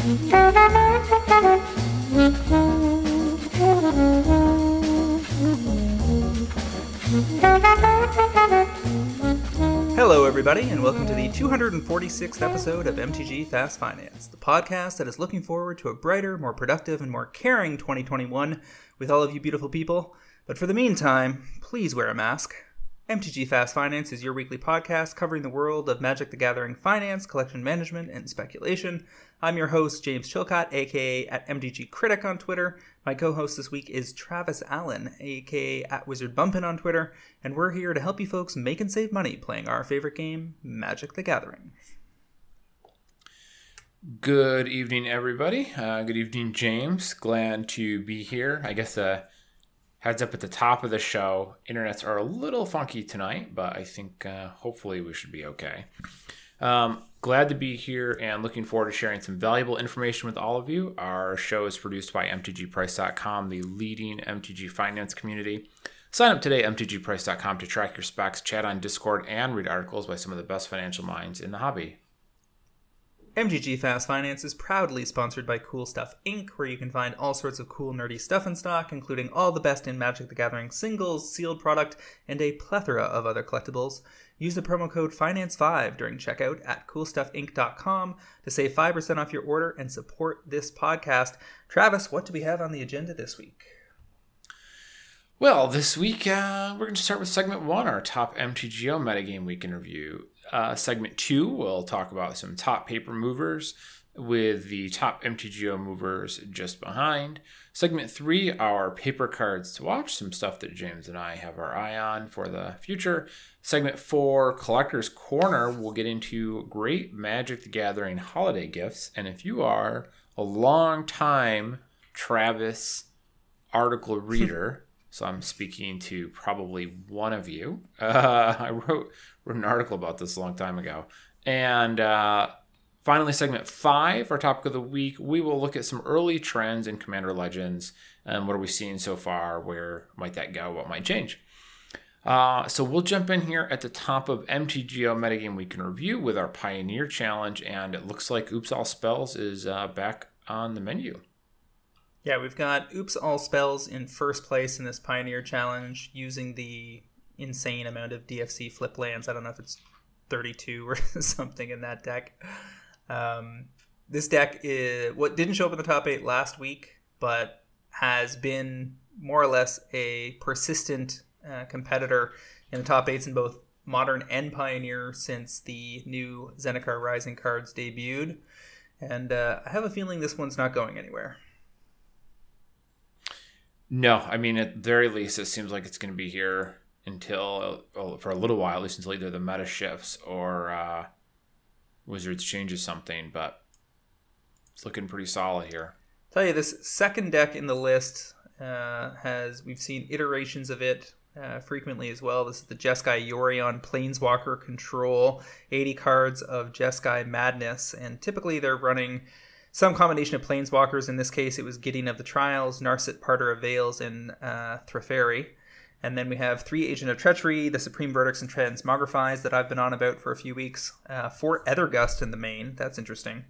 Hello, everybody, and welcome to the 246th episode of MTG Fast Finance, the podcast that is looking forward to a brighter, more productive, and more caring 2021 with all of you beautiful people. But for the meantime, please wear a mask. MTG Fast Finance is your weekly podcast covering the world of Magic the Gathering finance, collection management, and speculation. I'm your host, James Chilcott, aka at MTG Critic on Twitter. My co host this week is Travis Allen, aka at Wizard Bumpin' on Twitter, and we're here to help you folks make and save money playing our favorite game, Magic the Gathering. Good evening, everybody. Uh, good evening, James. Glad to be here. I guess uh, heads up at the top of the show internets are a little funky tonight but i think uh, hopefully we should be okay um, glad to be here and looking forward to sharing some valuable information with all of you our show is produced by mtgprice.com the leading mtg finance community sign up today mtgprice.com to track your specs chat on discord and read articles by some of the best financial minds in the hobby MTG Fast Finance is proudly sponsored by Cool Stuff Inc., where you can find all sorts of cool, nerdy stuff in stock, including all the best in Magic the Gathering singles, sealed product, and a plethora of other collectibles. Use the promo code FINANCE5 during checkout at CoolStuffInc.com to save 5% off your order and support this podcast. Travis, what do we have on the agenda this week? Well, this week uh, we're going to start with segment one, our top MTGO metagame week in review. Uh, segment two, we'll talk about some top paper movers with the top MTGO movers just behind. Segment three, our paper cards to watch, some stuff that James and I have our eye on for the future. Segment four, Collector's Corner, we'll get into great Magic the Gathering holiday gifts. And if you are a long time Travis article reader, so I'm speaking to probably one of you. Uh, I wrote wrote an article about this a long time ago. And uh, finally, segment five, our topic of the week, we will look at some early trends in Commander Legends and what are we seeing so far? Where might that go? What might change? Uh, so we'll jump in here at the top of MTGO Metagame Week in Review with our Pioneer Challenge, and it looks like Oops All Spells is uh, back on the menu. Yeah, we've got Oops All Spells in first place in this Pioneer Challenge using the insane amount of DFC flip lands. I don't know if it's 32 or something in that deck. Um, this deck is what didn't show up in the top eight last week, but has been more or less a persistent uh, competitor in the top eights in both modern and pioneer since the new Zendikar Rising cards debuted. And uh, I have a feeling this one's not going anywhere. No, I mean at very least it seems like it's going to be here until well, for a little while, at least until either the meta shifts or uh, Wizards changes something. But it's looking pretty solid here. Tell you this second deck in the list uh, has we've seen iterations of it uh, frequently as well. This is the Jeskai Yorion Planeswalker Control, 80 cards of Jeskai Madness, and typically they're running some combination of planeswalkers. In this case, it was Gideon of the Trials, Narset Parter of Veils, and uh. And then we have three Agent of Treachery, the Supreme Verdicts, and Transmogrifies that I've been on about for a few weeks. Uh, four Ethergust in the main. That's interesting.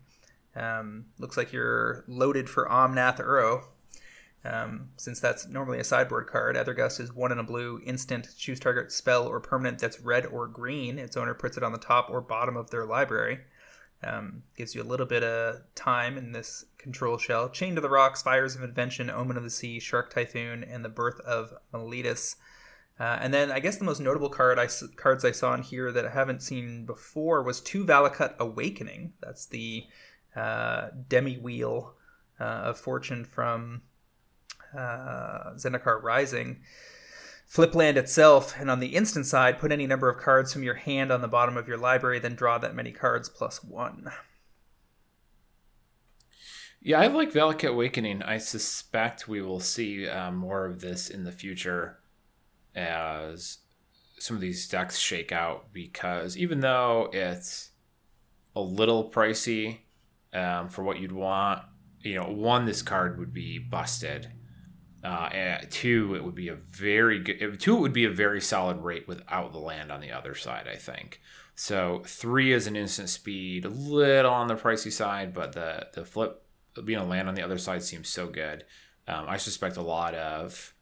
Um, looks like you're loaded for Omnath Uro. Um, since that's normally a sideboard card, Ethergust is one in a blue, instant, choose target spell or permanent that's red or green. Its owner puts it on the top or bottom of their library. Um, gives you a little bit of time in this control shell. Chain to the Rocks, Fires of Invention, Omen of the Sea, Shark Typhoon, and the Birth of Meletis. Uh, and then I guess the most notable card I, cards I saw in here that I haven't seen before was two Valakut Awakening. That's the uh, demi wheel uh, of fortune from uh, Zendikar Rising. Flip land itself, and on the instant side, put any number of cards from your hand on the bottom of your library, then draw that many cards plus one. Yeah, I like Valakut Awakening. I suspect we will see uh, more of this in the future as some of these decks shake out because even though it's a little pricey um, for what you'd want, you know, one, this card would be busted uh, two, it would be a very good. Two, it would be a very solid rate without the land on the other side. I think So three is an instant speed, a little on the pricey side, but the the flip being a land on the other side seems so good. Um, I suspect a lot of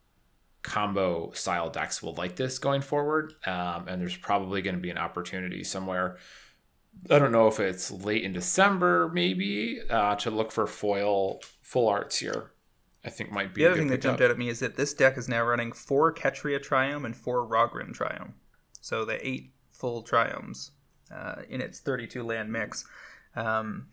combo style decks will like this going forward, um, and there's probably going to be an opportunity somewhere. I don't know if it's late in December, maybe uh, to look for foil full arts here. I think might be the other thing that jumped out at me is that this deck is now running four Ketria Triome and four Raugrin Triome, so the eight full Triomes uh, in its 32 land mix. Um,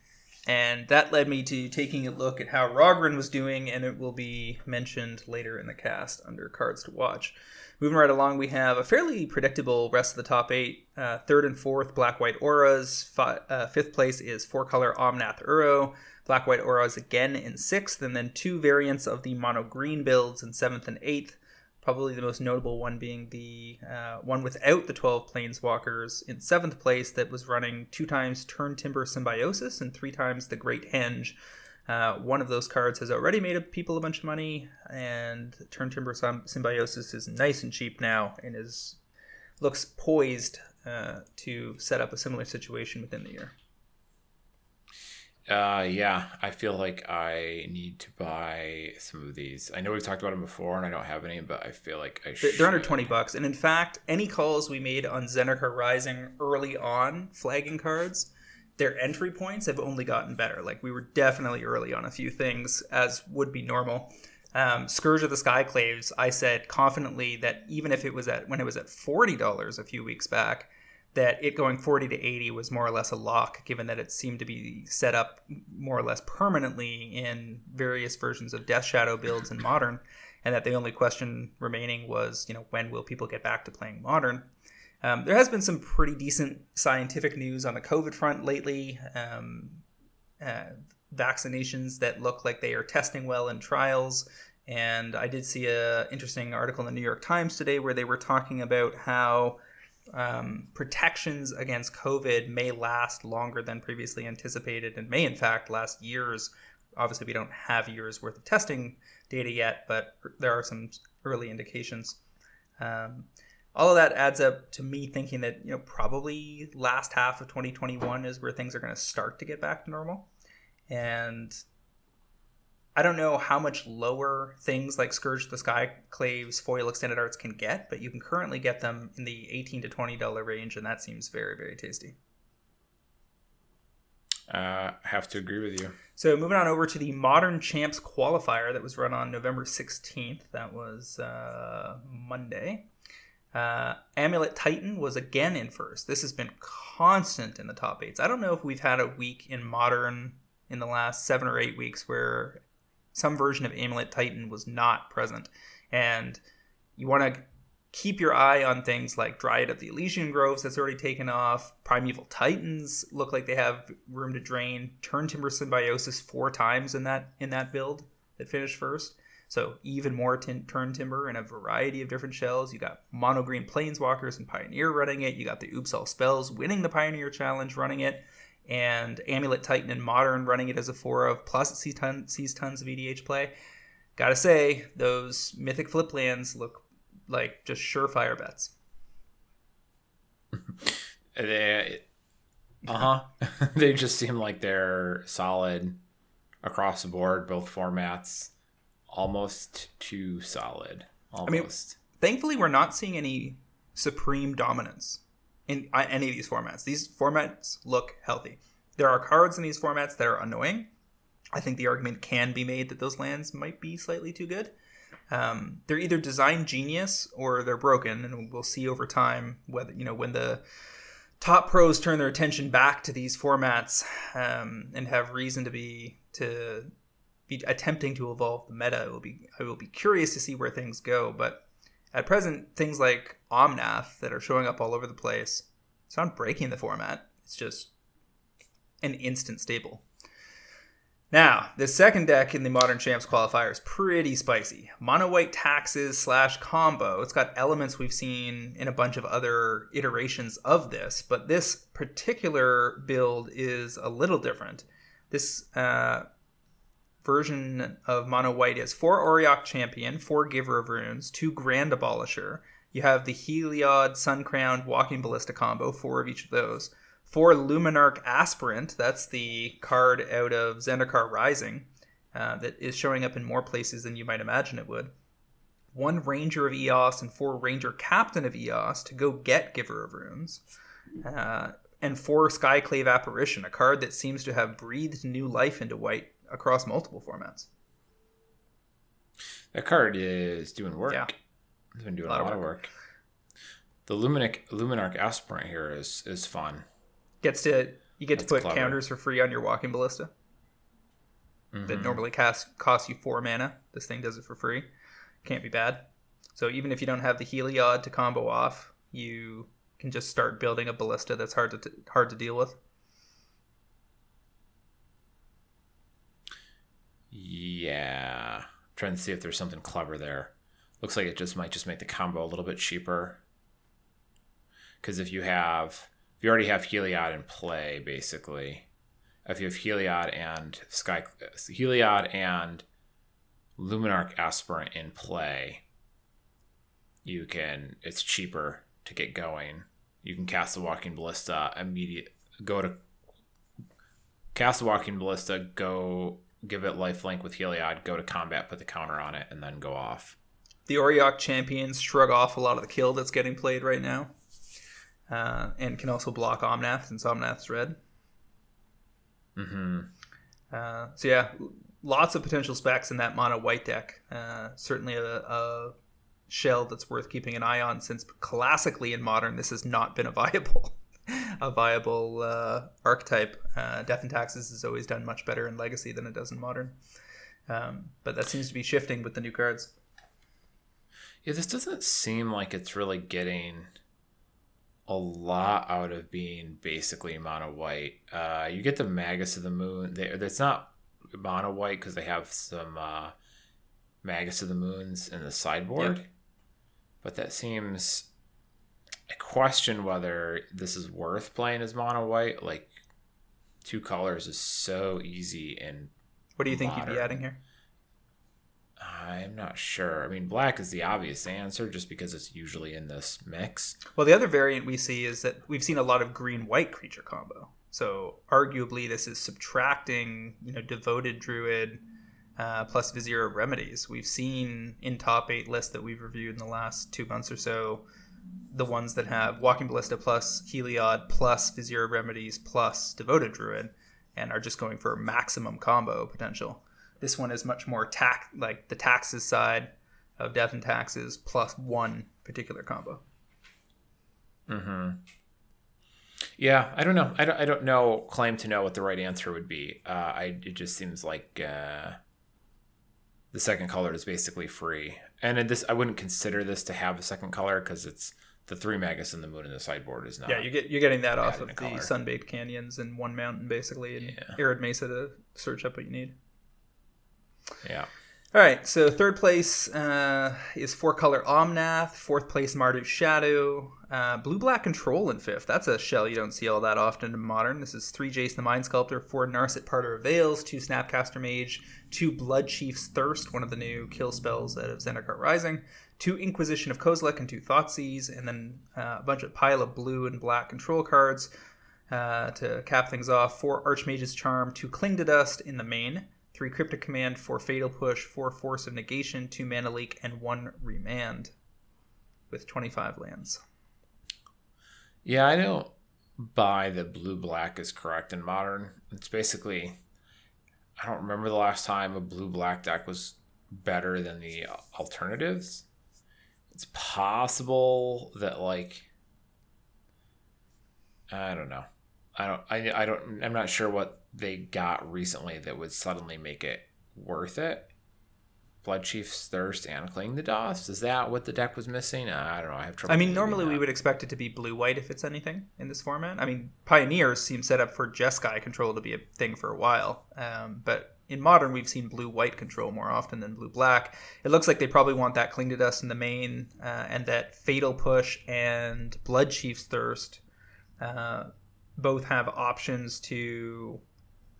and that led me to taking a look at how Raugrin was doing, and it will be mentioned later in the cast under cards to watch. Moving right along, we have a fairly predictable rest of the top eight. Uh, third and fourth, Black White Auras. Uh, fifth place is four color Omnath Uro. Black White Auras again in sixth, and then two variants of the mono green builds in seventh and eighth. Probably the most notable one being the uh, one without the 12 Planeswalkers in seventh place that was running two times Turntimber Symbiosis and three times the Great Henge. Uh, one of those cards has already made people a bunch of money, and Turntimber Symbiosis is nice and cheap now and is looks poised uh, to set up a similar situation within the year. Uh, yeah, I feel like I need to buy some of these. I know we've talked about them before, and I don't have any, but I feel like I should. They're under twenty bucks, and in fact, any calls we made on Zendikar Rising early on flagging cards, their entry points have only gotten better. Like we were definitely early on a few things, as would be normal. Um, Scourge of the Skyclaves, I said confidently that even if it was at when it was at forty dollars a few weeks back, that it going 40 to 80 was more or less a lock, given that it seemed to be set up more or less permanently in various versions of Death Shadow builds in Modern, and that the only question remaining was, you know, when will people get back to playing Modern? Um, there has been some pretty decent scientific news on the COVID front lately. Um, uh, vaccinations that look like they are testing well in trials. And I did see a interesting article in the New York Times today where they were talking about how um, protections against COVID may last longer than previously anticipated and may, in fact, last years. Obviously, we don't have years worth of testing data yet, but there are some early indications. Um, all of that adds up to me thinking that you know probably last half of 2021 is where things are going to start to get back to normal, and I don't know how much lower things like Scourge the Sky Claves foil extended arts can get, but you can currently get them in the 18 to 20 dollar range, and that seems very very tasty. Uh, I have to agree with you. So moving on over to the Modern Champs qualifier that was run on November 16th. That was uh, Monday. Uh, Amulet Titan was again in first. This has been constant in the top eights. I don't know if we've had a week in Modern in the last seven or eight weeks where some version of Amulet Titan was not present. And you want to keep your eye on things like Dryad of the Ilysian Groves that's already taken off. Primeval Titans look like they have room to drain. Turntimber Symbiosis four times in that in that build that finished first. So even more t- Turntimber in a variety of different shells. You got Mono Green Planeswalkers and Pioneer running it. You got the Oops All Spells winning the Pioneer Challenge running it and Amulet Titan and Modern running it as a four of, plus it sees, ton, sees tons of EDH play. Gotta say, those Mythic Flip lands look like just surefire bets. they, uh huh. they just seem like they're solid across the board, both formats. Almost too solid. Almost. I mean, thankfully, we're not seeing any supreme dominance in any of these formats. These formats look healthy. There are cards in these formats that are annoying. I think the argument can be made that those lands might be slightly too good. Um, they're either design genius or they're broken, and we'll see over time whether you know when the top pros turn their attention back to these formats um, and have reason to be to be attempting to evolve the meta. It will be I will be curious to see where things go, but at present, things like Omnath that are showing up all over the place, it's not breaking the format. It's just an instant staple. Now, the second deck in the Modern Champs qualifier is pretty spicy. Mono White Taxes slash combo. It's got elements we've seen in a bunch of other iterations of this, but this particular build is a little different. This uh, version of Mono White is four Auriok Champion, four Giver of Runes, two Grand Abolisher. You have the Heliod Sun Crowned Walking Ballista combo, four of each of those. Four Luminarch Aspirant, that's the card out of Zendikar Rising, uh, that is showing up in more places than you might imagine it would. One Ranger of Eos and four Ranger Captain of Eos to go get Giver of Runes. Uh, and four Skyclave Apparition, a card that seems to have breathed new life into white across multiple formats. That card is doing work. Yeah. It's been doing a lot, of, work. The Luminic Luminarch Aspirant here is is fun. Gets to you get That's to put clever. counters for free on your Walking Ballista that Mhm. normally cost costs you four mana. This thing does it for free. Can't be bad. So even if you don't have the Heliod to combo off, you can just start building a ballista that's hard to t- hard to deal with. Yeah. trying to see if there's something clever there. Looks like it just might just make the combo a little bit cheaper. Because if you have, if you already have Heliod in play, basically, if you have Heliod and Sky, Heliod and Luminarch Aspirant in play, you can. It's cheaper to get going. You can cast the Walking Ballista immediate. Go to cast the Walking Ballista. Go give it lifelink with Heliod. Go to combat. Put the counter on it, and then go off. The Auriok champions shrug off a lot of the kill that's getting played right now, uh, and can also block Omnath since Omnath's red. Mm-hmm. Uh, so yeah, lots of potential specs in that mono white deck. Uh, certainly a, a shell that's worth keeping an eye on since classically in modern this has not been a viable a viable uh, archetype. Uh, Death and Taxes has always done much better in Legacy than it does in modern. Um, but that seems to be shifting with the new cards. Yeah, this doesn't seem like it's really getting a lot out of being basically mono white. Uh, you get the Magus of the Moon. They, it's not mono white because they have some uh, Magus of the Moons in the sideboard. Yeah. But that seems. I question whether this is worth playing as mono white. Like, two colors is so easy and What do you think you'd be adding here? I'm not sure. I mean, black is the obvious answer just because it's usually in this mix. Well, the other variant we see is that we've seen a lot of green white creature combo. So arguably, this is subtracting, you know, devoted druid uh, plus vizier of remedies. We've seen in top eight lists that we've reviewed in the last two months or so, the ones that have walking ballista plus Heliod plus vizier remedies plus devoted druid, and are just going for maximum combo potential. This one is much more tax like the taxes side of death and taxes plus one particular combo. Mm-hmm. Yeah, I don't know. I don't. I don't know. Claim to know what the right answer would be. Uh, I. It just seems like uh, the second color is basically free, and in this I wouldn't consider this to have a second color because it's the three magus and the moon in the sideboard is not. Yeah, you get you're getting that off of the color. sunbaked canyons and one mountain basically, and Yeah. arid mesa to search up what you need. yeah. All right, so third place uh, is four color Omnath. Fourth place Mardu Shadow. Uh, blue black control in fifth. That's a shell you don't see all that often in modern. This is three Jace the Mind Sculptor, four Narset Parter of Veils, two Snapcaster Mage, two Bloodchief's Thirst, one of the new kill spells out of Zendikar Rising, two Inquisition of Kozilek, and two Thoughtseize, and then uh, a bunch of pile of blue and black control cards uh, to cap things off. Four Archmage's Charm, two Cling to Dust in the main, three Cryptic Command, four Fatal Push, four Force of Negation, two Mana Leak, and one Remand with 25 lands. Yeah, I don't buy that blue black is correct in modern. It's basically I don't remember the last time a blue black deck was better than the alternatives. It's possible that like I don't know. I don't I I don't I'm not sure what they got recently that would suddenly make it worth it. Bloodchief's Thirst and Cling the Dust. Is that what the deck was missing? I don't know. I have trouble. I mean, normally we would expect it to be blue white if it's anything in this format. I mean, Pioneers seem set up for Jeskai control to be a thing for a while, um, but in modern we've seen blue white control more often than blue black. It looks like they probably want that Cling to Dust in the main, uh, and that Fatal Push and Bloodchief's Thirst uh, both have options to.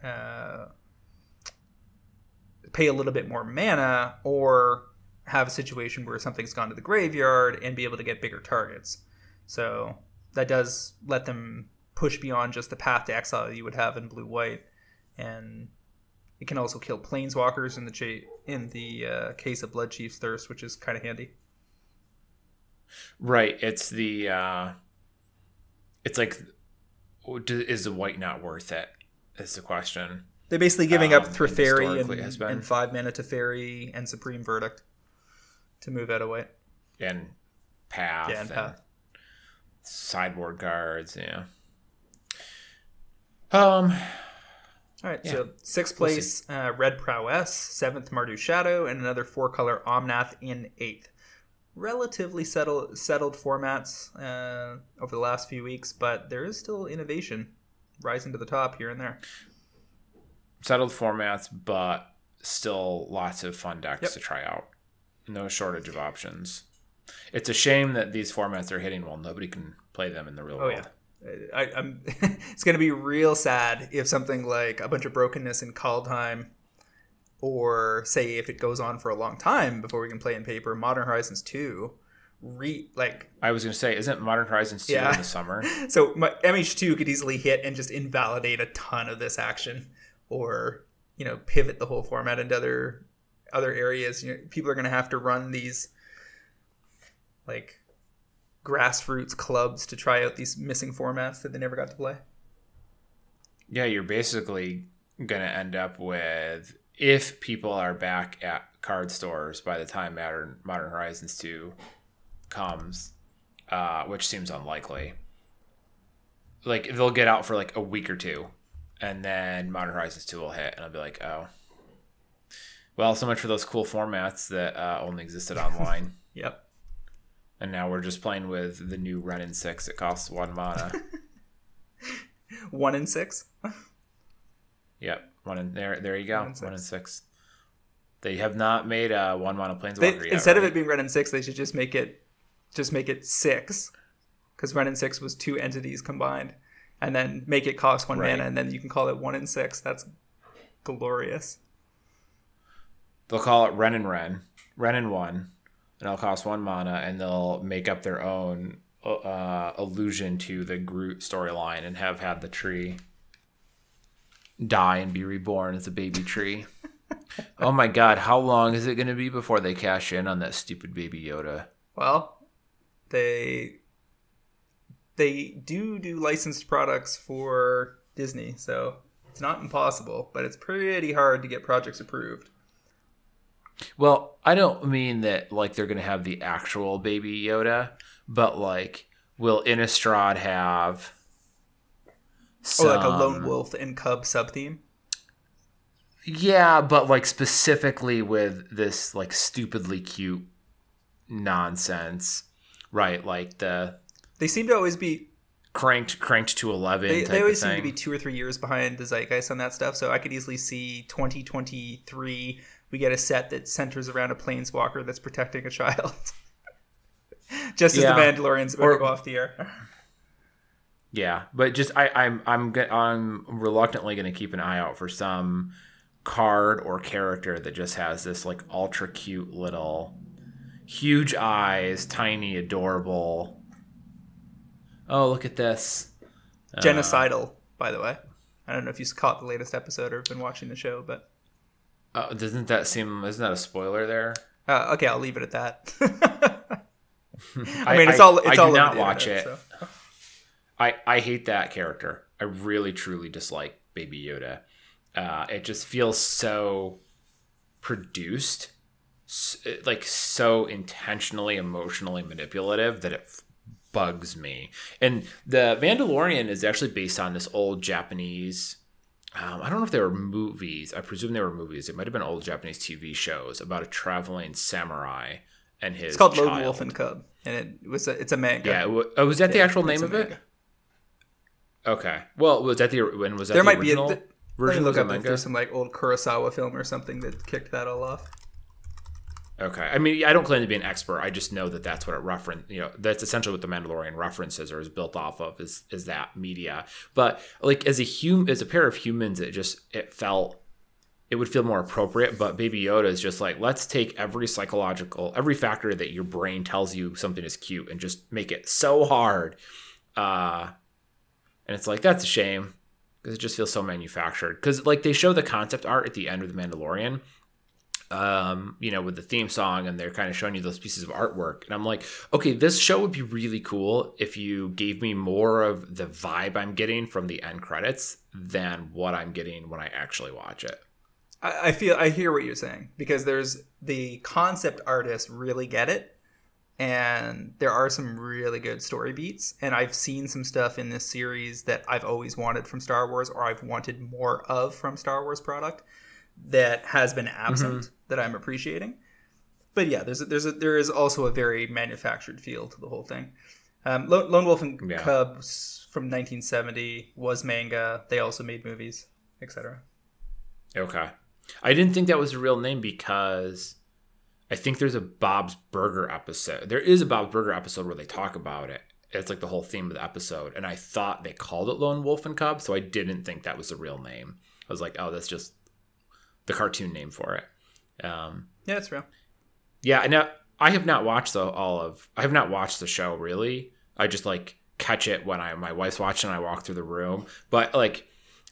Uh, pay a little bit more mana or have a situation where something's gone to the graveyard and be able to get bigger targets. So that does let them push beyond just the path to exile you would have in blue white, and it can also kill planeswalkers in the cha- in the uh, case of Bloodchief's Thirst, which is kind of handy. Right. It's the. Uh, it's like, is the white not worth it? Is the question. They're basically giving up Um, Teferi historically has and, been. and five mana Teferi and Supreme Verdict to move out of white. And path. Yeah, and path. Sideboard guards. Yeah. Um. All right, Yeah. so sixth We'll place, uh, Red Prowess, seventh Mardu Shadow, and another four color Omnath in eighth. Relatively settled settled formats uh, over the last few weeks, but there is still innovation rising to the top here and there. settled formats, but still lots of fun decks Yep. to try out. No shortage of options. It's a shame that these formats are hitting while nobody can play them in the real Oh world. yeah, I, I'm. it's going to be real sad if something like a bunch of brokenness in Kaldheim, or say if it goes on for a long time before we can play in paper, Modern Horizons two, re like I was going to say, isn't Modern Horizons 2 Yeah. in the summer? So my, MH2 could easily hit and just invalidate a ton of this action, or you know pivot the whole format into other other areas. You know, people are going to have to run these like grassroots clubs to try out these missing formats that they never got to play. Yeah, you're basically going to end up with, if people are back at card stores by the time Modern, Modern Horizons 2 comes, uh, which seems unlikely, like they'll get out for like a week or two, and then Modern Horizons 2 will hit, and I'll be like, oh. Well, so much for those cool formats that uh, only existed online. Yep. and now we're just playing with the new Renin 6 It costs one mana. One in six. Yep, one in there. There you go. One One in in six. six. They have not made a one mana They, planeswalker yet. instead of it being red in six, they should just make it just make it six, because Ren and six was two entities combined, and then make it cost one Right. mana, and then you can call it one and six. That's glorious. they'll call it Ren and Ren, Ren and one, and it'll cost one mana, and they'll make up their own uh, allusion to the Groot storyline and have had the tree die and be reborn as a baby tree. oh my god, how long is it going to be before they cash in on that stupid baby Yoda? Well, they they do do licensed products for Disney, so it's not impossible, but it's pretty hard to get projects approved. Well, I don't mean that like they're gonna have the actual baby Yoda, but like will Innistrad have Or like a lone wolf and cub sub theme. Yeah, but like specifically with this like stupidly cute nonsense. Right, like the They seem to always be cranked cranked to eleven. they, type they always of seem to be two or three years behind the zeitgeist on that stuff. So I could easily see 2023 we get a set that centers around a planeswalker that's protecting a child. Just as the Mandalorian's about Or- to go off the air. Yeah, but just I, I'm I'm I'm reluctantly going to keep an eye out for some card or character that just has this like ultra cute little, huge eyes, tiny, adorable. Oh, look at this! Uh, Genocidal, by the way. I don't know if you caught the latest episode or been watching the show, but Uh, doesn't that seem? Isn't that a spoiler there? uh, okay, I'll leave it at that. I, I mean, it's all it's I do all over not watch internet, it. so. I, I hate that character. I really truly dislike Baby Yoda. Uh, it just feels so produced, s- like so intentionally emotionally manipulative that it bugs me. And the Mandalorian is actually based on this old Japanese. Um, I don't know if they were movies. I presume they were movies. It might have been old Japanese TV shows about a traveling samurai and his. It's called Lone child. Wolf and Cub, and it was a, it's a manga. Yeah, it wa- oh, was that the Yeah, actual name a of it? Okay. Well, was that the when was that There the might be a, original let me version? look up if there's some like old Kurosawa film or something that kicked that all off. Okay. I mean, I don't claim to be an expert. I just know that that's what it reference. You know, that's essentially what the Mandalorian references or is built off of is is that media. But like as a hum as a pair of humans, it just it felt it would feel more appropriate. But Baby Yoda is just like, let's take every psychological, every factor that your brain tells you something is cute and just make it so hard. Uh, and it's like, that's a shame because it just feels so manufactured. Because like they show the concept art at the end of The Mandalorian, um, you know, with the theme song, and they're kind of showing you those pieces of artwork. And I'm like, okay, this show would be really cool if you gave me more of the vibe I'm getting from the end credits than what I'm getting when I actually watch it. I, I feel I hear what you're saying because there's the concept artists really get it, and there are some really good story beats. And I've seen some stuff in this series that I've always wanted from Star Wars, or I've wanted more of from Star Wars product that has been absent mm-hmm. that I'm appreciating. But yeah, there's a, there's a, there is also a very manufactured feel to the whole thing. Um, Lone Wolf and yeah. Cubs from 1970 was manga. They also made movies, etc. Okay. I didn't think that was a real name because I think there's a Bob's Burger episode. There is a Bob's Burger episode where they talk about it. It's like the whole theme of the episode. And I thought they called it Lone Wolf and Cub, so I didn't think that was a real name. I was like, oh, that's just the cartoon name for it. Um, yeah, that's real. Yeah, now I have not watched the all of. I have not watched the show really. I just like catch it when I my wife's watching. and I walk through the room, but like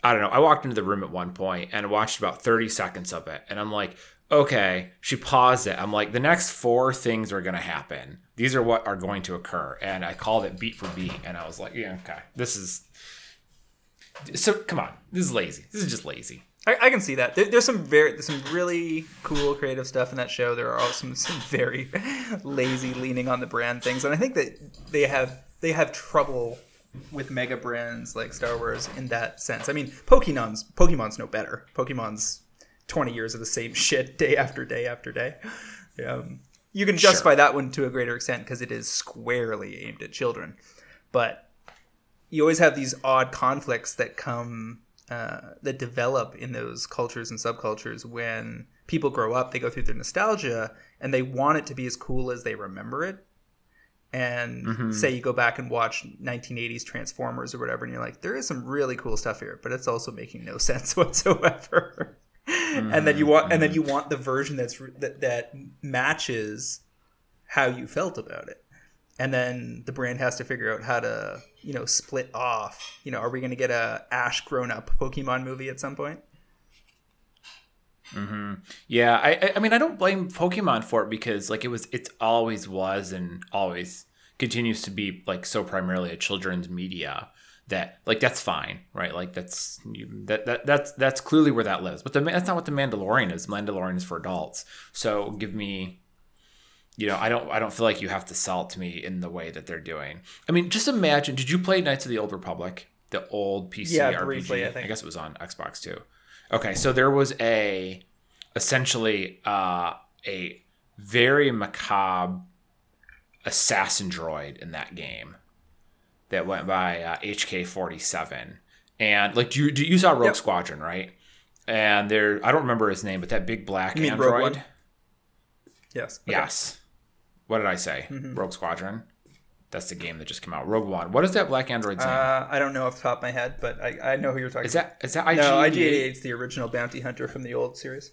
I don't know. I walked into the room at one point and watched about 30 seconds of it. And I'm like, okay. She paused it. I'm like, the next four things are going to happen. These are what are going to occur. And I called it beat for beat. And I was like, yeah, okay. This is. So come on. This is lazy. This is just lazy. I, I can see that. There, there's some very, there's some really cool creative stuff in that show. There are also some, some very lazy leaning on the brand things. And I think that they have, they have trouble with mega brands like Star Wars in that sense. I mean, Pokemon's Pokemon's no better. Pokemon's twenty years of the same shit day after day after day. Um, you can justify sure. that one to a greater extent because it is squarely aimed at children, but you always have these odd conflicts that come uh, that develop in those cultures and subcultures when people grow up. They go through their nostalgia and they want it to be as cool as they remember it and mm-hmm. say you go back and watch 1980s Transformers or whatever, and you're like, there is some really cool stuff here, but it's also making no sense whatsoever. Mm-hmm. and then you want, mm-hmm. and then mm-hmm. you want the version that's that, that matches how you felt about it. And then the brand has to figure out how to, you know, split off. You know, are we going to get a Ash grown up Pokemon movie at some point? Mm-hmm. Yeah, I I mean I don't blame Pokemon for it because like it was it always was and always continues to be like so primarily a children's media that like that's fine right like that's that, that that's that's clearly where that lives but the, that's not what the Mandalorian is Mandalorian is for adults so give me you know I don't I don't feel like you have to sell it to me in the way that they're doing I mean just imagine did you play Knights of the Old Republic the old PC yeah, RPG briefly, I, think. I guess it was on Xbox too Okay, so there was a essentially uh, a very macabre assassin droid in that game that went by uh, HK47, and like you you saw Rogue yep. Squadron right? And there I don't remember his name, but that big black android. Yes. Okay. Yes. What did I say? Mm-hmm. Rogue Squadron. That's the game that just came out. Rogue One. What is that black android's name? Uh, I don't know off the top of my head, but I, I know who you're talking. Is that is that IG? No, IG88 is the original bounty hunter from the old series.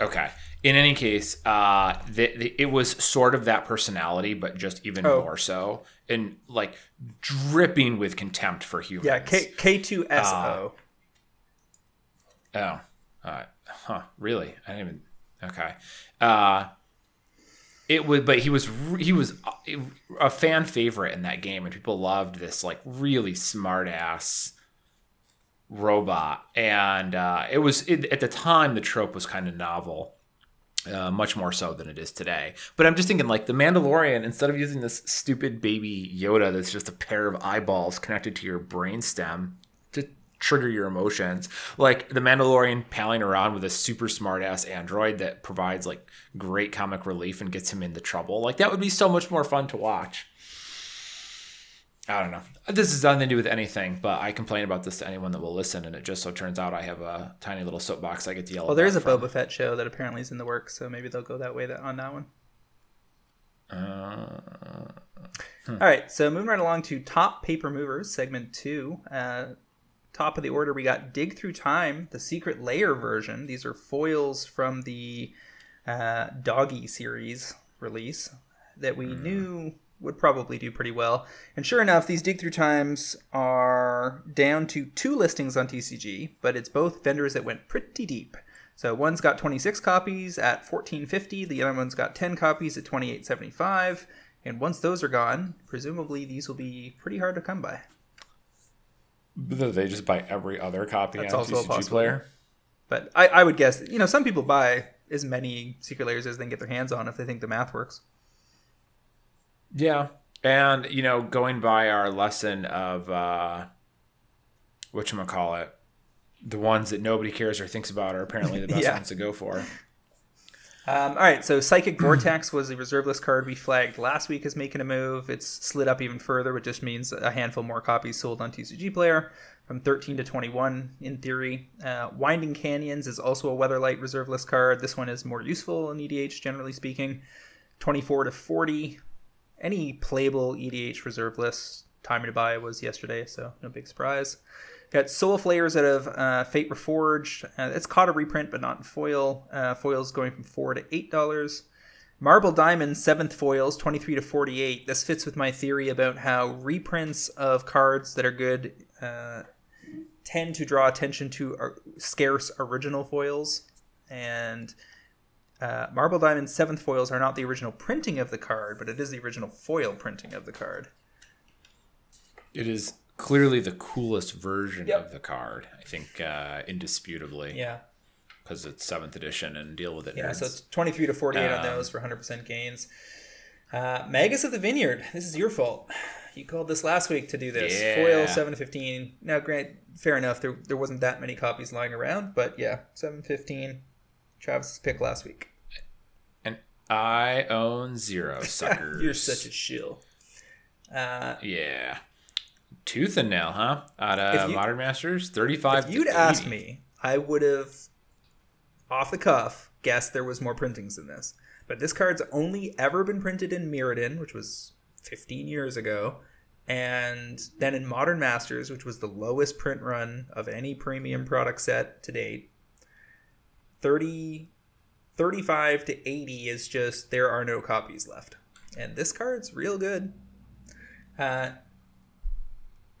Okay. In any case, uh, the, the, it was sort of that personality, but just even oh. more so, and like dripping with contempt for humans. Yeah, K K two S O. Uh, oh, uh, huh? Really? I didn't even. Okay. Uh, it was but he was he was a fan favorite in that game and people loved this like really smart ass robot. And uh, it was it, at the time the trope was kind of novel uh, much more so than it is today. But i'm just thinking like the mandalorian instead of using this stupid baby yoda that's just a pair of eyeballs connected to your brainstem trigger your emotions. Like the Mandalorian palling around with a super smart ass android that provides like great comic relief and gets him into trouble. Like that would be so much more fun to watch. I don't know. This is nothing to do with anything, but I complain about this to anyone that will listen, and it just so turns out I have a tiny little soapbox I get to yell. Well, there is a from. Boba Fett show that apparently is in the works, so maybe they'll go that way on that one. Uh, hmm. All right, so moving right along to top paper movers, segment two. Uh, top of the order, we got Dig Through Time, the Secret Lair version. These are foils from the uh, Doggy series release that we mm. knew would probably do pretty well. And sure enough, these dig through times are down to two listings on TCG, but it's both vendors that went pretty deep. So one's got 26 copies at 1450, the other one's got 10 copies at 2875. And once those are gone, presumably these will be pretty hard to come by. They just buy every other copy That's on also TCG player. But I, I would guess, you know, some people buy as many secret lairs as they can get their hands on if they think the math works. Yeah. And, you know, going by our lesson of uh whatchamacallit, the ones that nobody cares or thinks about are apparently the best yeah. ones to go for. Um, all right, so Psychic Vortex was the reserve list card we flagged last week as making a move. It's slid up even further, which just means a handful more copies sold on TCG Player from 13 to 21 in theory. Uh, Winding Canyons is also a Weatherlight reserve list card. This one is more useful in EDH, generally speaking. 24 to 40 any playable EDH reserve list timing to buy was yesterday, so no big surprise. Got Soul Flayers out of uh, Fate Reforged. Uh, it's caught a reprint, but not in foil. Uh, foils going from four to eight dollars. Marble Diamond seventh foils, twenty three to forty eight. This fits with my theory about how reprints of cards that are good uh, tend to draw attention to scarce original foils, and uh, Marble Diamond seventh foils are not the original printing of the card, but it is the original foil printing of the card. It is clearly the coolest version yep. of the card. I think uh, indisputably. Yeah. Because it's seventh edition and deal with it. Yeah, nerds. so it's twenty three to forty eight um, on those for hundred percent gains. Uh, Magus of the Vineyard. This is your fault. You called this last week to do this. Yeah. Foil seven fifteen. Now, grant, fair enough. There there wasn't that many copies lying around, but yeah, seven fifteen. Travis's pick last week. And I own zero suckers. You're such a shill. Uh, yeah. Tooth and nail, huh? Out of you, Modern Masters, thirty-five. If you'd asked me, I would have, off the cuff, guessed there was more printings than this. But this card's only ever been printed in Mirrodin, which was 15 years ago, and then in Modern Masters, which was the lowest print run of any premium product set to date. 30 35 to 80 is just there are no copies left. And this card's real good. Uh,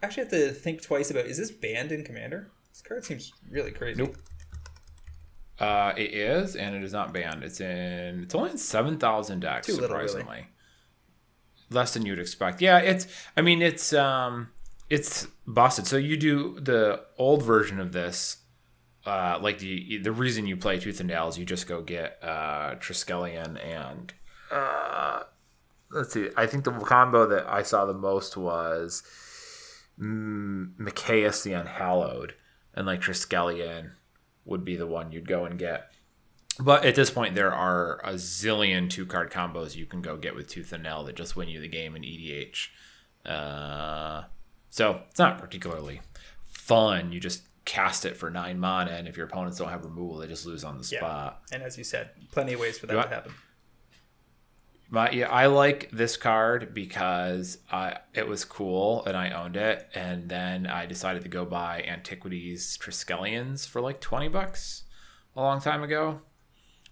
actually have to think twice about is this banned in Commander? This card seems really crazy. Nope. Uh, it is, and it is not banned. It's in. It's only in seven thousand decks. Too surprisingly, little, really. less than you'd expect. Yeah, it's. I mean, it's um, it's busted. So you do the old version of this uh, like the the reason you play Tooth and Nail is you just go get uh, Triskelion and uh, let's see. I think the combo that I saw the most was Mikaeus the Unhallowed, and like Triskelion would be the one you'd go and get. But at this point, there are a zillion two card combos you can go get with Tooth and Nail that just win you the game in EDH. Uh, so it's not particularly fun. You just cast it for nine mana, and if your opponents don't have removal, they just lose on the spot. Yeah. And as you said, plenty of ways for that you to happen. My, yeah, I like this card because I it was cool and I owned it, and then I decided to go buy Antiquities Triskelions for like twenty bucks a long time ago,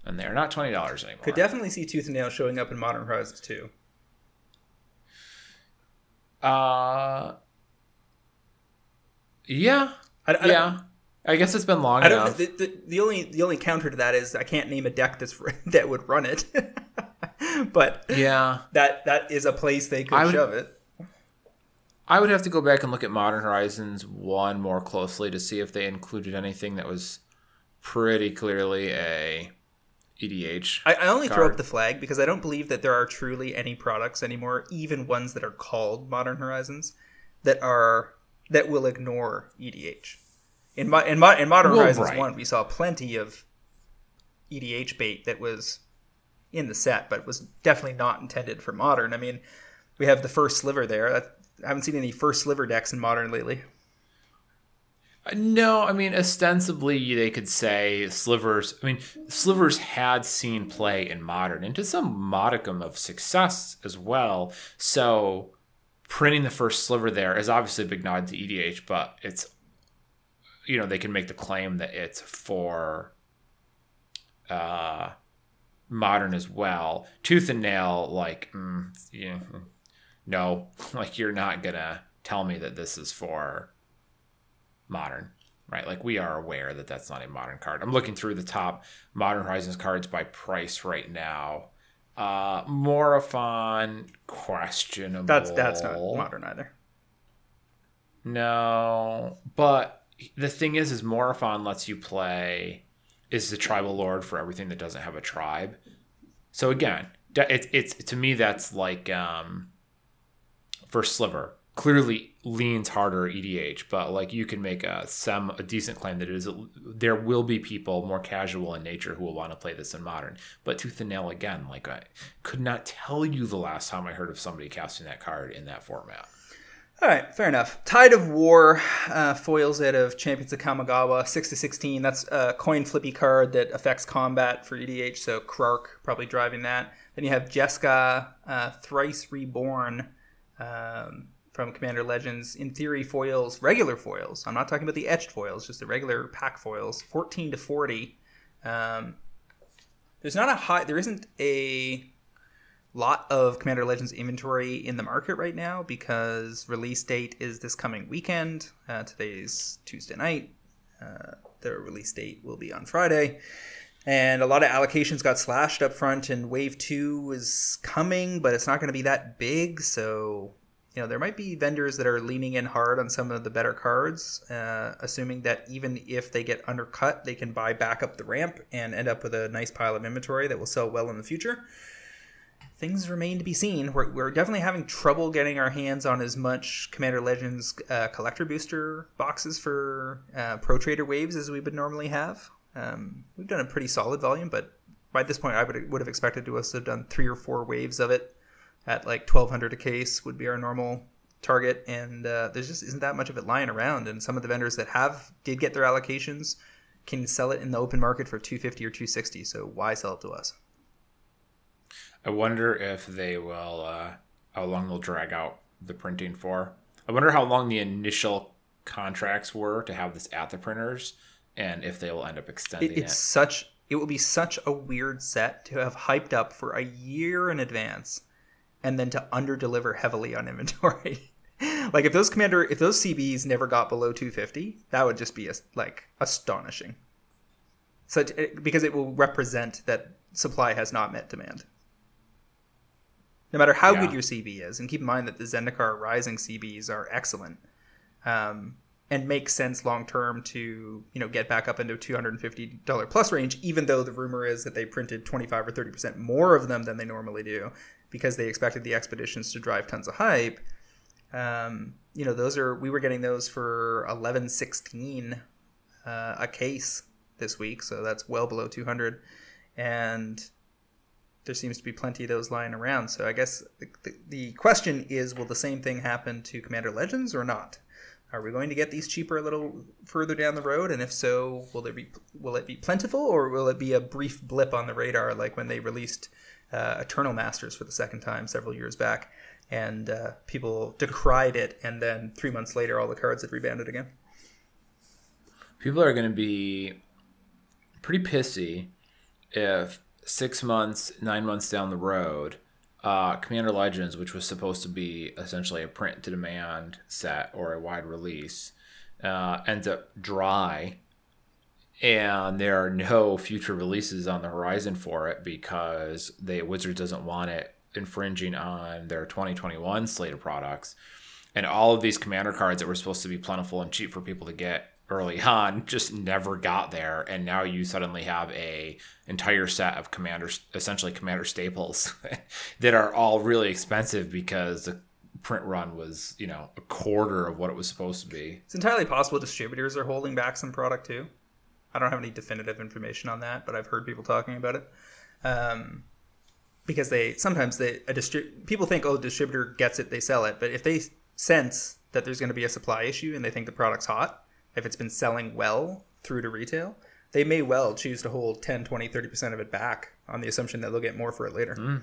and they're not twenty dollars anymore. Could definitely see Tooth and Nail showing up in Modern Horizons too. Uh, yeah, I, I yeah. I guess it's been long I enough. The, the, the, only the only counter to that is I can't name a deck that's that would run it. but yeah, that that is a place they could would, shove it. I would have to go back and look at Modern Horizons one more closely to see if they included anything that was pretty clearly a EDH. I, I only card. throw up the flag because I don't believe that there are truly any products anymore, even ones that are called Modern Horizons, that are that will ignore EDH. In my in, my, in Modern well, Horizons right. one, we saw plenty of EDH bait that was in the set, but was definitely not intended for Modern. I mean, we have the first sliver there. I haven't seen any first sliver decks in Modern lately. Uh, no, I mean ostensibly they could say slivers. I mean slivers had seen play in modern and to some modicum of success as well. So printing the first sliver there is obviously a big nod to EDH, but it's you know they can make the claim that it's for uh, modern as well. Tooth and nail, like, mm, yeah, no, like you're not gonna tell me that this is for modern, right? Like we are aware that that's not a modern card. I'm looking through the top Modern Horizons cards by price right now. Uh, Morophon, questionable. That's that's not modern either. No, but the thing is, is Morophon lets you play is the tribal lord for everything that doesn't have a tribe. So again, it's it's to me that's like um, for Sliver clearly leans harder EDH, but like you can make a some a decent claim that it is there will be people more casual in nature who will want to play this in modern. But tooth and nail again, like I could not tell you the last time I heard of somebody casting that card in that format. All right, fair enough. Tide of War uh, foils it of Champions of Kamigawa, 6 to 16. That's a coin flippy card that affects combat for EDH, so Krark probably driving that. Then you have Jeska, uh, Thrice Reborn um, from Commander Legends. In theory, foils, regular foils. I'm not talking about the etched foils, just the regular pack foils, 14 to 40. Um, there's not a high, there isn't a lot of Commander Legends inventory in the market right now because release date is this coming weekend. Uh, today's Tuesday night. Uh, the release date will be on Friday. And a lot of allocations got slashed up front, and Wave 2 is coming, but it's not going to be that big. So, you know, there might be vendors that are leaning in hard on some of the better cards, uh, assuming that even if they get undercut, they can buy back up the ramp and end up with a nice pile of inventory that will sell well in the future things remain to be seen. We're, we're definitely having trouble getting our hands on as much Commander Legends uh, collector booster boxes for uh, Pro Trader waves as we would normally have. Um, we've done a pretty solid volume, but by this point, I would would have expected to us have done three or four waves of it at like twelve hundred a case would be our normal target, and uh, there's just isn't that much of it lying around. And some of the vendors that have did get their allocations can sell it in the open market for two fifty or two sixty. So why sell it to us? I wonder if they will, uh, how long they'll drag out the printing for. I wonder how long the initial contracts were to have this at the printers, and if they will end up extending it. It's it. such. It will be such a weird set to have hyped up for a year in advance, and then to under deliver heavily on inventory. like if those commander, if those CBs never got below 250, that would just be a, like astonishing. Such because it will represent that supply has not met demand no matter how yeah. good your CB is. And keep in mind that the Zendikar Rising CBs are excellent um, and make sense long term to you know get back up into two hundred and fifty dollar plus range. Even though the rumor is that they printed twenty five or thirty percent more of them than they normally do because they expected the expeditions to drive tons of hype. Um, you know, those are we were getting those for eleven sixteen uh, a case this week, so that's well below two hundred. And there seems to be plenty of those lying around. So I guess the, the, question is will the same thing happen to Commander Legends or not? Are we going to get these cheaper a little further down the road? And if so, will there be will it be plentiful or will it be a brief blip on the radar like when they released uh, Eternal Masters for the second time several years back, and uh, people decried it, and then three months later, all the cards had rebounded again. People are going to be pretty pissy if six months, nine months down the road, uh, Commander Legends, which was supposed to be essentially a print to demand set or a wide release, uh, ends up dry, and there are no future releases on the horizon for it because the Wizards doesn't want it infringing on their 2021 slate of products. And all of these commander cards that were supposed to be plentiful and cheap for people to get early on just never got there. And now you suddenly have a entire set of commander essentially commander staples that are all really expensive because the print run was you know a quarter of what it was supposed to be. It's entirely possible distributors are holding back some product too. I don't have any definitive information on that but i've heard people talking about it. Um, because they sometimes they a distri- people think oh the distributor gets it they sell it. But if they sense that there's going to be a supply issue and they think the product's hot if it's been selling well through to retail, they may well choose to hold 10, 20, 30% of it back on the assumption that they'll get more for it later. Mm.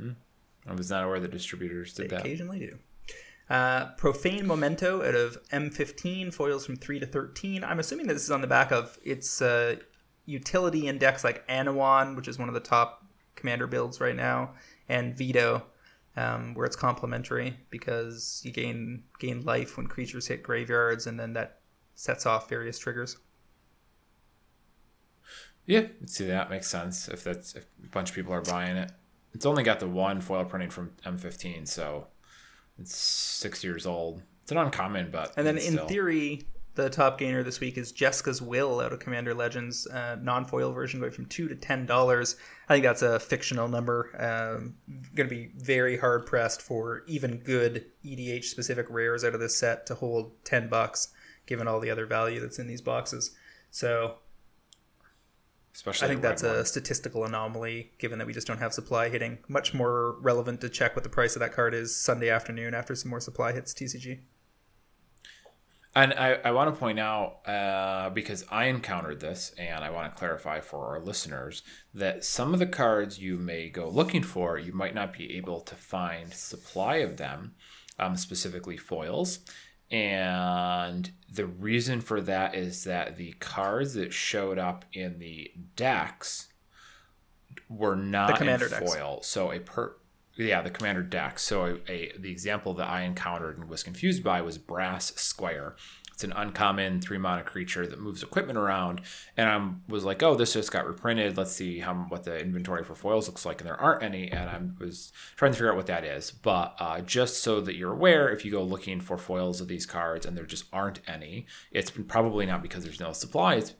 Mm. I was not aware the distributors did that. they that. occasionally do. Uh, Profane Memento out of M15 foils from three to thirteen. I'm assuming that this is on the back of its uh, utility index like Anowon, which is one of the top commander builds right now, and Vito, um, where it's complementary because you gain gain life when creatures hit graveyards, and then that sets off various triggers. Yeah, see that makes sense if that's if a bunch of people are buying it. It's only got the one foil printing from M15, so it's six years old. It's an uncommon, but and then in still. theory, the top gainer this week is Jeska's Will out of Commander Legends, uh, non-foil version going from two to ten dollars. I think that's a fictional number. Um, going to be very hard pressed for even good EDH specific rares out of this set to hold ten bucks, given all the other value that's in these boxes. So especially I think that's red a statistical anomaly, given that we just don't have supply hitting. Much more relevant to check what the price of that card is Sunday afternoon after some more supply hits TCG. And I, I want to point out, uh, because I encountered this, and I want to clarify for our listeners that some of the cards you may go looking for, you might not be able to find supply of them, um, specifically foils. And the reason for that is that the cards that showed up in the decks were not commander in decks. foil. So a per yeah, the commander deck. So a, a the example that I encountered and was confused by was Brass Squire. It's an uncommon three mana creature that moves equipment around, and I was like, "Oh, this just got reprinted. Let's see how what the inventory for foils looks like." And there aren't any, and I was trying to figure out what that is. But uh, just so that you're aware, if you go looking for foils of these cards and there just aren't any, it's probably not because there's no supply. It's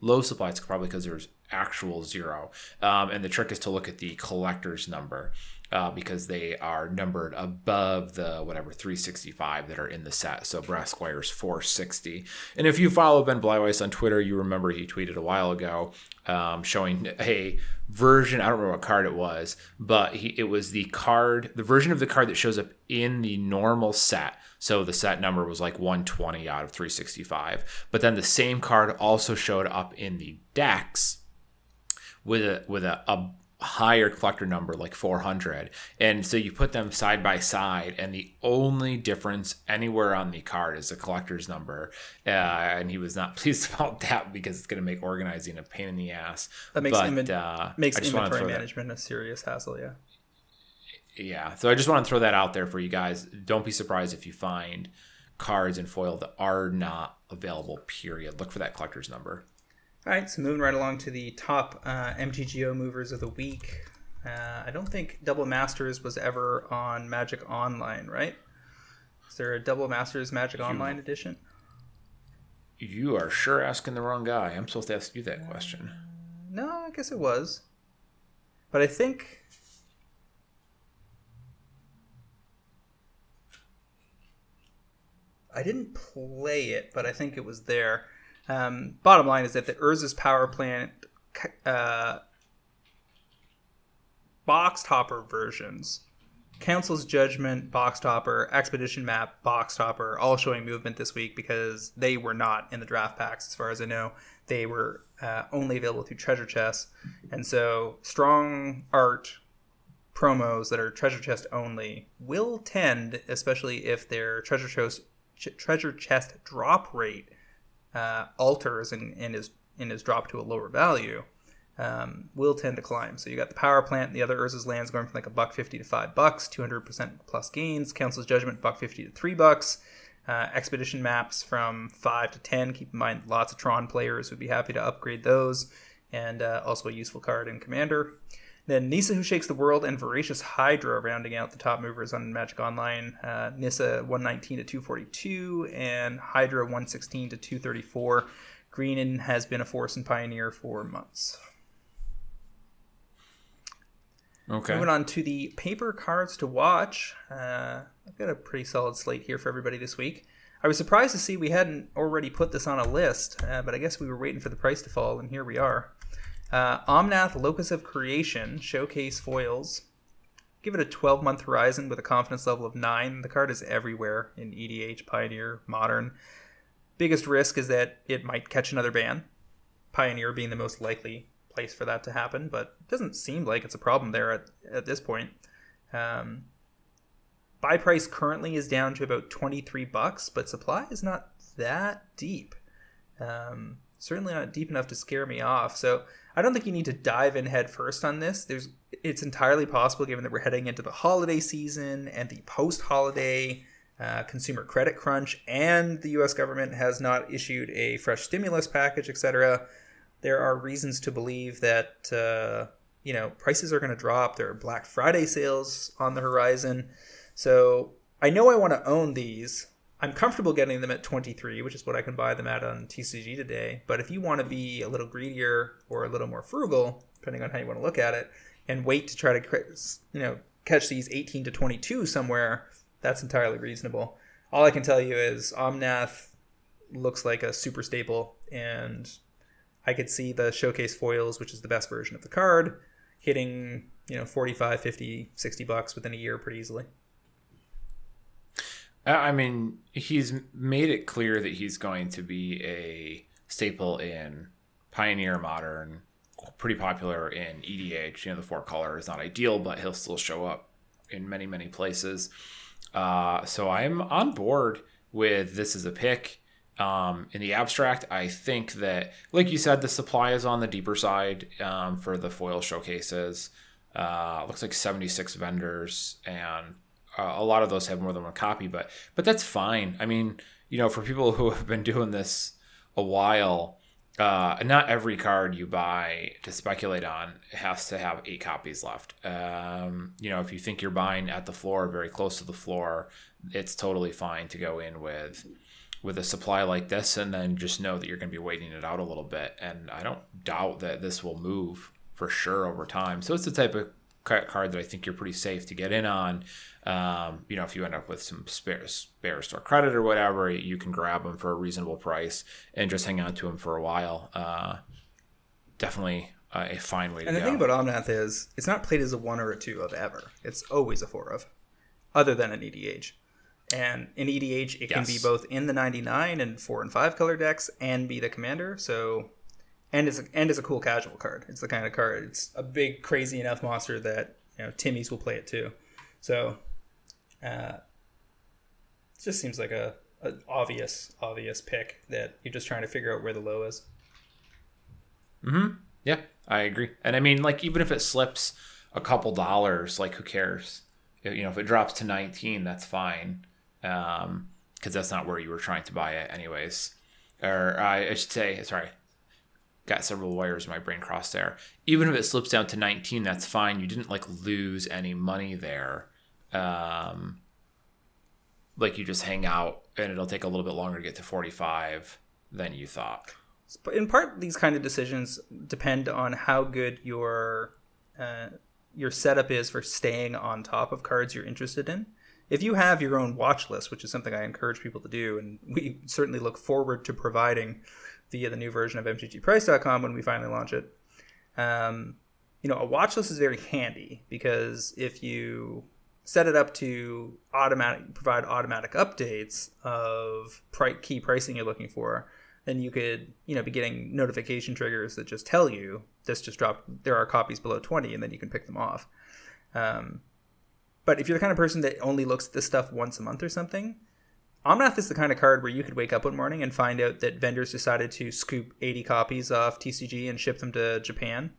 low supply. It's probably because there's actual zero. Um, and the trick is to look at the collector's number uh, because they are numbered above the whatever 365 that are in the set. So Brass Squire's 460. And if you follow Ben Bleiweiss on Twitter, you remember he tweeted a while ago um, showing a version. I don't remember what card it was, but he, it was the card, the version of the card that shows up in the normal set. So the set number was like 120 out of 365. But then the same card also showed up in the decks with a with a, a higher collector number like 400 and so you put them side by side and the only difference anywhere on the card is the collector's number. Uh, and he was not pleased about that because it's going to make organizing a pain in the ass. That makes but uh, makes I just wanna inventory throw that- management a serious hassle. Yeah. yeah so i just want to throw that out there for you guys. Don't be surprised if you find cards in foil that are not available period. Look for that collector's number All right, so moving right along to the top uh, MTGO movers of the week. Uh, I don't think Double Masters was ever on Magic Online, right? Is there a Double Masters Magic Online edition? you are sure asking the wrong guy i'm supposed to ask you that question No, I guess it was. But I think. I didn't play it, but I think it was there. Um, bottom line is that the Urza's power plant uh, box topper versions, Council's Judgment, box topper, Expedition Map, box topper, all showing movement this week because they were not in the draft packs, as far as I know. They were uh, only available through treasure chests, and so strong art promos that are treasure chest only will tend, especially if their treasure chest treasure chest drop rate uh, alters and, and is and is dropped to a lower value, um, will tend to climb. So you got the power plant, and the other Urza's lands going from like a buck fifty to five bucks, two hundred percent plus gains. Council's Judgment buck fifty to three bucks. Uh, expedition maps from five to ten. Keep in mind, lots of Tron players would be happy to upgrade those, and uh, also a useful card in Commander. Then Nissa, who shakes the world, and Voracious Hydra rounding out the top movers on Magic Online. Uh, Nissa 119 to 242, and Hydra 116 to 234. Greenan has been a force and pioneer for months. okay Moving on to the paper cards to watch. Uh, I've got a pretty solid slate here for everybody this week. I was surprised to see we hadn't already put this on a list, uh, but I guess we were waiting for the price to fall, and here we are. Uh, Omnath Locus of Creation Showcase Foils. Give it a 12 month horizon with a confidence level of 9. The card is everywhere in EDH, Pioneer, Modern. Biggest risk is that it might catch another ban, Pioneer being the most likely place for that to happen, but it doesn't seem like it's a problem there at, at this point. Um, buy price currently is down to about 23 bucks, but supply is not that deep. Um, certainly not deep enough to scare me off. So I don't think you need to dive in head first on this. There's it's entirely possible given that we're heading into the holiday season and the post-holiday uh, consumer credit crunch, and the U.S. government has not issued a fresh stimulus package, etc. There are reasons to believe that uh, you know prices are going to drop. There are Black Friday sales on the horizon, so I know I want to own these. I'm comfortable getting them at 23, which is what I can buy them at on TCG today. But if you want to be a little greedier or a little more frugal, depending on how you want to look at it, and wait to try to you know catch these 18 to 22 somewhere, that's entirely reasonable. All I can tell you is Omnath looks like a super staple, and I could see the showcase foils, which is the best version of the card, hitting you know 45, 50, 60 bucks within a year pretty easily. I mean, he's made it clear that he's going to be a staple in Pioneer Modern, pretty popular in EDH. You know, the four color is not ideal, but he'll still show up in many, many places. Uh, so I'm on board with this as a pick. Um, in the abstract, I think that, like you said, the supply is on the deeper side um, for the foil showcases. Uh, looks like 76 vendors, and uh, a lot of those have more than one copy, but but that's fine. I mean, you know, for people who have been doing this a while, uh, not every card you buy to speculate on has to have eight copies left. Um, you know, if you think you're buying at the floor, very close to the floor, it's totally fine to go in with with a supply like this, and then just know that you're going to be waiting it out a little bit. And I don't doubt that this will move for sure over time. So it's the type of card that I think you're pretty safe to get in on. Um, you know, if you end up with some spare, spare store credit or whatever, you can grab them for a reasonable price and just hang on to them for a while. Uh, definitely uh, a fine way to and go. And the thing about Omnath is it's not played as a one or a two of ever. It's always a four of, other than an EDH. And in EDH, it yes. can be both in the 99 and four and five color decks and be the commander. So and it's a, and it's a cool casual card. It's the kind of card. It's a big crazy enough monster that you know Timmy's will play it too. So, uh, it just seems like a, a obvious obvious pick that you're just trying to figure out where the low is. Hmm. Yeah, I agree. And I mean, like even if it slips a couple dollars, like who cares? You know, if it drops to 19, that's fine. Um, because that's not where you were trying to buy it, anyways. Or I should say, sorry, got several wires in my brain crossed there. Even if it slips down to 19, that's fine. You didn't like lose any money there. Um, like you just hang out and it'll take a little bit longer to get to 45 than you thought. In part, these kind of decisions depend on how good your uh, your setup is for staying on top of cards you're interested in. If you have your own watch list, which is something I encourage people to do, and we certainly look forward to providing via the new version of mtgprice.com when we finally launch it. Um, you know, a watch list is very handy because if you set it up to automatic provide automatic updates of pri- key pricing you're looking for, then you could you know be getting notification triggers that just tell you this just dropped. There are copies below 20, and then you can pick them off. Um, but if you're the kind of person that only looks at this stuff once a month or something, Omnath is the kind of card where you could wake up one morning and find out that vendors decided to scoop 80 copies off TCG and ship them to Japan,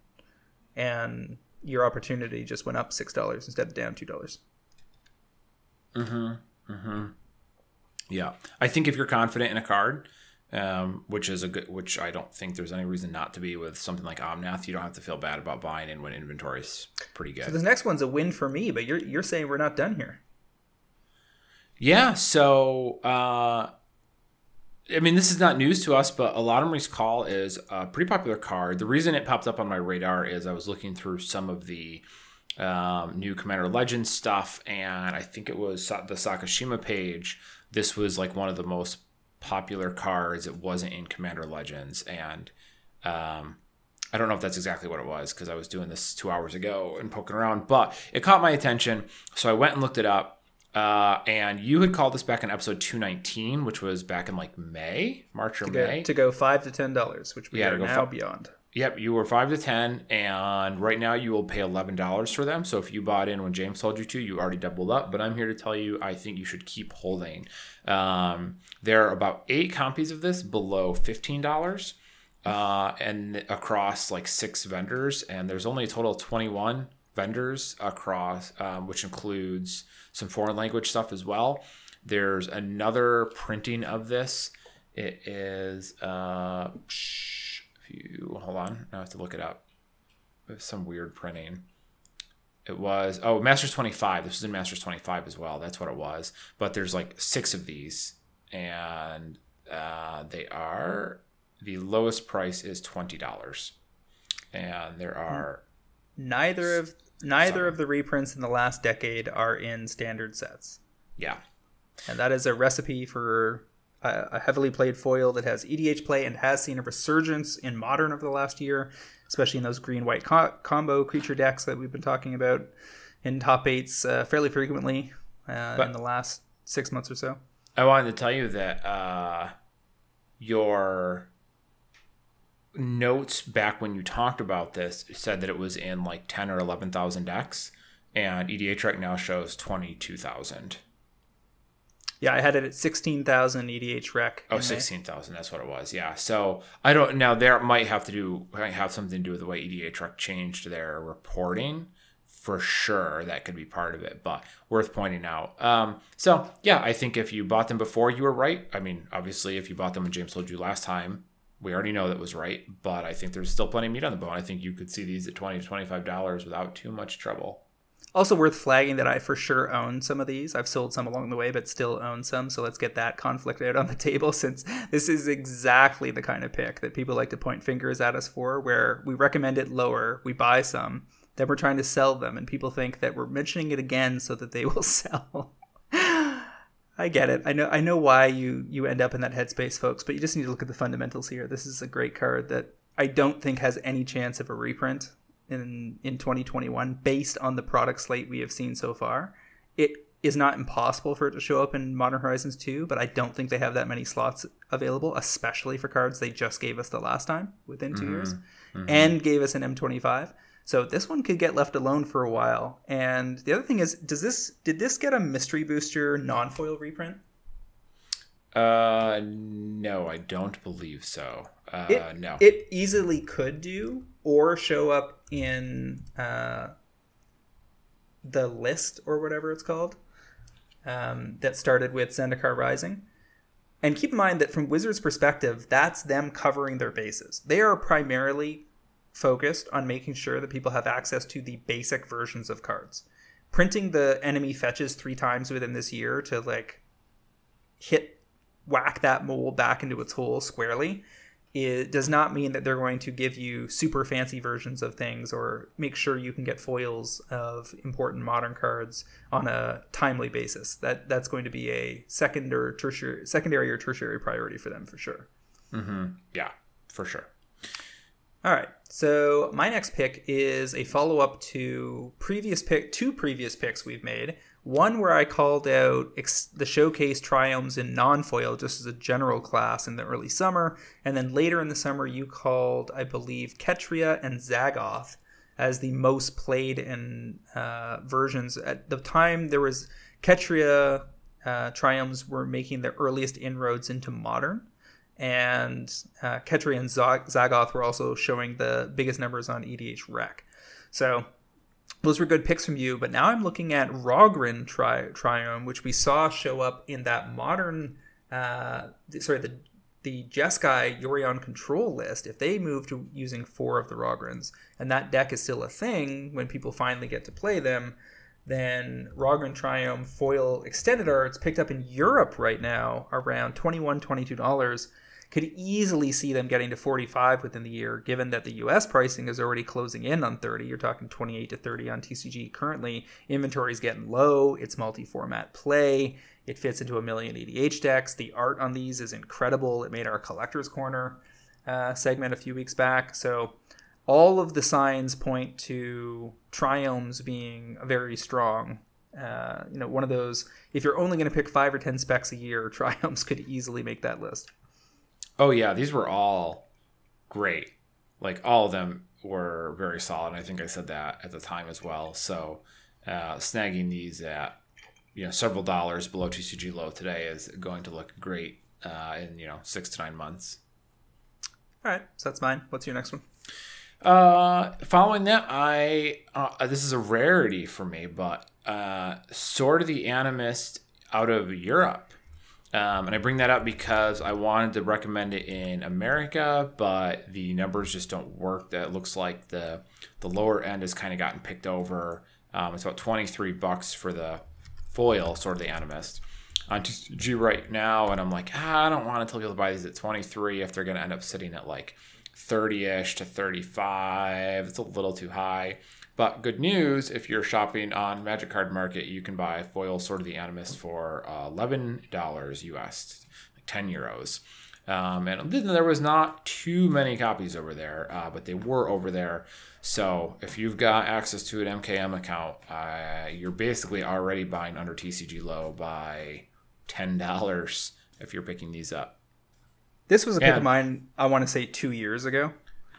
and your opportunity just went up $6 instead of down $2. Mm-hmm. Mm-hmm. Yeah. I think if you're confident in a card, um, which is a good, which I don't think there's any reason not to be with something like Omnath. You don't have to feel bad about buying in when inventory is pretty good. So this next one's a win for me, but you're you're saying we're not done here. Yeah, so uh, I mean, this is not news to us, but Eladamri's Call is a pretty popular card. The reason it popped up on my radar is I was looking through some of the um, new Commander Legends stuff, and I think it was the Sakashima page. This was like one of the most popular cards. It wasn't in Commander Legends, and um, I don't know if that's exactly what it was because I was doing this two hours ago and poking around, but it caught my attention. So I went and looked it up uh, and you had called this back in episode 219, which was back in like May, March or to May. To go five to ten dollars, which we yeah, are now beyond. Yep, you were five to ten, and right now you will pay eleven dollars for them. So if you bought in when James told you to, you already doubled up. But I'm here to tell you, I think you should keep holding. Um, there are about eight copies of this below fifteen dollars, uh, and across like six vendors, and there's only a total of twenty one vendors across, um, which includes some foreign language stuff as well. There's another printing of this. It is. Uh, you hold on, I have to look it up. Some weird printing. It was oh Masters 25. This was in Masters 25 as well. That's what it was. But there's like six of these, and uh, they are the lowest price is twenty dollars, and there are neither of neither some. of the reprints in the last decade are in standard sets. Yeah, and that is a recipe for a heavily played foil that has EDH play and has seen a resurgence in modern over the last year, especially in those green white co- combo creature decks that we've been talking about in top eights uh, fairly frequently uh, in the last six months or so. I wanted to tell you that uh, your notes back when you talked about this said that it was in like 10 or 11,000 decks, and EDH right now shows 22,000. Yeah, I had it at 16,000 EDH rec. Oh, 16,000. That's what it was. Yeah. So I don't, now there might have to do, might have something to do with the way EDH rec changed their reporting for sure. That could be part of it, but worth pointing out. Um, so yeah, I think if you bought them before, you were right. I mean, obviously, if you bought them when James told you last time, we already know that was right, but I think there's still plenty of meat on the bone. I think you could see these at 20 to $25 without too much trouble. Also worth flagging that I for sure own some of these. I've sold some along the way, but still own some. So let's get that conflict out on the table since this is exactly the kind of pick that people like to point fingers at us for, where we recommend it lower, we buy some, then we're trying to sell them, and people think that we're mentioning it again so that they will sell. I get it. I know I know why you you end up in that headspace, folks, but you just need to look at the fundamentals here. This is a great card that I don't think has any chance of a reprint in in 2021 based on the product slate we have seen so far. It is not impossible for it to show up in Modern Horizons 2, but I don't think they have that many slots available, especially for cards they just gave us the last time within 2 mm-hmm. years mm-hmm. and gave us an M25. So this one could get left alone for a while. And the other thing is, does this did this get a mystery booster non-foil reprint? Uh, no, I don't believe so. Uh, it, no, it easily could do or show up in uh, the list or whatever it's called um, that started with Zendikar Rising. And keep in mind that from Wizards' perspective, that's them covering their bases. They are primarily focused on making sure that people have access to the basic versions of cards. Printing the enemy fetches three times within this year to like hit whack that mole back into its hole squarely it does not mean that they're going to give you super fancy versions of things or make sure you can get foils of important modern cards on a timely basis. That that's going to be a second or tertiary, secondary or tertiary priority for them for sure. Mm-hmm. Yeah, for sure. All right. So my next pick is a follow up to previous pick, two previous picks we've made. One where I called out ex- the showcase triomes in non-foil just as a general class in the early summer, and then later in the summer you called, I believe, Ketria and Zagoth as the most played in uh, versions. At the time, there was Ketria uh, triomes were making their earliest inroads into modern, and uh, Ketria and Zagoth were also showing the biggest numbers on EDH Rec. So those were good picks from you. But now I'm looking at Raugrin tri- Triome, which we saw show up in that modern, uh, sorry, the the Jeskai Yorion control list. If they move to using four of the Raugrins, and that deck is still a thing when people finally get to play them, then Raugrin Triome foil extended arts picked up in Europe right now around 21 $22 could easily see them getting to 45 within the year, given that the US pricing is already closing in on 30. You're talking 28 to 30 on TCG currently. Inventory is getting low. It's multi format play. It fits into a million EDH decks. The art on these is incredible. It made our Collector's Corner uh, segment a few weeks back. So all of the signs point to Triomes being very strong. Uh, you know, one of those, if you're only going to pick five or 10 specs a year, Triomes could easily make that list. Oh yeah, these were all great. like all of them were very solid. I think I said that at the time as well. So uh, snagging these at you know several dollars below TCG low today is going to look great uh, in you know six to nine months. All right, so that's mine. What's your next one? Uh, following that, I uh, this is a rarity for me, but uh, Sword of the Animist out of Europe. Um, and I bring that up because I wanted to recommend it in America, but the numbers just don't work. That looks like the the lower end has kind of gotten picked over. Um, it's about twenty three bucks for the foil, Sword of the Animist on TCG right now, and I'm like, ah, I don't want to tell people to buy these at 23 if they're going to end up sitting at like 30ish to 35. It's a little too high. But good news, if you're shopping on Magic Card Market, you can buy foil Sword of the Animist for uh, $11 US, like 10 euros. Um, and there was not too many copies over there, uh, but they were over there. So if you've got access to an MKM account, uh, you're basically already buying under TCG low by ten dollars if you're picking these up. This was a pick and, of mine. I want to say two years ago.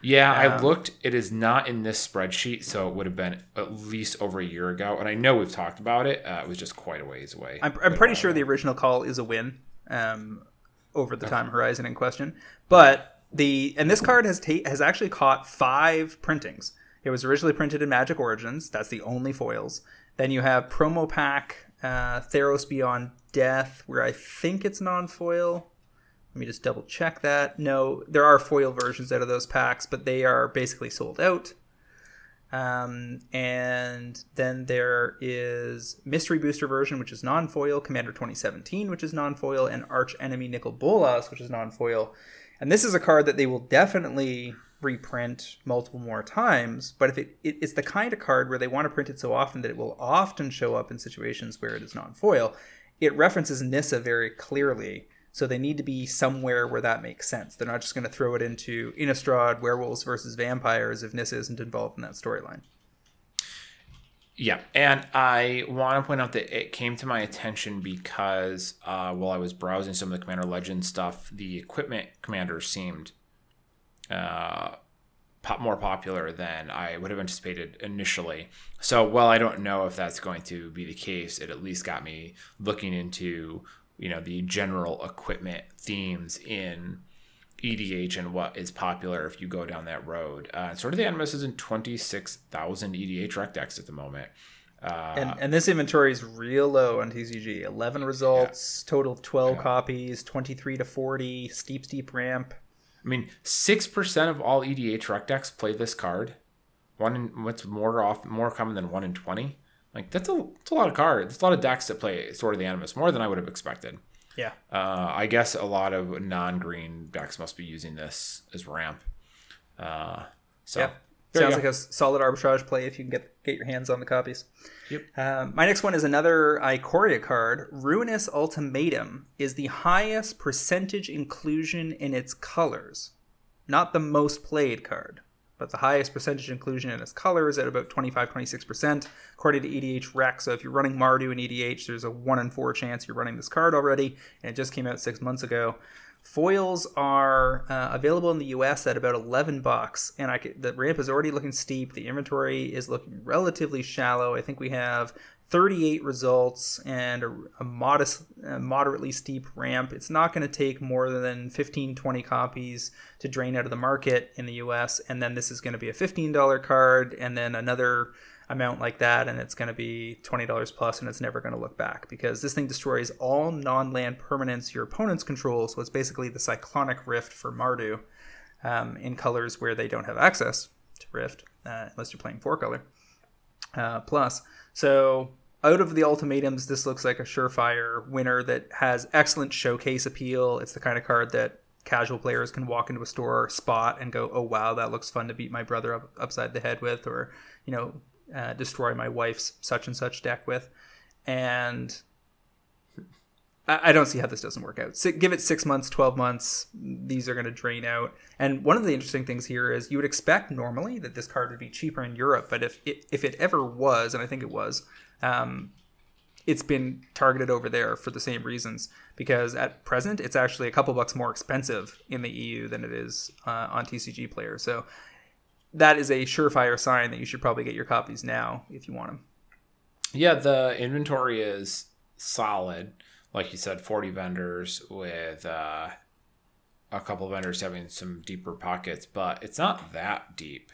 Yeah, um, I looked. It is not in this spreadsheet, so it would have been at least over a year ago. And I know we've talked about it. Uh, it was just quite a ways away. I'm, I'm pretty uh, sure the original call is a win um, over the time horizon in question. But the and this card has ta- has actually caught five printings. It was originally printed in Magic Origins. That's the only foils. Then you have promo pack uh, Theros Beyond Death, where I think it's non foil. Let me just double check that. No, there are foil versions out of those packs, but they are basically sold out. Um, and then there is Mystery Booster version, which is non foil, Commander 2017, which is non foil, and Arch Enemy Nicol Bolas, which is non foil. And this is a card that they will definitely reprint multiple more times. But if it, it, it's the kind of card where they want to print it so often that it will often show up in situations where it is non foil, it references Nissa very clearly. So they need to be somewhere where that makes sense. They're not just going to throw it into Innistrad werewolves versus vampires if Nissa isn't involved in that storyline. Yeah, and I want to point out that it came to my attention because uh, while I was browsing some of the Commander Legends stuff, the equipment commander seemed uh, more popular than I would have anticipated initially. So while I don't know if that's going to be the case, it at least got me looking into you know the general equipment themes in EDH and what is popular if you go down that road. Uh, Sword of the Animist is in 26,000 EDH rec decks at the moment. Uh, and, and this inventory is real low on TCG. 11 results, yeah. total of 12 yeah. copies, 23 to 40, steep, steep ramp. I mean, 6% of all EDH rec decks play this card. One in, what's more off more common than 1 in 20. Like that's a, that's a lot of cards. That's a lot of decks that play Sword of the Animist, more than I would have expected. Yeah. Uh, I guess a lot of non-green decks must be using this as ramp. Uh, so yeah. sounds like a solid arbitrage play if you can get get your hands on the copies. Yep. Um, my next one is another Ikoria card. Ruinous Ultimatum is the highest percentage inclusion in its colors, not the most played card but the highest percentage inclusion in its color is at about 25 26% according to EDH Rec. So if you're running Mardu in EDH, there's a 1 in 4 chance you're running this card already, and it just came out six months ago. Foils are uh, available in the U.S. at about 11 bucks, and I could, the ramp is already looking steep. The inventory is looking relatively shallow. I think we have 38 results and a, a modest, a moderately steep ramp. It's not going to take more than 15, 20 copies to drain out of the market in the US. And then this is going to be a $15 card and then another amount like that. And it's going to be $20 plus and it's never going to look back because this thing destroys all non land permanents your opponents control. So it's basically the Cyclonic Rift for Mardu um, in colors where they don't have access to Rift uh, unless you're playing four color. Uh, plus, so out of the ultimatums, this looks like a surefire winner that has excellent showcase appeal. It's the kind of card that casual players can walk into a store, spot, and go, "Oh wow, that looks fun to beat my brother up, upside the head with," or you know, uh, destroy my wife's such and such deck with. And I, don't see how this doesn't work out. So give it six months, twelve months, these are going to drain out. And one of the interesting things here is you would expect normally that this card would be cheaper in Europe, but if it, if it ever was, and I think it was, um, it's been targeted over there for the same reasons because at present it's actually a couple bucks more expensive in the EU than it is uh, on TCG Player. So that is a surefire sign that you should probably get your copies now if you want them. Yeah, the inventory is solid. Like you said, 40 vendors with uh, a couple of vendors having some deeper pockets, but it's not that deep.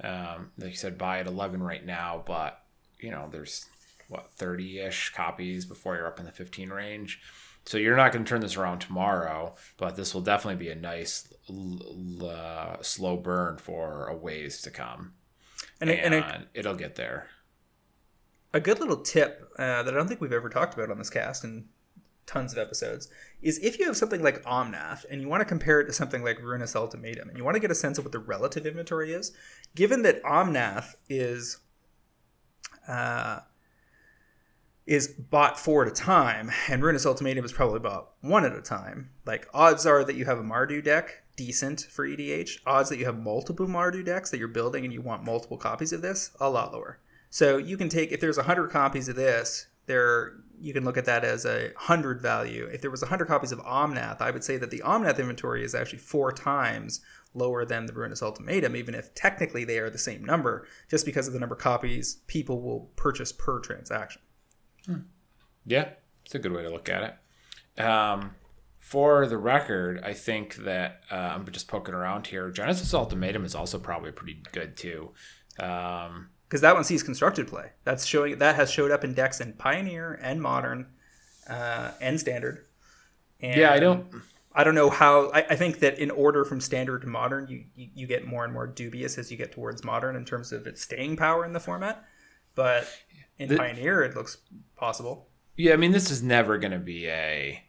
Um, like you said, buy at 11 right now, but you know, there's what 30-ish copies before you're up in the 15 range. So you're not going to turn this around tomorrow, but this will definitely be a nice l- uh, slow burn for a ways to come. And, and, and it, will get there. A good little tip uh, that I don't think we've ever talked about on this cast and tons of episodes is if you have something like Omnath and you want to compare it to something like Ruinous Ultimatum and you want to get a sense of what the relative inventory is, given that Omnath is uh, is bought four at a time, and Ruinous Ultimatum is probably bought one at a time. Like odds are that you have a Mardu deck, decent for EDH. Odds that you have multiple Mardu decks that you're building and you want multiple copies of this, a lot lower. So you can take if there's hundred copies of this, there you can look at that as a hundred value. If there was hundred copies of Omnath, I would say that the Omnath inventory is actually four times lower than the Ruinous Ultimatum, even if technically they are the same number, just because of the number of copies people will purchase per transaction. Hmm. Yeah, it's a good way to look at it. Um, for the record, I think that uh, I'm just poking around here. Genesis Ultimatum is also probably pretty good too. Um, because that one sees constructed play. That's showing that has showed up in decks in Pioneer and Modern uh, and Standard. And yeah, I don't. I don't know how. I, I, think that in order from Standard to Modern, you, you, you get more and more dubious as you get towards Modern in terms of its staying power in the format. But in the, Pioneer, it looks possible. Yeah, I mean, this is never going to be a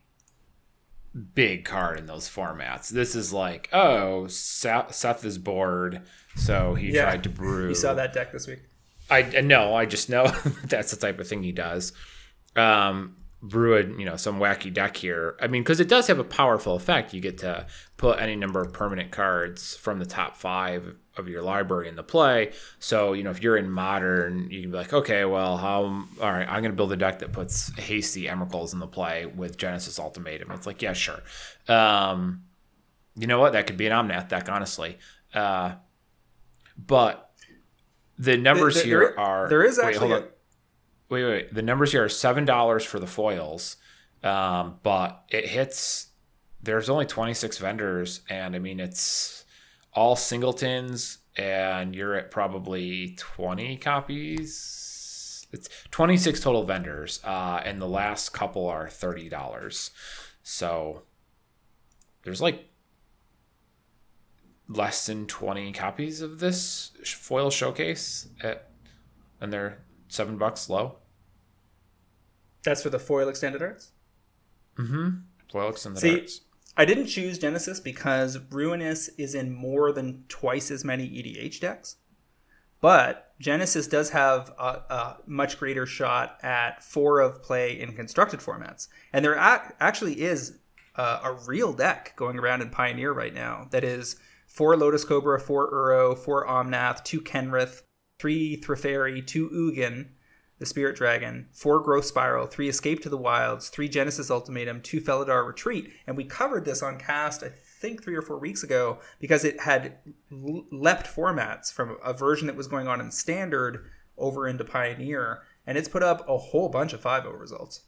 big card in those formats. This is like, oh, Seth is bored, so he yeah, tried to brew. You saw that deck this week. I no, I just know that's the type of thing he does. Um, brew a you know some wacky deck here. I mean, because it does have a powerful effect. You get to put any number of permanent cards from the top five of your library in the play. So you know if you're in modern, you can be like, okay, well, how? All right, I'm going to build a deck that puts hasty Emrakul's in the play with Genesis Ultimatum. It's like, yeah, sure. Um, you know what? That could be an Omnath deck, honestly. Uh, but the numbers there, here are there is actually wait, wait, wait. The numbers here are seven dollars for the foils, um, but it hits. There's only 26 vendors, and I mean it's all singletons, and you're at probably 20 copies. It's 26 total vendors, uh, and the last couple are thirty dollars. So there's like less than 20 copies of this foil showcase at, and they're seven bucks low that's for the foil extended arts. Mm-hmm. Foil extended See, arts. I didn't choose Genesis because Ruinous is in more than twice as many EDH decks. But Genesis does have a, a much greater shot at four of play in constructed formats. And there ac- actually is a, a real deck going around in Pioneer right now that is four Lotus Cobra, four Uro, four Omnath, two Kenrith, three Teferi, two Ugin, the Spirit Dragon, four Growth Spiral, three Escape to the Wilds, three Genesis Ultimatum, two Felidar Retreat. And we covered this on cast, I think, three or four weeks ago because it had leapt formats from a version that was going on in Standard over into Pioneer. And it's put up a whole bunch of 5 0 results.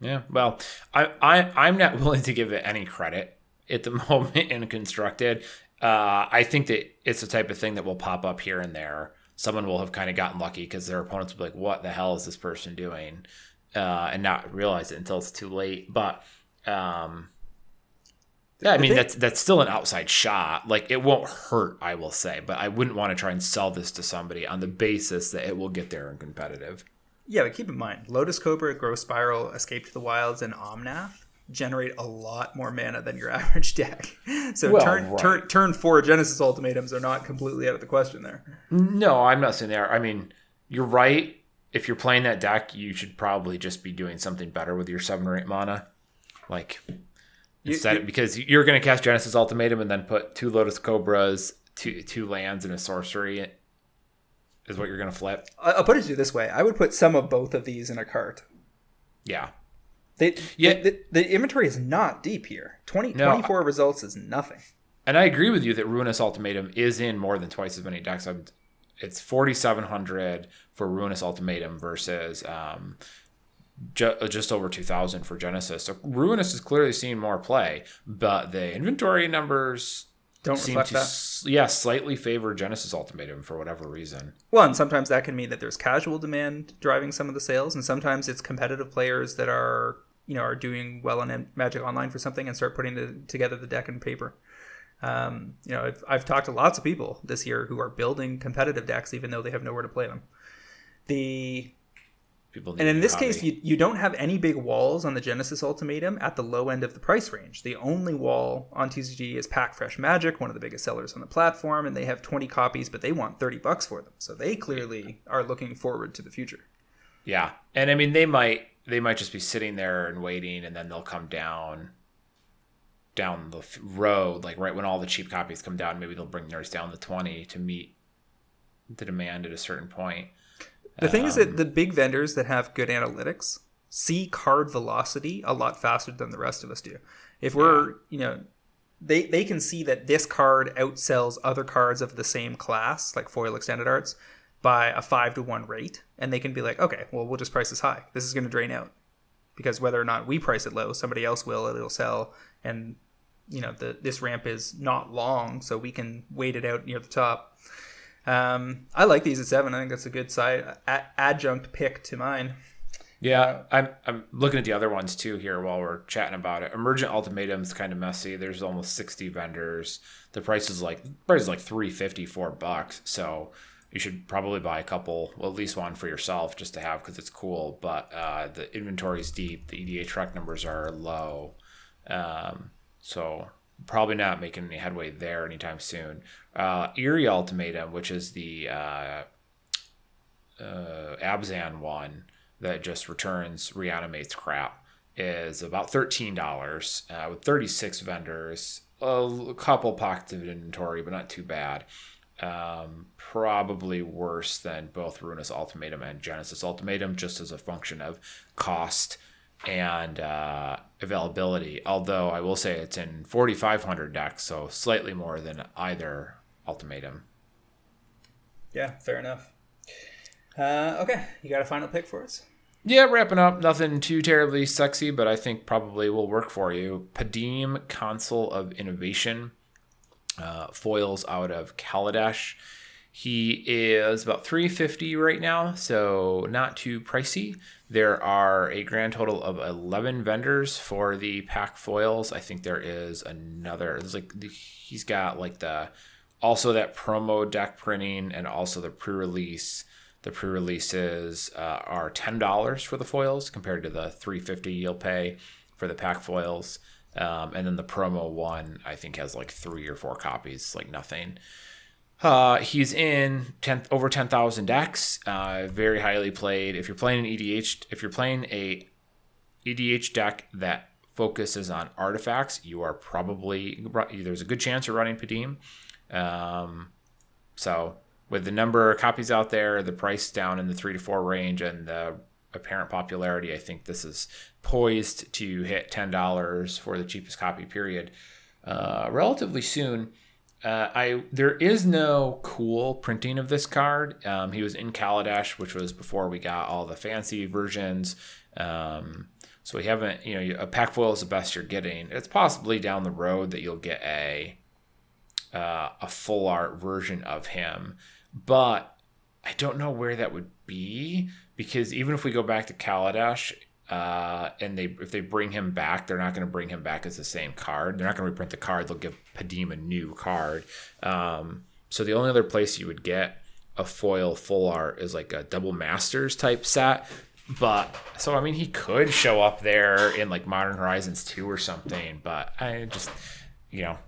Yeah, well, I, I, I'm not willing to give it any credit at the moment in Constructed. Uh, I think that it's the type of thing that will pop up here and there someone will have kind of gotten lucky because their opponents will be like, "What the hell is this person doing?" Uh, and not realize it until it's too late. But um, yeah, I mean that's that's still an outside shot. Like it won't hurt, I will say, but I wouldn't want to try and sell this to somebody on the basis that it will get there and competitive. Yeah, but keep in mind, Lotus Cobra, Growth Spiral, Escape to the Wilds, and Omnath generate a lot more mana than your average deck. So well, turn right. turn turn four Genesis ultimatums are not completely out of the question there. No, I'm not saying they are. I mean, you're right. If you're playing that deck, you should probably just be doing something better with your seven or eight mana. Like instead you, you, because you're gonna cast Genesis Ultimatum and then put two Lotus Cobras, two two lands and a sorcery is what you're gonna flip. I'll put it to you this way. I would put some of both of these in a cart. Yeah. They, yeah. The, inventory is not deep here. 20, no, 24 results is nothing. and I agree with you that Ruinous Ultimatum is in more than twice as many decks. I'm, it's 4,700 for Ruinous Ultimatum versus um, ju- just over 2,000 for Genesis. So Ruinous is clearly seeing more play, but the inventory numbers Don't seem reflect to, that. yeah, slightly favor Genesis Ultimatum for whatever reason. Well, and sometimes that can mean that there's casual demand driving some of the sales, and sometimes it's competitive players that are you know are doing well in Magic Online for something and start putting the, together the deck and paper. Um, you know, I've, I've talked to lots of people this year who are building competitive decks even though they have nowhere to play them. The People need and in this hobby. case, you, you don't have any big walls on the Genesis Ultimatum at the low end of the price range. The only wall on TCG is Pack Fresh Magic, one of the biggest sellers on the platform, and they have 20 copies, but they want 30 bucks for them. So they clearly are looking forward to the future. Yeah, and I mean they might they might just be sitting there and waiting, and then they'll come down down the road, like right when all the cheap copies come down. Maybe they'll bring theirs down to twenty to meet the demand at a certain point. The thing is Um, that the big vendors that have good analytics see card velocity a lot faster than the rest of us do. If we're, you know, they they can see that this card outsells other cards of the same class, like foil extended arts, by a five to one rate, and they can be like, okay, well, we'll just price this high. This is going to drain out because whether or not we price it low, somebody else will. It'll sell, and you know, the this ramp is not long, so we can wait it out near the top. Um, I like these at seven. I think that's a good side a- adjunct pick to mine. Yeah, I'm I'm looking at the other ones too here while we're chatting about it. Emergent Ultimatum's kind of messy. There's almost 60 vendors. The price is like price is like 350 4 bucks. So you should probably buy a couple, well, at least one for yourself just to have because it's cool. But uh, the is deep. The EDHREC numbers are low. Um, so probably not making any headway there anytime soon. Uh, Eerie Ultimatum, which is the uh, uh, Abzan one that just returns reanimates crap is about thirteen dollars uh, with thirty six vendors, a couple pockets of inventory, but not too bad. Um, probably worse than both Ruinous Ultimatum and Genesis Ultimatum, just as a function of cost and uh, availability. Although I will say it's in forty five hundred decks, so slightly more than either Ultimatum. Yeah, fair enough. Uh, okay, you got a final pick for us? Yeah, wrapping up. Nothing too terribly sexy, but I think probably will work for you. Padeem Consul of Innovation uh, foils out of Kaladesh. He is about 350 right now, so not too pricey. There are a grand total of 11 vendors for the pack foils. I think there is another. There's like the, he's got like the also that promo deck printing and also the pre-release. The pre-releases uh, are ten dollars for the foils compared to the 350 you'll pay for the pack foils. Um, and then the promo one, I think, has like three or four copies, like nothing. Uh, he's in 10, over 10,000 decks, uh, very highly played. If you're playing an EDH, if you're playing a EDH deck that focuses on artifacts, you are probably, there's a good chance you're running Padeem. Um, so with the number of copies out there, the price down in the three to four range, and the apparent popularity, I think this is poised to hit ten dollars for the cheapest copy period uh, relatively soon. Uh, I there is no cool printing of this card. Um, he was in Kaladesh, which was before we got all the fancy versions. Um, so we haven't, you know, a pack foil is the best you're getting. It's possibly down the road that you'll get a uh, a full art version of him, but I don't know where that would be because even if we go back to Kaladesh, uh, and they if they bring him back, they're not going to bring him back as the same card. They're not going to reprint the card. They'll give Padeem a new card. Um, so the only other place you would get a foil full art is like a double masters type set. But so I mean, he could show up there in like Modern Horizons two or something. But I just you know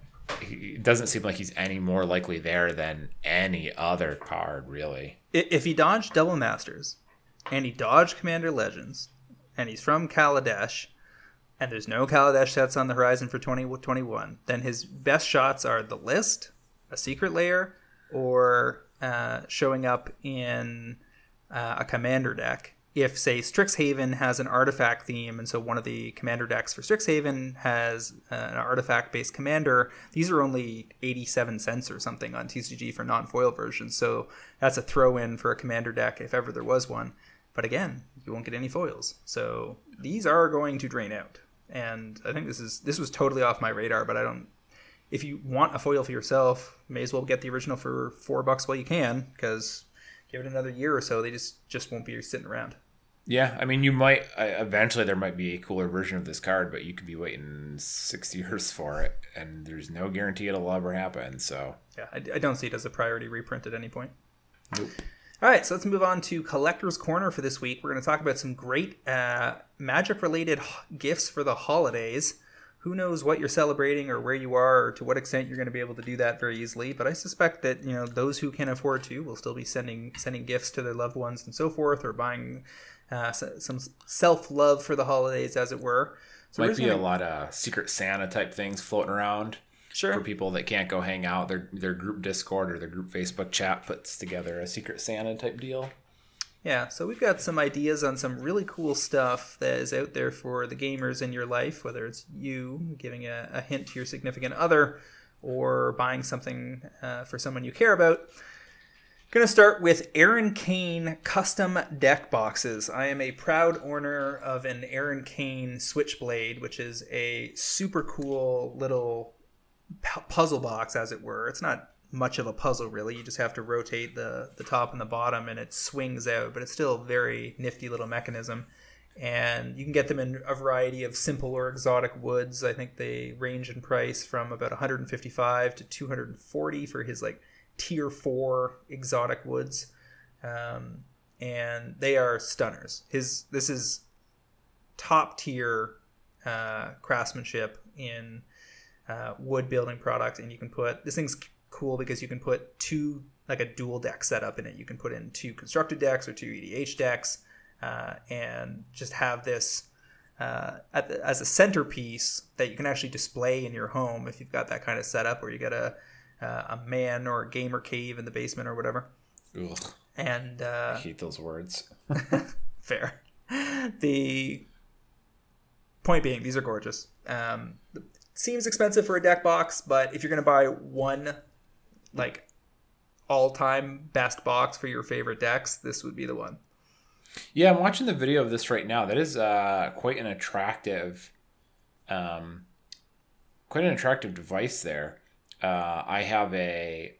it doesn't seem like he's any more likely there than any other card, really. If he dodged Double Masters, and he dodged Commander Legends, and he's from Kaladesh, and there's no Kaladesh sets on the horizon for 2021, then his best shots are the list, a Secret Lair, or uh, showing up in uh, a commander deck if say Strixhaven has an artifact theme, and so one of the commander decks for Strixhaven has uh, an artifact-based commander, these are only 87 cents or something on TCG for non-foil versions. So that's a throw-in for a commander deck if ever there was one. But again, you won't get any foils. So these are going to drain out. And I think this is this was totally off my radar, but I don't if you want a foil for yourself, may as well get the original for four bucks while you can, because give it another year or so, they just just won't be sitting around. Yeah, I mean, you might eventually there might be a cooler version of this card, but you could be waiting six years for it, and there's no guarantee it'll ever happen. So yeah, I, I don't see it as a priority reprint at any point. Nope. All right, so let's move on to Collector's Corner for this week. We're going to talk about some great uh, magic related gifts for the holidays. Who knows what you're celebrating or where you are or to what extent you're going to be able to do that very easily, but I suspect that, you know, those who can afford to will still be sending sending gifts to their loved ones and so forth or buying uh, some self love for the holidays, as it were. So Might be gonna... a lot of Secret Santa type things floating around. Sure. For people that can't go hang out, their their group Discord or their group Facebook chat puts together a Secret Santa type deal. Yeah, so we've got some ideas on some really cool stuff that is out there for the gamers in your life, whether it's you giving a, a hint to your significant other or buying something uh, for someone you care about. Going to start with Aaron Kane custom deck boxes. I am a proud owner of an Aaron Kane Switchblade, which is a super cool little puzzle box, as it were. It's not much of a puzzle, really. You just have to rotate the, the top and the bottom, and it swings out, but it's still a very nifty little mechanism. And you can get them in a variety of simple or exotic woods. I think they range in price from about 155 to 240 for his like tier four exotic woods, um, and they are stunners. His this is top tier uh, craftsmanship in uh, wood building product, and you can put this thing's cool because you can put two like a dual deck setup in it. You can put in two constructed decks or two EDH decks, uh, and just have this. Uh, the, as a centerpiece that you can actually display in your home if you've got that kind of setup where you got a uh, a man or a gamer cave in the basement or whatever. Ugh. And uh, I hate those words. fair. The point being, these are gorgeous. Um, seems expensive for a deck box, but if you're going to buy one, like all-time best box for your favorite decks, this would be the one. Yeah, I'm watching the video of this right now. That is uh, quite an attractive, um, quite an attractive device there uh, I have a.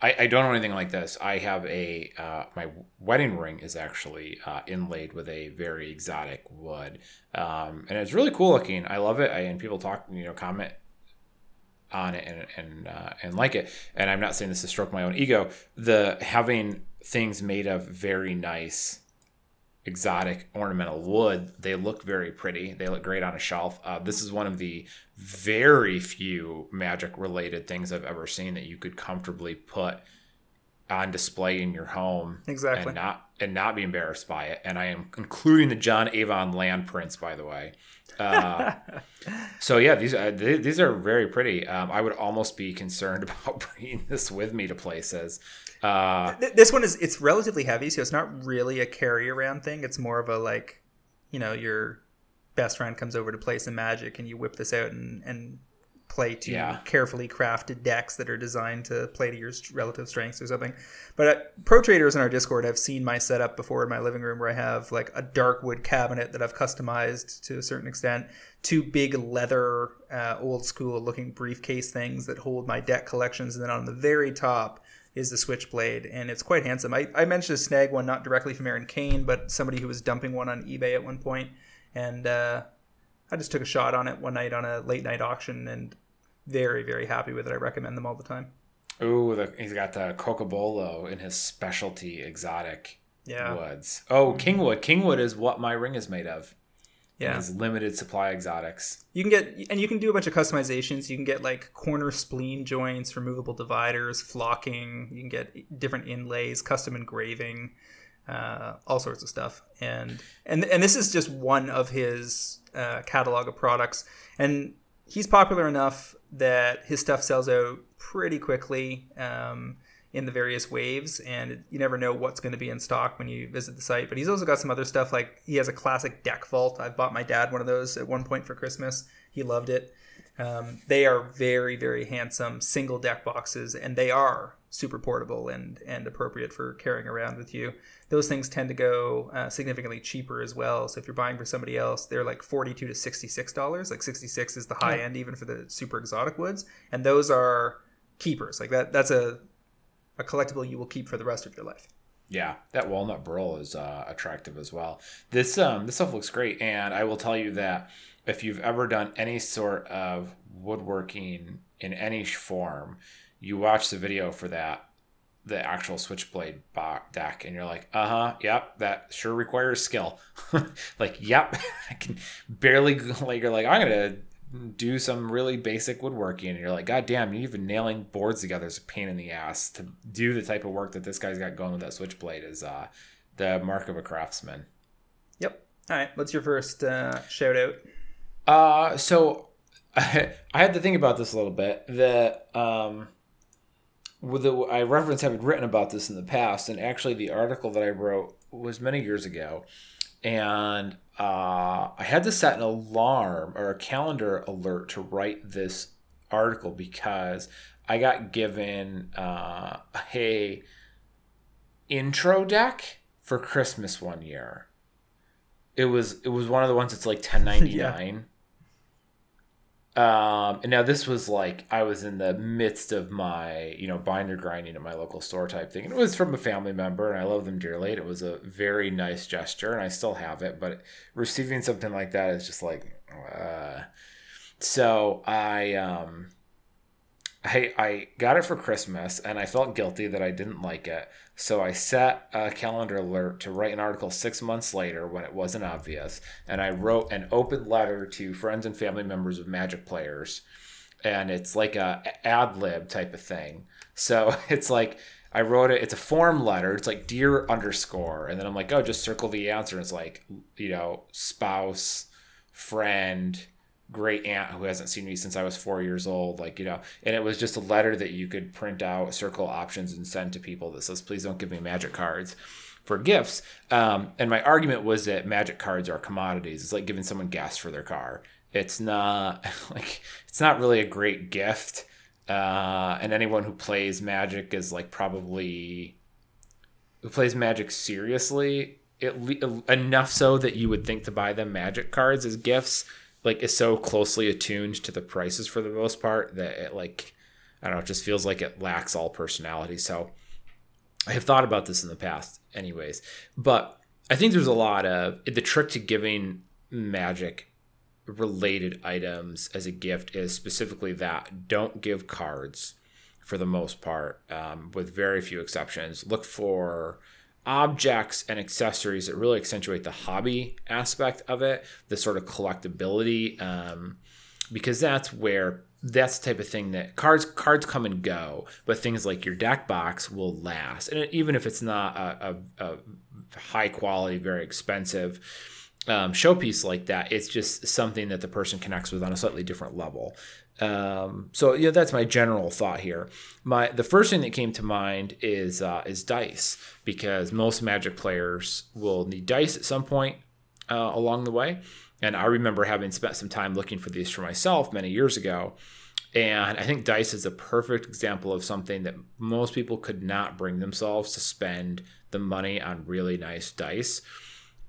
I, I don't know anything like this. I have a uh, my wedding ring is actually uh, inlaid with a very exotic wood, um, and it's really cool looking. I love it. I, and people talk, you know, comment on it and and uh, and like it. And I'm not saying this to stroke my own ego. The having things made of very nice exotic ornamental wood. They look very pretty. They look great on a shelf. Uh, this is one of the very few magic related things I've ever seen that you could comfortably put on display in your home exactly and not and not be embarrassed by it and i am including the john avon land prints by the way uh, so yeah these uh, these are very pretty um, i would almost be concerned about bringing this with me to places uh, this one is it's relatively heavy, so it's not really a carry around thing. It's more of a like, you know, your best friend comes over to play some magic, and you whip this out and and play two yeah. carefully crafted decks that are designed to play to your relative strengths or something. But uh, pro traders in our Discord have seen my setup before in my living room where I have like a dark wood cabinet that I've customized to a certain extent, two big leather, uh, old school looking briefcase things that hold my deck collections, and then on the very top is the Switchblade, and it's quite handsome. I, I mentioned a snag one not directly from Aaron Kane, but somebody who was dumping one on eBay at one point, and uh, I just took a shot on it one night on a late night auction, and very very happy with it. I recommend them all the time. Ooh, he's got the cocobolo in his specialty exotic yeah. woods. Oh, mm-hmm. Kingwood. Kingwood is what my ring is made of yeah has limited supply exotics you can get and you can do a bunch of customizations you can get like corner spline joints removable dividers flocking you can get different inlays custom engraving uh, all sorts of stuff and and and this is just one of his uh, catalog of products and he's popular enough that his stuff sells out pretty quickly um, in the various waves, and you never know what's going to be in stock when you visit the site. But he's also got some other stuff like he has a classic deck vault. I bought my dad one of those at one point for Christmas. He loved it. Um, they are very, very handsome single deck boxes, and they are super portable and and appropriate for carrying around with you. Those things tend to go uh, significantly cheaper as well. So if you're buying for somebody else, they're like forty-two to sixty-six dollars. Like sixty-six is the high yeah. end even for the super exotic woods, and those are keepers. Like that. That's a a collectible you will keep for the rest of your life. Yeah, that walnut burl is uh, attractive as well. This um this stuff looks great, and I will tell you that if you've ever done any sort of woodworking in any form, you watch the video for that the actual switchblade deck and you're like uh-huh yep that sure requires skill. Like yep i can barely like you're like i'm gonna do some really basic woodworking and you're like god damn even nailing boards together. Is a pain in the ass to do the type of work that this guy's got going with that switchblade is uh the mark of a craftsman. Yep. All right what's your first uh shout out uh so I, I had to think about this a little bit the um with the, I reference having written about this in the past, and actually the article that I wrote was many years ago, and uh, I had to set an alarm or a calendar alert to write this article because I got given uh, a intro deck for Christmas one year. It was it was one of the ones that's like ten ninety nine. Um, and now this was like I was in the midst of my, you know, binder grinding at my local store type thing. And it was from a family member, and I love them dearly. It was a very nice gesture, and I still have it. But receiving something like that is just like, uh. so I um, I I got it for Christmas, and I felt guilty that I didn't like it. So I set a calendar alert to write an article six months later when it wasn't obvious. And I wrote an open letter to friends and family members of Magic players. And it's like a ad lib type of thing. So it's like I wrote it, it's a form letter. It's like dear underscore. And then I'm like, oh, just circle the answer. And it's like, you know, spouse, friend, great aunt who hasn't seen me since I was four years old. Like, you know, and it was just a letter that you could print out, circle options, and send to people that says, please don't give me magic cards for gifts. Um, and my argument was that magic cards are commodities. It's like giving someone gas for their car. It's not like, it's not really a great gift. Uh, and anyone who plays magic is like probably who plays magic seriously it, enough so that you would think to buy them magic cards as gifts like is so closely attuned to the prices for the most part that it like I don't know, it just feels like it lacks all personality. So I have thought about this in the past, anyways. But I think there's a lot of the trick to giving magic related items as a gift is specifically that don't give cards for the most part, um, with very few exceptions. Look for objects and accessories that really accentuate the hobby aspect of it, the sort of collectability, um, because that's where that's the type of thing that cards cards come and go, but things like your deck box will last, and even if it's not a, a, a high quality, very expensive. Um, showpiece like that, it's just something that the person connects with on a slightly different level. Um, so yeah, that's my general thought here. My the first thing that came to mind is uh, is dice because most Magic players will need dice at some point uh, along the way, and I remember having spent some time looking for these for myself many years ago. And I think dice is a perfect example of something that most people could not bring themselves to spend the money on really nice dice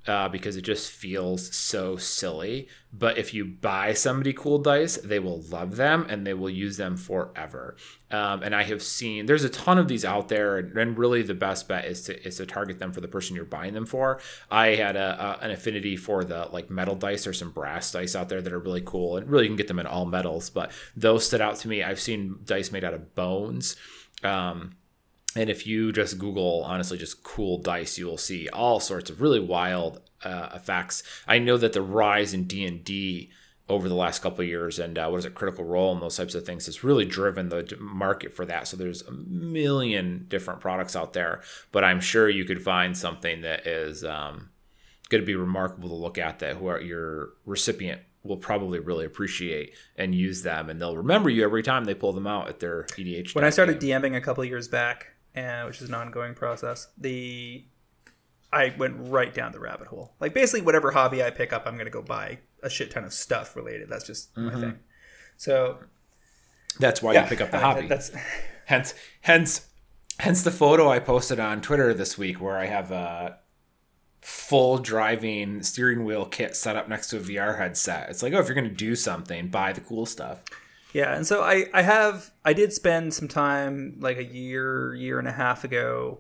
uh, because it just feels so silly. But if you buy somebody cool dice, they will love them and they will use them forever. Um, and I have seen there's a ton of these out there, and, really the best bet is to is to target them for the person you're buying them for. I had a, a, an affinity for the like metal dice or some brass dice out there that are really cool, and really you can get them in all metals. But those stood out to me. I've seen dice made out of bones. Um, and if you just Google, honestly, just cool dice, you will see all sorts of really wild uh, effects. I know that the rise in D and D over the last couple of years and uh, what is it, Critical Role and those types of things has really driven the market for that. So there's a million different products out there, but I'm sure you could find something that is um, going to be remarkable to look at that who are your recipient will probably really appreciate and use them and they'll remember you every time they pull them out at their EDH. When I started game. DMing a couple years back, uh, which is an ongoing process. The I went right down the rabbit hole. Like basically, whatever hobby I pick up, I'm gonna go buy a shit ton of stuff related. That's just my thing. So That's why yeah, you pick up the hobby. That's Hence, hence, hence the photo I posted on Twitter this week where I have a full driving steering wheel kit set up next to a VR headset. It's like, oh, if you're gonna do something, buy the cool stuff. Yeah, and so I I have I did spend some time like a year year and a half ago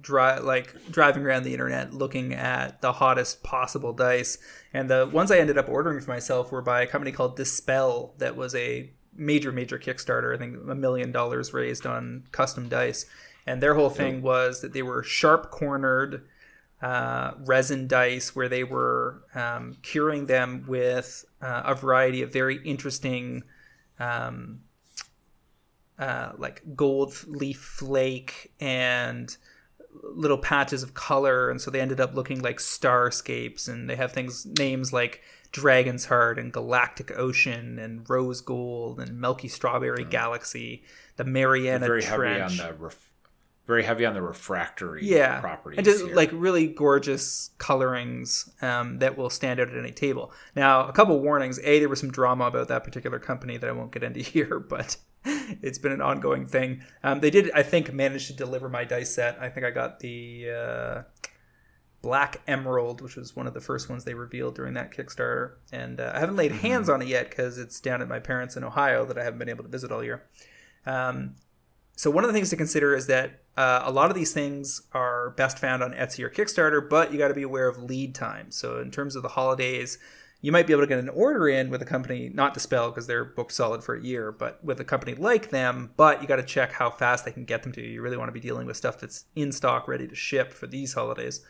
dri- like driving around the internet looking at the hottest possible dice and the ones I ended up ordering for myself were by a company called Dispel that was a major major Kickstarter I think a million dollars raised on custom dice and their whole thing was that they were sharp cornered uh, resin dice where they were um, curing them with uh, a variety of very interesting um, uh, like gold leaf flake and little patches of color. And so they ended up looking like starscapes and they have things names like dragon's heart and galactic ocean and rose gold and milky strawberry galaxy the mariana very trench. heavy on the ref- very heavy on the refractory yeah. properties. and just here. like really gorgeous colorings um, that will stand out at any table. Now a couple warnings. A there was some drama about that particular company that i won't get into here but it's been an ongoing thing. Um, they did i think manage to deliver my dice set. I think i got the uh, black emerald which was one of the first ones they revealed during that kickstarter. And uh, i haven't laid hands on it yet because it's down at my parents in ohio that i haven't been able to visit all year. Um, so one of the things to consider is that uh, a lot of these things are best found on Etsy or Kickstarter, but you got to be aware of lead time. So in terms of the holidays, you might be able to get an order in with a company, not Dispel because they're booked solid for a year, but with a company like them. But you got to check how fast they can get them to you. You really want to be dealing with stuff that's in stock, ready to ship for these holidays.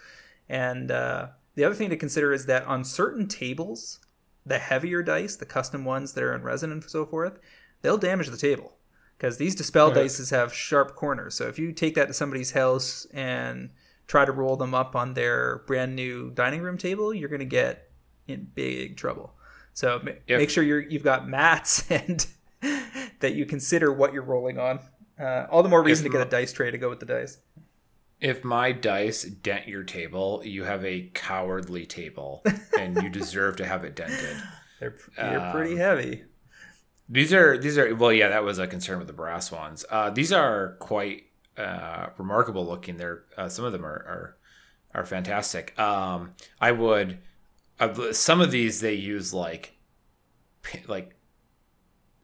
And uh, the other thing to consider is that on certain tables, the heavier dice, the custom ones that are in resin and so forth, they'll damage the table because these dispel Okay. dices have sharp corners. So if you take that to somebody's house and try to roll them up on their brand new dining room table, you're going to get in big trouble. So ma- make sure you're, you've got mats and that you consider what you're rolling on. Uh, all the more reason If- to get a dice tray to go with the dice. if my dice dent your table, you have a cowardly table, and you deserve to have it dented. They're, they're Um, pretty heavy. These are these are well, yeah, that was a concern with the brass ones. Uh, these are quite uh, remarkable looking. They're uh, some of them are are, are fantastic. Um, I would uh, some of these they use like like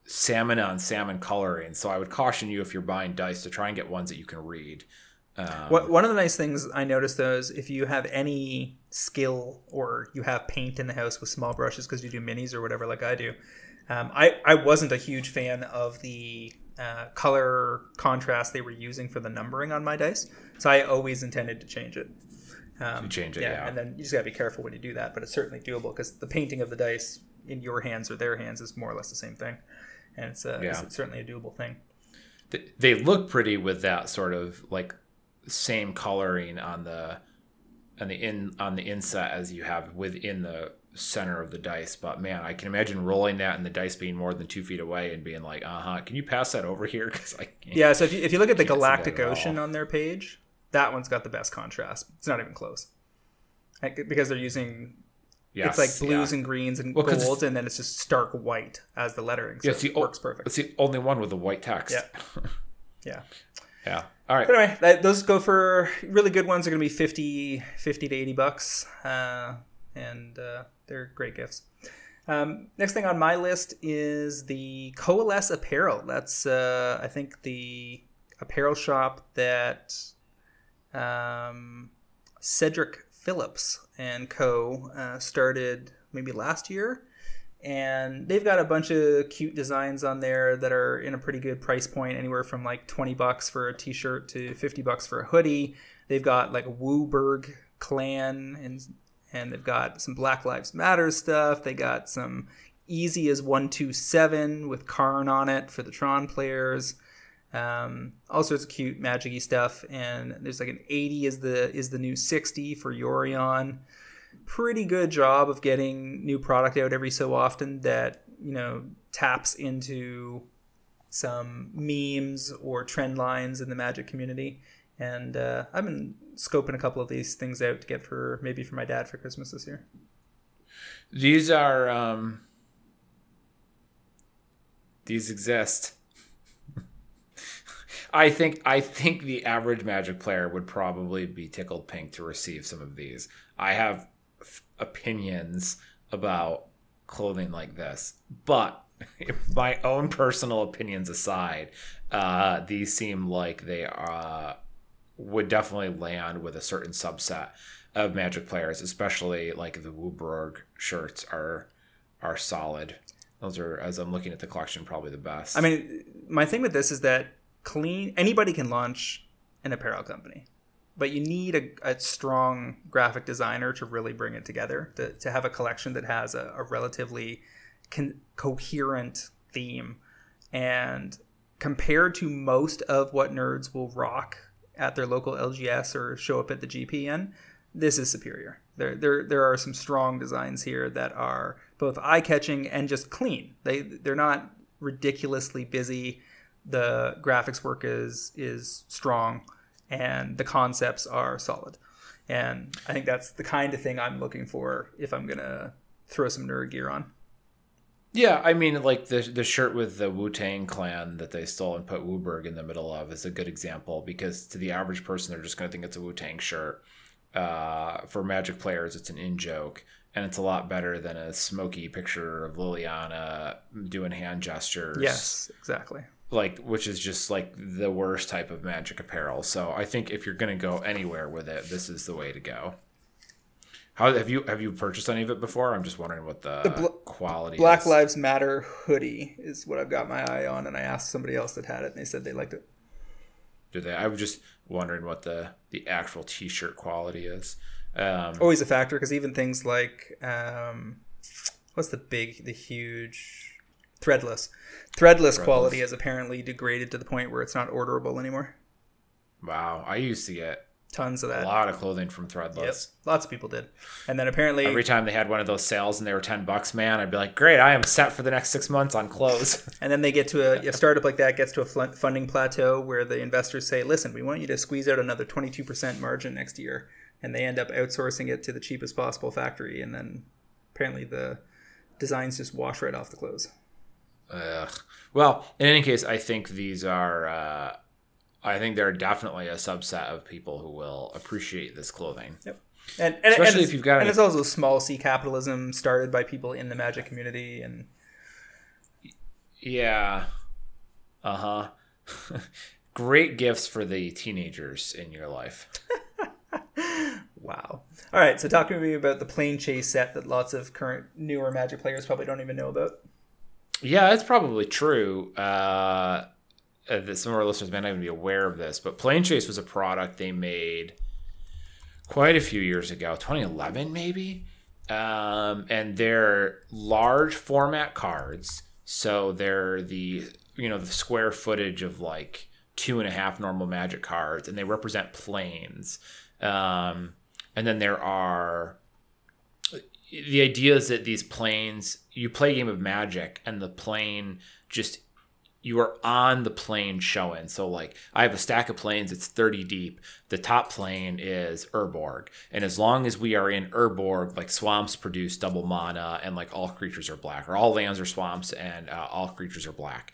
salmon on salmon coloring. So I would caution you if you're buying dice to try and get ones that you can read. Um, What, one of the nice things I noticed though is if you have any skill or you have paint in the house with small brushes because you do minis or whatever like I do, um, I I wasn't a huge fan of the uh, color contrast they were using for the numbering on my dice, so I always intended to change it. Um, To change it, yeah. and then you just gotta be careful when you do that, but it's certainly doable because the painting of the dice in your hands or their hands is more or less the same thing, and it's, uh, Yeah. it's certainly a doable thing. they look pretty with that sort of like same coloring on the on the in on the inset as you have within the center of the dice but man i can imagine rolling that and the dice being more than two feet away and being like uh-huh can you pass that over here because i can't. Yeah, so if you, if you look at the Can't see that Galactic at. Ocean on their page, that one's got the best contrast. It's not even close. Like, because they're using Yes, it's like blues yeah. and greens and Well, golds, and then it's just stark white as the lettering. So Yeah, it's the it works perfect. it's the only one with the white text Yeah. Yeah. yeah all right But anyway, that, those go for really good ones. Are going to be 50, 50 to eighty bucks, uh, and uh, they're great gifts. Um, next thing on my list is the Coalesce Apparel. That's uh, I think the apparel shop that um, Cedric Phillips and Co. Uh, started maybe last year. And they've got a bunch of cute designs on there that are in a pretty good price point, anywhere from like 20 bucks for a t shirt to 50 bucks for a hoodie. They've got like WUBRG clan and and they've got some Black Lives Matter stuff. They got some Easy as 127 with Karn on it for the Tron players um, all sorts of cute magic stuff and there's like an 80 is the is the new 60 for Yorion pretty good job of getting new product out every so often that you know taps into some memes or trend lines in the Magic community. And uh, I've been scoping a couple of these things out to get for maybe for my dad for Christmas this year. These are um, these exist. I think I think the average Magic player would probably be tickled pink to receive some of these. I have f- opinions about clothing like this, but my own personal opinions aside, uh, these seem like they uh, would definitely land with a certain subset of Magic players, especially like the WUBRG shirts are are solid. Those are, as I'm looking at the collection, probably the best. I mean, my thing with this is that clean anybody can launch an apparel company, but you need a, a strong graphic designer to really bring it together to, to have a collection that has a, a relatively con- coherent theme and compared to most of what nerds will rock at their local LGS or show up at the GPN, this is superior. There, there, there are some strong designs here that are both eye-catching and just clean. They, they're not ridiculously busy. The graphics work is is strong, and the concepts are solid. And I think that's the kind of thing I'm looking for if I'm gonna throw some nerd gear on. Yeah, I mean, like the the shirt with the Wu Tang Clan that they stole and put WUBRG in the middle of is a good example because to the average person, they're just going to think it's a Wu Tang shirt. Uh, for Magic players, it's an in joke, and it's a lot better than a smoky picture of Liliana doing hand gestures. Yes, exactly. Like, which is just like the worst type of Magic apparel. So I think if you're going to go anywhere with it, this is the way to go. How have you have you purchased any of it before? I'm just wondering what the, The bl- quality. Black is. Lives Matter hoodie is what I've got my eye on, and I asked somebody else that had it, and they said they liked it. Do they? I was just wondering what the the actual T-shirt quality is. Um, Always a factor because even things like um, what's the big, the huge threadless, threadless quality has apparently degraded to the point where it's not orderable anymore. wow, I used to get Tons of that. a lot of clothing from Threadless. Yep, lots of people did, and then apparently Every time they had one of those sales and they were ten bucks, man, I'd be like, "Great, I am set for the next six months on clothes." And then they get to a, a startup like that gets to a fl- funding plateau where the investors say, "Listen, we want you to squeeze out another 22% margin next year," and they end up outsourcing it to the cheapest possible factory, and then apparently the designs just wash right off the clothes. Ugh. Well, in any case, I think these are. Uh, I think there are definitely a subset of people who will appreciate this clothing. Yep. And, and Especially and if you've got and any- it's also small c capitalism started by people in the magic community and Yeah. Uh huh. Great gifts for the teenagers in your life. wow all right so talk to me about the Planechase set that lots of current newer magic players probably don't even know about Yeah, it's probably true. Uh, uh, that some of our listeners may not even be aware of this, but Planechase was a product they made quite a few years ago, 2011 maybe. Um, and they're large format cards, so they're the you know the square footage of like two and a half normal Magic cards, and they represent planes. Um, and then there are the idea is that these planes you play a game of magic and the plane just you are on the plane showing. So like i have a stack of planes it's 30 deep. The top plane is urborg. And as long as we are in urborg like swamps produce double mana and like all creatures are black or all lands are swamps and uh, all creatures are black.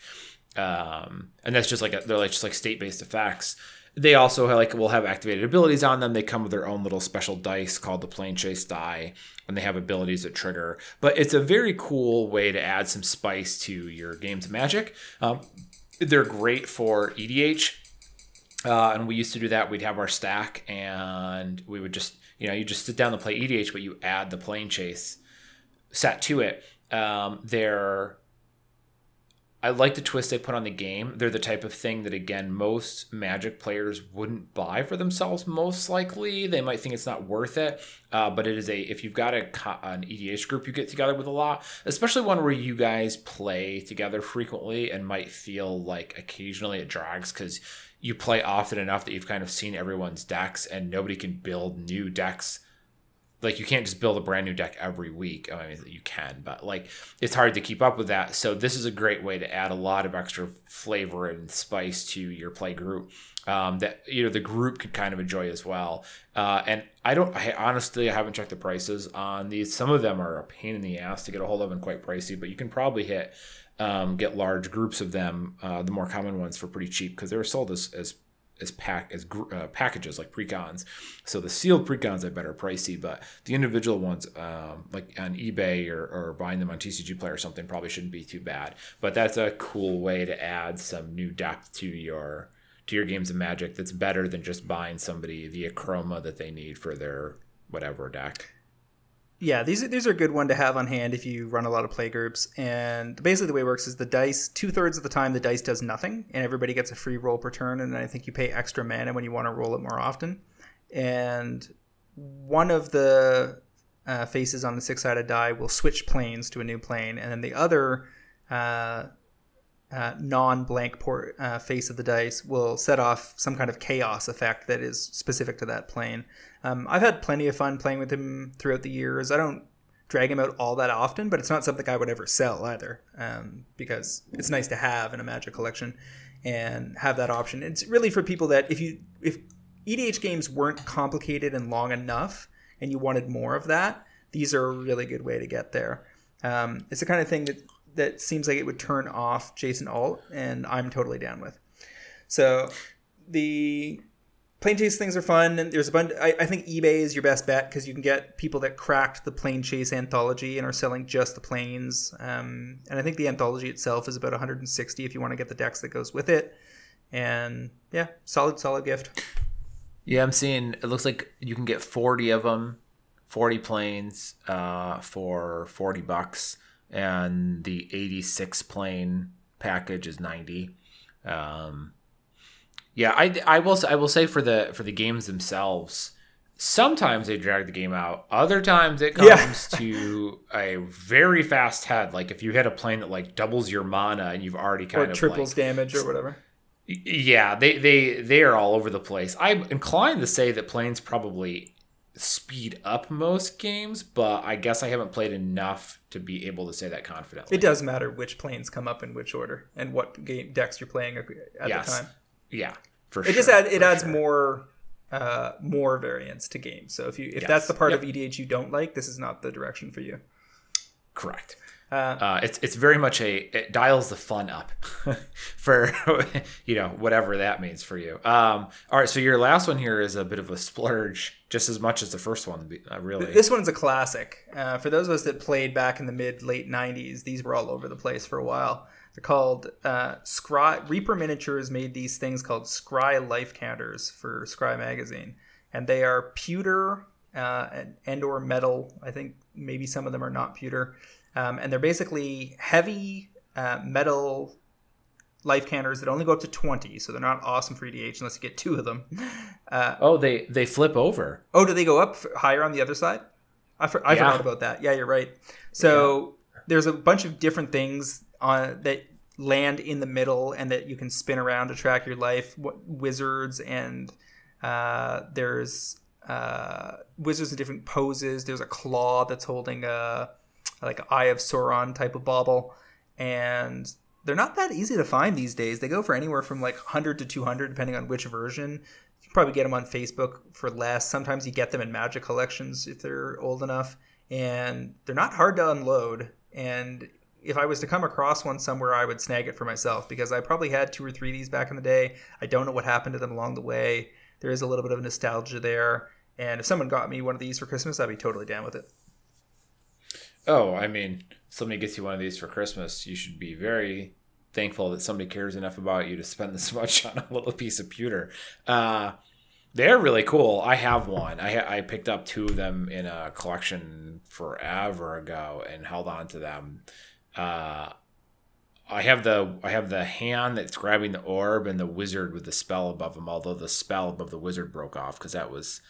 Um, and that's just like a, they're like just like state-based effects they also like will have activated abilities on them. They come with their own little special dice called the Planechase die, and they have abilities that trigger. But it's a very cool way to add some spice to your games Magic. Um, they're great for EDH, uh, and we used to do that. We'd have our stack, and we would just you know you just sit down and play EDH, but you add the Planechase set to it. Um, they're I like the twist they put on the game. They're the type of thing that, again, most Magic players wouldn't buy for themselves. Most likely, they might think it's not worth it. Uh, but it is a if you've got a an EDH group you get together with a lot, especially one where you guys play together frequently and might feel like occasionally it drags because you play often enough that you've kind of seen everyone's decks and nobody can build new decks like you can't just build a brand new deck every week. I mean, you can, but like it's hard to keep up with that. So this is a great way to add a lot of extra flavor and spice to your play group um, that you know the group could kind of enjoy as well. Uh, and I don't, I honestly, I haven't checked the prices on these. Some of them are a pain in the ass to get a hold of and quite pricey, but you can probably hit um, get large groups of them, uh, the more common ones, for pretty cheap because they're sold as as as pack as uh, packages like precons. So the sealed precons are better pricey, but the individual ones um, like on eBay or, or buying them on TCG Player or something probably shouldn't be too bad. But that's a cool way to add some new depth to your to your games of Magic. That's better than just buying somebody the Akroma that they need for their whatever deck yeah, these are, these are a good one to have on hand if you run a lot of play groups. And basically, the way it works is the dice two thirds of the time the dice does nothing, and everybody gets a free roll per turn. And I think you pay extra mana when you want to roll it more often. And one of the uh, faces on the six sided die will switch planes to a new plane, and then the other uh, uh, non-blank port, uh, face of the dice will set off some kind of chaos effect that is specific to that plane. Um, I've had plenty of fun playing with him throughout the years. I don't drag him out all that often, but it's not something I would ever sell either, um, because it's nice to have in a Magic collection and have that option. It's really for people that if you if EDH games weren't complicated and long enough, and you wanted more of that, these are a really good way to get there. Um, it's the kind of thing that that seems like it would turn off Jason Alt, and I'm totally down with. So the Planechase things are fun, and there's a bunch. I, I think eBay is your best bet because you can get people that cracked the Planechase anthology and are selling just the planes. Um, and I think the anthology itself is about 160 if you want to get the decks that goes with it. And yeah, solid, solid gift. Yeah, I'm seeing. It looks like you can get 40 of them, 40 planes, uh, for 40 bucks and the 86 plane package is 90 um, yeah I, I will i will say for the for the games themselves sometimes they drag the game out. Other times it comes yeah. to a very fast head. Like if you hit a plane that like doubles your mana and you've already kind or of triples like, damage or whatever. yeah they they they are all over the place. I'm inclined to say that planes probably speed up most games, but I guess I haven't played enough to be able to say that confidently. It does matter which planes come up in which order and what game decks you're playing at yes. the time. Yeah, for it sure. It just add, it adds sure. more uh, more variance to games. So if you if yes. that's the part yep. of EDH you don't like, this is not the direction for you. Correct. Uh, it's it's very much a it dials the fun up for you know whatever that means for you. Um, all right, so your last one here is a bit of a splurge, just as much as the first one. Uh, really, this one's a classic. Uh, for those of us that played back in the mid late '90s, these were all over the place for a while. They're called uh, Scrye. Reaper Miniatures made these things called Scrye Life Counters for Scrye magazine, and they are pewter uh, and, and or metal. I think maybe some of them are not pewter um, and they're basically heavy uh, metal life counters that only go up to 20 so they're not awesome for edh unless you get two of them. Uh, oh they they flip over. Oh do they go up higher on the other side? I, for, I yeah. forgot about that. Yeah you're right. So yeah. there's a bunch of different things on that land in the middle and that you can spin around to track your life. What, wizards and uh, there's uh, wizards in different poses. There's a claw that's holding a like Eye of Sauron type of bauble, and they're not that easy to find these days. They go for anywhere from like 100 to 200 depending on which version. You can probably get them on Facebook for less. Sometimes you get them in Magic collections if they're old enough, and they're not hard to unload. And if I was to come across one somewhere, I would snag it for myself because I probably had two or three of these back in the day. I don't know what happened to them along the way. There is a little bit of nostalgia there. And if someone got me one of these for Christmas, I'd be totally down with it. Oh, I mean, somebody gets you one of these for Christmas, you should be very thankful that somebody cares enough about you to spend this much on a little piece of pewter. Uh, they're really cool. I have one. I I picked up two of them in a collection forever ago and held on to them. Uh, I have the I have the hand that's grabbing the orb and the wizard with the spell above him. Although the spell above the wizard broke off because that was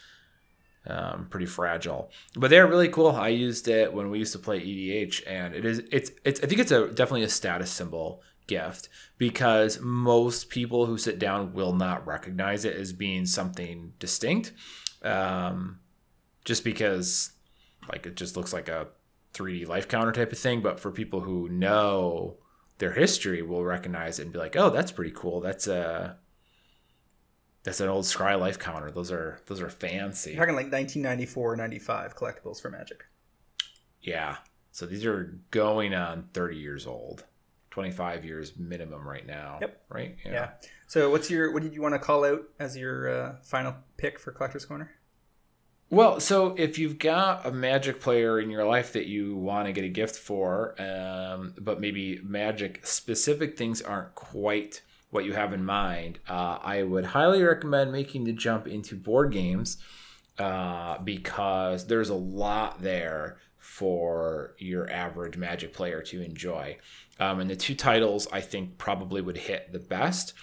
um, pretty fragile. But they're really cool. I used it when we used to play EDH, and it is it's it's I think it's a definitely a status symbol gift because most people who sit down will not recognize it as being something distinct. Um, just because like it just looks like a 3D life counter type of thing. But for people who know their history, will recognize it and be like, "Oh, that's pretty cool. That's a that's an old Scrye life counter. Those are those are fancy." You're talking like 1994, 95 collectibles for Magic. Yeah. So these are going on 30 years old. 25 years minimum right now. Yep. Right? Yeah. So what's your what did you want to call out as your uh, final pick for Collector's Corner? Well, so if you've got a magic player in your life that you want to get a gift for, um, but maybe magic specific things aren't quite what you have in mind, uh, I would highly recommend making the jump into board games uh, because there's a lot there for your average magic player to enjoy. Um, and the two titles I think probably would hit the best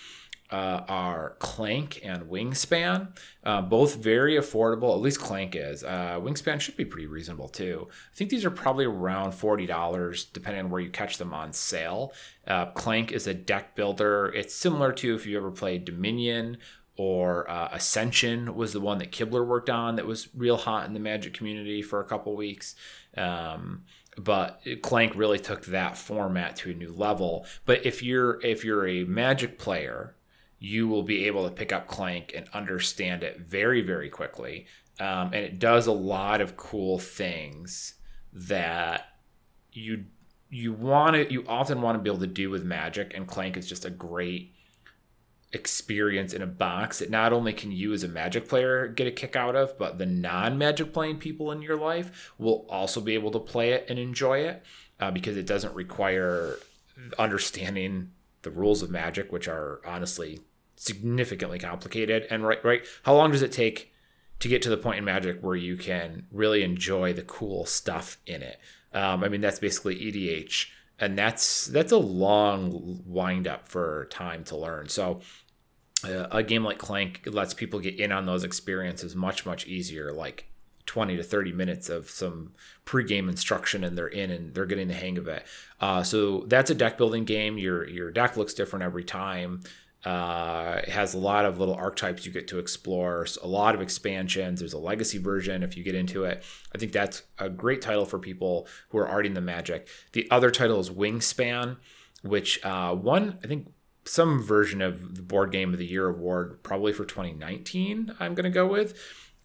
uh, are Clank and Wingspan. Uh, both very affordable. At least Clank is. Uh, Wingspan should be pretty reasonable too. I think these are probably around forty dollars, depending on where you catch them on sale. Uh, Clank is a deck builder. It's similar to if you ever played Dominion or uh, Ascension was the one that Kibler worked on that was real hot in the Magic community for a couple weeks. Um, but Clank really took that format to a new level. But if you're if you're a Magic player you will be able to pick up Clank and understand it very, very quickly. Um, and it does a lot of cool things that you you want to you often want to be able to do with Magic, and Clank is just a great experience in a box that not only can you as a Magic player get a kick out of, but the non-Magic playing people in your life will also be able to play it and enjoy it uh, because it doesn't require understanding the rules of Magic, which are honestly significantly complicated. And right, right, how long does it take to get to the point in Magic where you can really enjoy the cool stuff in it? Um, I mean, that's basically EDH, and that's that's a long wind up for time to learn. So. Uh, a game like Clank lets people get in on those experiences much much easier. Like 20 to 30 minutes of some pre-game instruction and they're in and they're getting the hang of it. Uh, so that's a deck building game. Your your deck looks different every time. Uh, it has a lot of little archetypes you get to explore, a lot of expansions. There's a legacy version if you get into it. I think that's a great title for people who are already in the magic. The other title is Wingspan, which uh, won, I think, some version of the Board Game of the Year award, probably for 2019. I'm going to go with.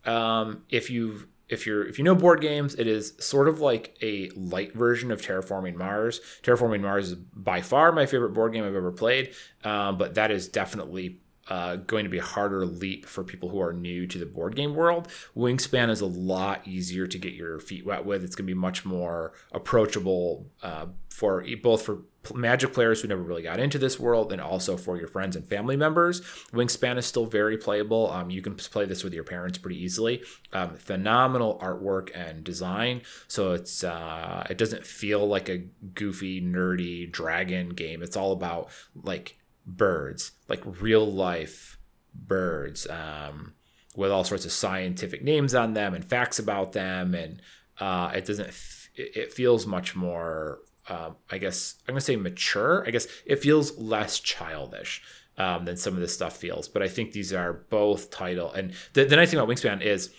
Um, if you've if you're if you know board games, it is sort of like a light version of Terraforming Mars. Terraforming Mars is by far my favorite board game I've ever played, um, but that is definitely uh, going to be a harder leap for people who are new to the board game world. Wingspan is a lot easier to get your feet wet with. It's going to be much more approachable uh, for both for Magic players who never really got into this world, and also for your friends and family members. Wingspan is still very playable. Um, you can play this with your parents pretty easily. Um, phenomenal artwork and design, so it's uh, it doesn't feel like a goofy, nerdy dragon game. It's all about like birds, like real life birds, um, with all sorts of scientific names on them and facts about them, and uh, it doesn't. F- it feels much more. Uh, I guess I'm gonna say mature. I guess it feels less childish. Um, than some of this stuff feels, but I think these are both title. And the, the nice thing about Wingspan is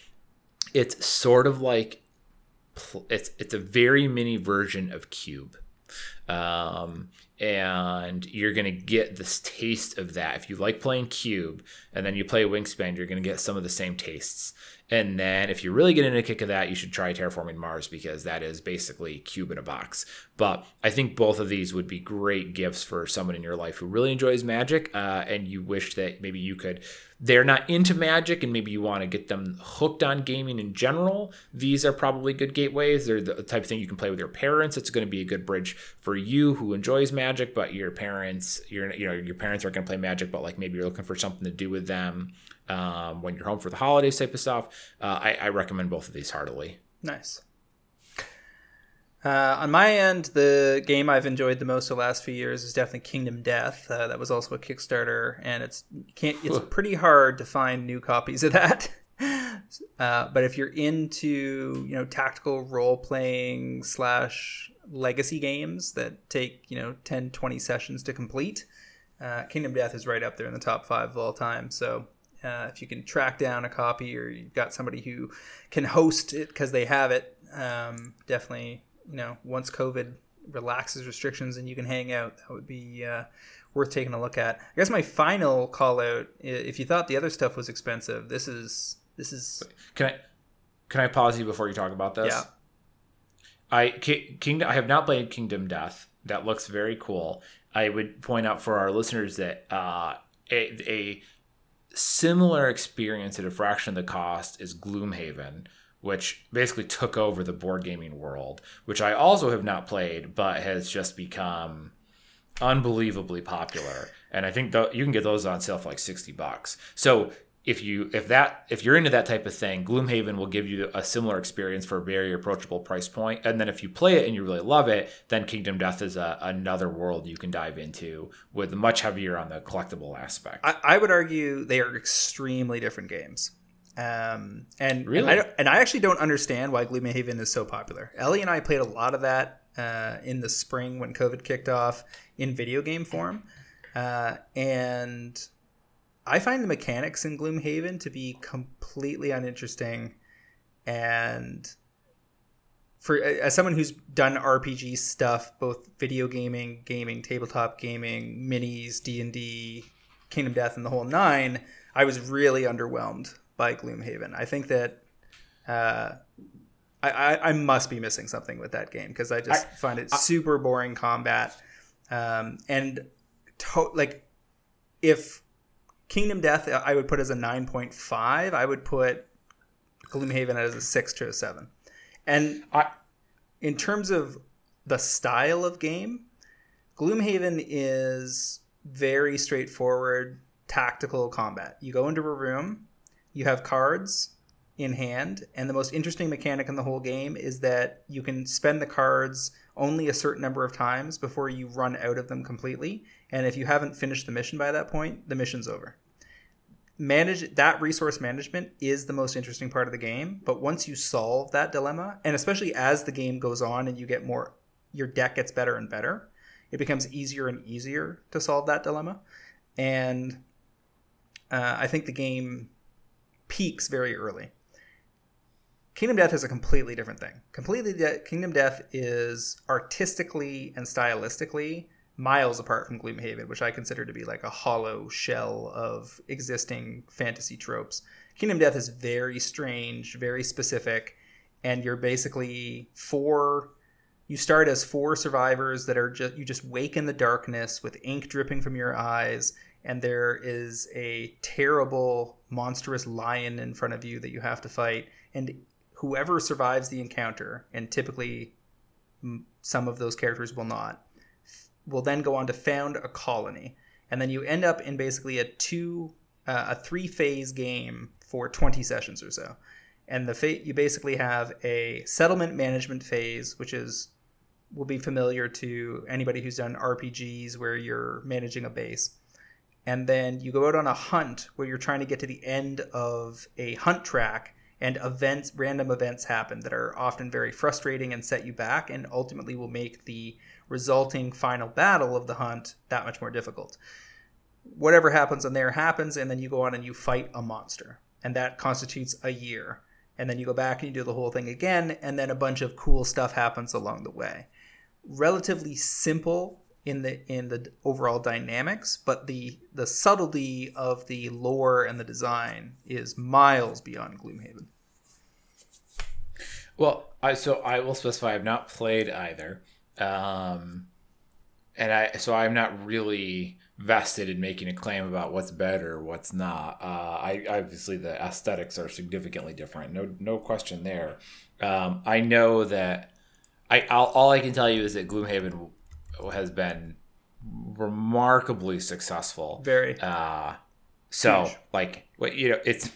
it's sort of like it's it's a very mini version of Cube. Um, and you're going to get this taste of that. If you like playing Cube and then you play Wingspan, you're going to get some of the same tastes. And then if you really get into a kick of that, you should try Terraforming Mars because that is basically Cube in a box. But I think both of these would be great gifts for someone in your life who really enjoys Magic uh, and you wish that maybe you could they're not into magic and maybe you want to get them hooked on gaming in general, these are probably good gateways. They're the type of thing you can play with your parents. It's going to be a good bridge for you who enjoys magic, but your parents, you know, your parents aren't going to play magic, but like maybe you're looking for something to do with them um, when you're home for the holidays type of stuff. Uh, I, I recommend both of these heartily. Nice. Uh, on my end, the game I've enjoyed the most the last few years is definitely Kingdom Death. Uh, that was also a Kickstarter, and it's can't it's pretty hard to find new copies of that. uh, but if you're into you know tactical role playing slash legacy games that take you know 10 20 sessions to complete uh, kingdom death is right up there in the top five of all time so Uh, if you can track down a copy or you've got somebody who can host it because they have it, um, definitely, you know, once COVID relaxes restrictions and you can hang out, that would be uh, worth taking a look at. I guess my final call out, if you thought the other stuff was expensive, this is this is. Can I can I pause you before you talk about this? Yeah. I Kingdom. I have not played Kingdom Death. That looks very cool. I would point out for our listeners that uh, a, a similar experience at a fraction of the cost is Gloomhaven, which basically took over the board gaming world, which I also have not played, but has just become unbelievably popular. And I think th- you can get those on sale for like sixty bucks. So if you if that if you're into that type of thing, Gloomhaven will give you a similar experience for a very approachable price point. And then if you play it and you really love it, then Kingdom Death is a, another world you can dive into with much heavier on the collectible aspect. I, I would argue they are extremely different games. Um, and really, and I, and I, actually don't understand why Gloomhaven is so popular. Ellie and I played a lot of that uh, in the spring when COVID kicked off in video game form, uh, and I find the mechanics in Gloomhaven to be completely uninteresting, and for as someone who's done RPG stuff, both video gaming, gaming, tabletop gaming, minis, D and D, Kingdom Death, and the whole nine, I was really underwhelmed by Gloomhaven. I think that uh, I, I, I must be missing something with that game because I just I, find it super boring combat, um, and to- like if Kingdom Death, I would put as a 9.5. I would put Gloomhaven as a 6 to a 7. And I, in terms of the style of game, Gloomhaven is very straightforward tactical combat. You go into a room, you have cards in hand, and the most interesting mechanic in the whole game is that you can spend the cards only a certain number of times before you run out of them completely. And if you haven't finished the mission by that point, the mission's over. Manage that resource management is the most interesting part of the game. But once you solve that dilemma, and especially as the game goes on and you get more, your deck gets better and better, it becomes easier and easier to solve that dilemma. And uh, I think the game peaks very early. Kingdom Death is a completely different thing. Completely, De- Kingdom Death is artistically and stylistically miles apart from Gloomhaven, which I consider to be like a hollow shell of existing fantasy tropes. Kingdom Death is very strange, very specific, and you're basically four. You start as four survivors that are just you just wake in the darkness with ink dripping from your eyes, and there is a terrible, monstrous lion in front of you that you have to fight, and whoever survives the encounter, and typically some of those characters will not, will then go on to found a colony, and then you end up in basically a two, uh, a three phase game for twenty sessions or so, and the fa- you basically have a settlement management phase, which is will be familiar to anybody who's done RPGs where you're managing a base. And then you go out on a hunt where you're trying to get to the end of a hunt track and events random events happen that are often very frustrating and set you back and ultimately will make the resulting final battle of the hunt that much more difficult. Whatever happens on there happens and then you go on and you fight a monster and that constitutes a year. And then you go back and you do the whole thing again and then a bunch of cool stuff happens along the way. Relatively simple in the in the overall dynamics, but the the subtlety of the lore and the design is miles beyond Gloomhaven. Well, I so I will specify I've not played either, um, and I so I'm not really vested in making a claim about what's better, what's not. Uh, I obviously the aesthetics are significantly different, no no question there. Um, I know that I I'll, all I can tell you is that Gloomhaven has been remarkably successful. Very. Uh, so Huge. like what you know it's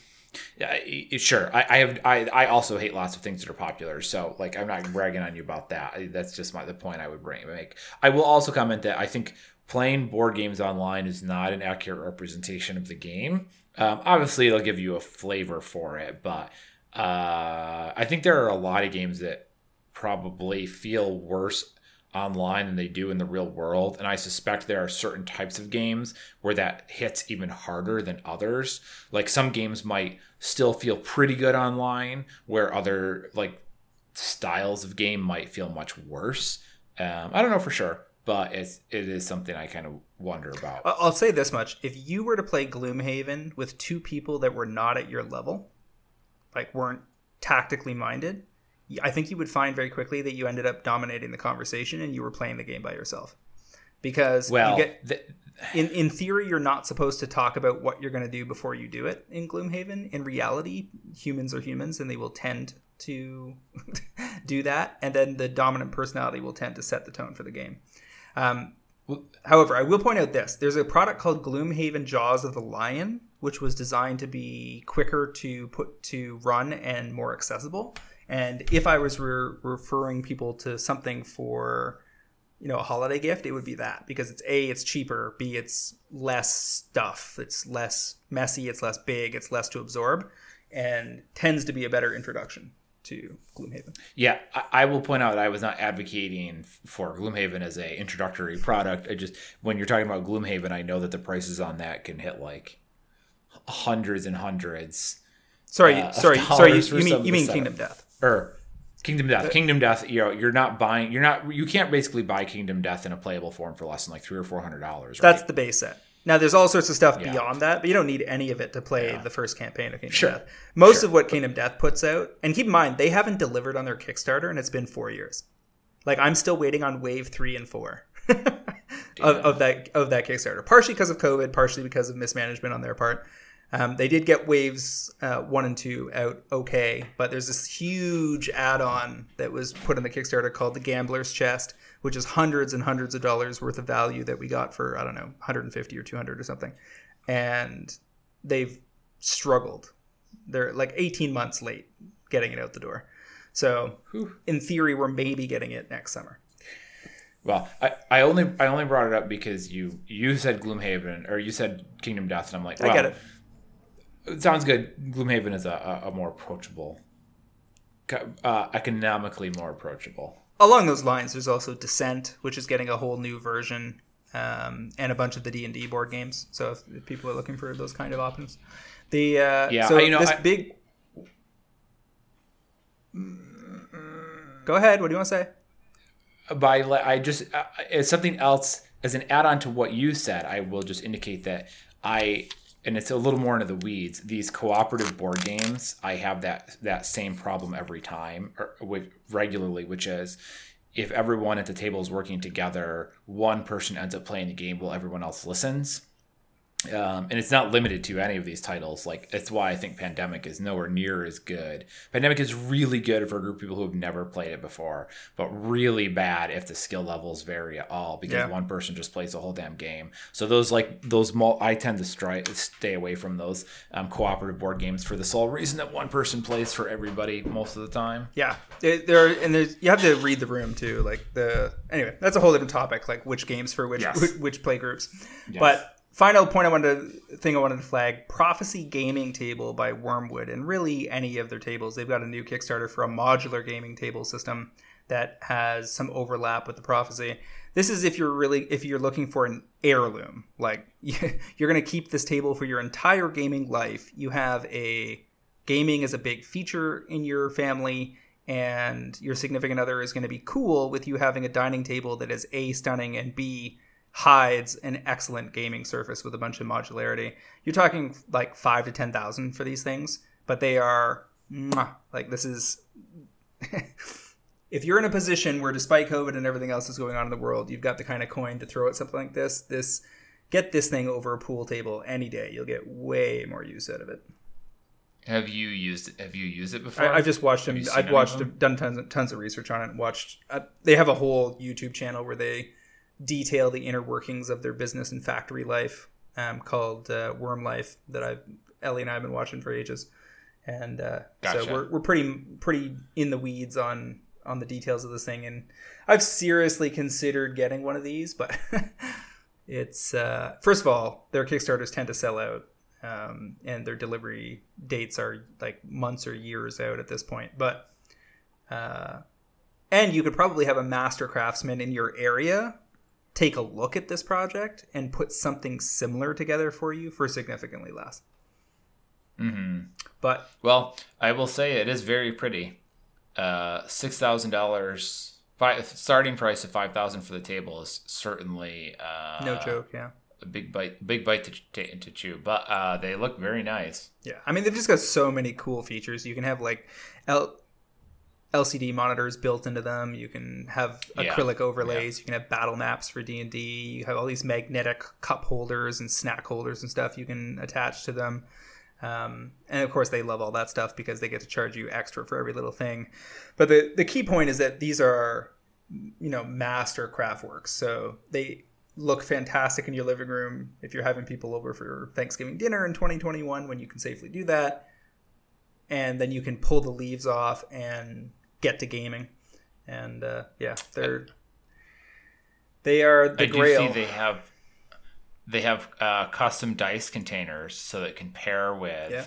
yeah it, sure I, I have I, I also hate lots of things that are popular so like i'm not bragging on you about that that's just my the point i would bring make i will also comment that i think playing board games online is not an accurate representation of the game um, obviously it'll give you a flavor for it but uh, i think there are a lot of games that probably feel worse online than they do in the real world. And I suspect there are certain types of games where that hits even harder than others. Like some games might still feel pretty good online, where other like styles of game might feel much worse. Um, I don't know for sure, but it's it is something I kind of wonder about. I'll say this much: if you were to play Gloomhaven with two people that were not at your level, like weren't tactically minded, I think you would find very quickly that you ended up dominating the conversation and you were playing the game by yourself. Because well, you get, the, in in theory, you're not supposed to talk about what you're going to do before you do it in Gloomhaven. In reality, humans are humans, and they will tend to do that, and then the dominant personality will tend to set the tone for the game. Um, however, I will point out this: there's a product called Gloomhaven Jaws of the Lion, which was designed to be quicker to put to run and more accessible. And if I was re- referring people to something for, you know, a holiday gift, it would be that because it's a, it's cheaper. B, it's less stuff. It's less messy. It's less big. It's less to absorb, and tends to be a better introduction to Gloomhaven. Yeah, I, I, will point out that I was not advocating for Gloomhaven as a introductory product. I just when you're talking about Gloomhaven, I know that the prices on that can hit like hundreds and hundreds. Sorry, uh, sorry, sorry. You, you mean you mean Kingdom Death? Or Kingdom Death. Kingdom Death, you know, you're not buying, you're not, you can't basically buy Kingdom Death in a playable form for less than like three or four hundred dollars. Right? That's the base set. Now, there's all sorts of stuff yeah. beyond that, but you don't need any of it to play yeah. the first campaign of Kingdom sure. Death. Most sure. of what Kingdom Death puts out, and keep in mind, they haven't delivered on their Kickstarter, and it's been four years. Like I'm still waiting on Wave three and four of, of that of that Kickstarter, partially because of COVID, partially because of mismanagement on their part. Um, they did get waves uh, one and two out okay, but there's this huge add-on that was put in the Kickstarter called the Gambler's Chest, which is hundreds and hundreds of dollars worth of value that we got for I don't know 150 or 200 or something, and they've struggled. They're like 18 months late getting it out the door. So in theory, we're maybe getting it next summer. Well, I, I only I only brought it up because you you said Gloomhaven or you said Kingdom Death, and I'm like, well, I get it it sounds good. Gloomhaven is a, a, more approachable, uh, economically more approachable. Along those lines, there's also Descent, which is getting a whole new version, um, and a bunch of the D and D board games. So if, if, people are looking for those kind of options, the uh, yeah, so you know, this I, big. Go ahead. What do you want to say? By I just uh, it's something else as an add-on to what you said. I will just indicate that I and it's a little more into the weeds. These cooperative board games, I have that that same problem every time, or with regularly, which is if everyone at the table is working together, one person ends up playing the game while everyone else listens. Um, and it's not limited to any of these titles. Like that's why I think Pandemic is nowhere near as good. Pandemic is really good for a group of people who have never played it before, but really bad if the skill levels vary at all because yeah. one person just plays the whole damn game. So those like those mul- I tend to stri- stay away from those um, cooperative board games for the sole reason that one person plays for everybody most of the time. Yeah, there and there's you have to read the room too. Like the anyway, that's a whole different topic. Like which games for which yes. which, which play groups, yes. but final point I wanted to thing I wanted to flag Prophecy Gaming Table by Wyrmwood and really any of their tables. They've got a new Kickstarter for a modular gaming table system that has some overlap with the Prophecy. This is if you're really if you're looking for an heirloom, like you're going to keep this table for your entire gaming life. You have a gaming is a big feature in your family and your significant other is going to be cool with you having a dining table that is a stunning and b hides an excellent gaming surface with a bunch of modularity. You're talking like five to ten thousand for these things, but they are like this is. if you're in a position where, despite COVID and everything else that's going on in the world, you've got the kind of coin to throw at something like this, this get this thing over a pool table any day. You'll get way more use out of it. Have you used it? Have you used it before? I, have just watched them. I've watched them, done tons, of, tons of research on it. And watched. Uh, they have a whole YouTube channel where they detail the inner workings of their business and factory life um, called uh, Worm Life that I've Ellie and I have been watching for ages, and uh, gotcha. so we're we're pretty pretty in the weeds on on the details of this thing, and I've seriously considered getting one of these, but it's uh, first of all their Kickstarters tend to sell out. Um, and their delivery dates are like months or years out at this point. But uh, And you could probably have a master craftsman in your area take a look at this project and put something similar together for you for significantly less. Mm-hmm. But Well, I will say it is very pretty. Uh, six thousand dollars, starting price of five thousand for the table is certainly uh, no joke, yeah. a big bite, big bite to, to, to chew. But uh, they look very nice. Yeah, I mean they've just got so many cool features. You can have like L- LCD monitors built into them. You can have Yeah. acrylic overlays. You can have battle maps for D and D. You have all these magnetic cup holders and snack holders and stuff you can attach to them. Um, and of course, they love all that stuff because they get to charge you extra for every little thing. But the the key point is that these are, you know, master craft works. So they look fantastic in your living room if you're having people over for Thanksgiving dinner in 2021 when you can safely do that. And then you can pull the leaves off and get to gaming. And uh, yeah, they're they are the I do grail. see they have they have uh, custom dice containers so that can pair with Yeah.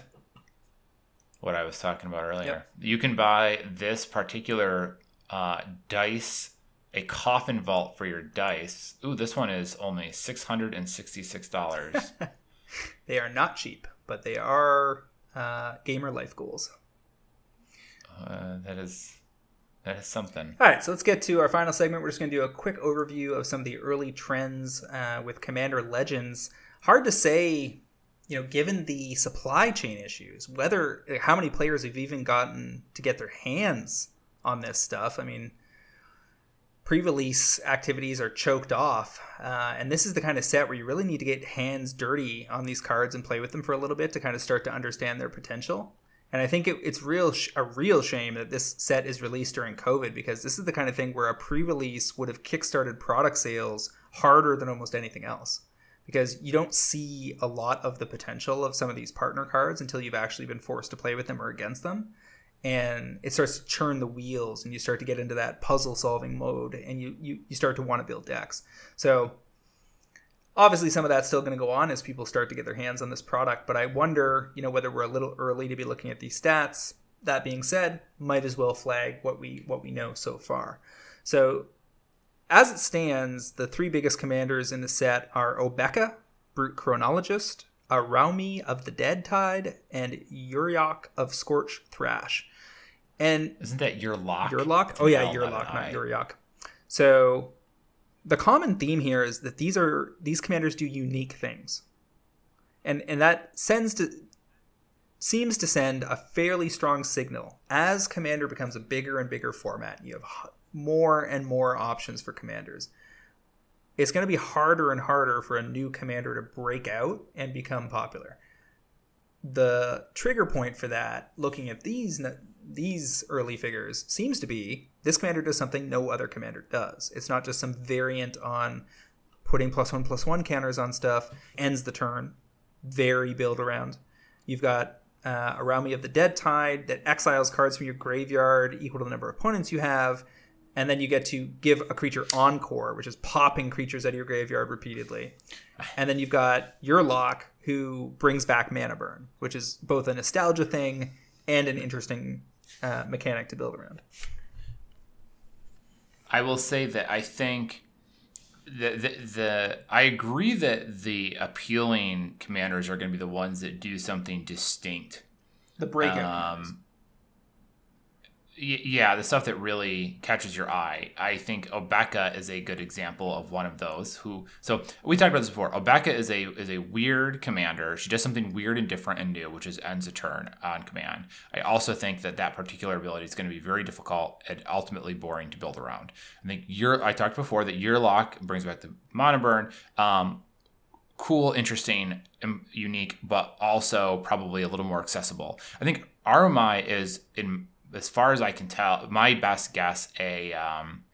what I was talking about earlier. You can buy this particular uh, dice, a coffin vault for your dice. Ooh, this one is only six hundred and sixty-six dollars. They are not cheap, but they are uh, gamer life goals. uh, that is that is something. All right, so let's get to our final segment. We're just going to do a quick overview of some of the early trends uh, with Commander Legends. Hard to say, you know, given the supply chain issues, whether how many players have even gotten to get their hands on this stuff. I mean, pre-release activities are choked off, uh, and this is the kind of set where you really need to get hands dirty on these cards and play with them for a little bit to kind of start to understand their potential. And I think it, it's real sh- a real shame that this set is released during COVID because this is the kind of thing where a pre-release would have kickstarted product sales harder than almost anything else. Because you don't see a lot of the potential of some of these partner cards until you've actually been forced to play with them or against them. And it starts to churn the wheels and you start to get into that puzzle solving mode and you, you, you start to want to build decks. So obviously some of that's still going to go on as people start to get their hands on this product but i wonder you know whether we're a little early to be looking at these stats that being said might as well flag what we what we know so far so as it stands the three biggest commanders in the set are obeka brute chronologist araumi of the dead tide and uriok of scorch thrash and Isn't that your lock? Yurlok? Oh yeah, L, Yurlok, not not Yuriok. So the common theme here is that these are these commanders do unique things. And and that sends to seems to send a fairly strong signal as commander becomes a bigger and bigger format. You have more and more options for commanders. It's going to be harder and harder for a new commander to break out and become popular. The trigger point for that, looking at these these early figures seems to be this commander does something no other commander does. It's not just some variant on putting plus one plus one counters on stuff, ends the turn, very build around. You've got uh, me of the Dead Tide that exiles cards from your graveyard equal to the number of opponents you have, and then you get to give a creature encore, which is popping creatures out of your graveyard repeatedly. And then you've got Yurlok, who brings back mana burn, which is both a nostalgia thing and an interesting uh, mechanic to build around. I will say that I think the, the the I agree that the appealing commanders are going to be the ones that do something distinct. The breakout. Um, yeah, the stuff that really catches your eye. I think Obeka is a good example of one of those. Who so we talked about this before. Obeka is a is a weird commander. She does something weird and different and new, which is ends a turn on command. I also think that that particular ability is going to be very difficult and ultimately boring to build around. I think your I talked before that Yurlok brings back the mana burn. Um, cool, interesting, unique, but also probably a little more accessible. I think Araumi is, in as far as I can tell, my best guess a um,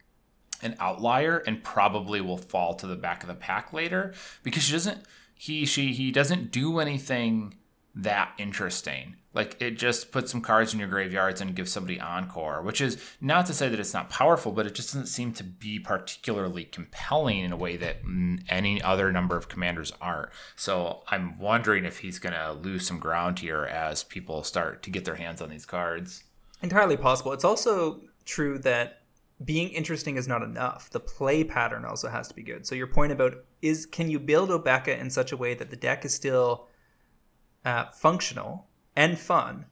an outlier and probably will fall to the back of the pack later because she doesn't he she he doesn't do anything that interesting. Like it just puts some cards in your graveyards and gives somebody encore, which is not to say that it's not powerful, but it just doesn't seem to be particularly compelling in a way that any other number of commanders aren't. So I'm wondering if he's going to lose some ground here as people start to get their hands on these cards. Entirely possible. It's also true that being interesting is not enough. The play pattern also has to be good. So your point about is can you build Obeka in such a way that the deck is still uh, functional and fun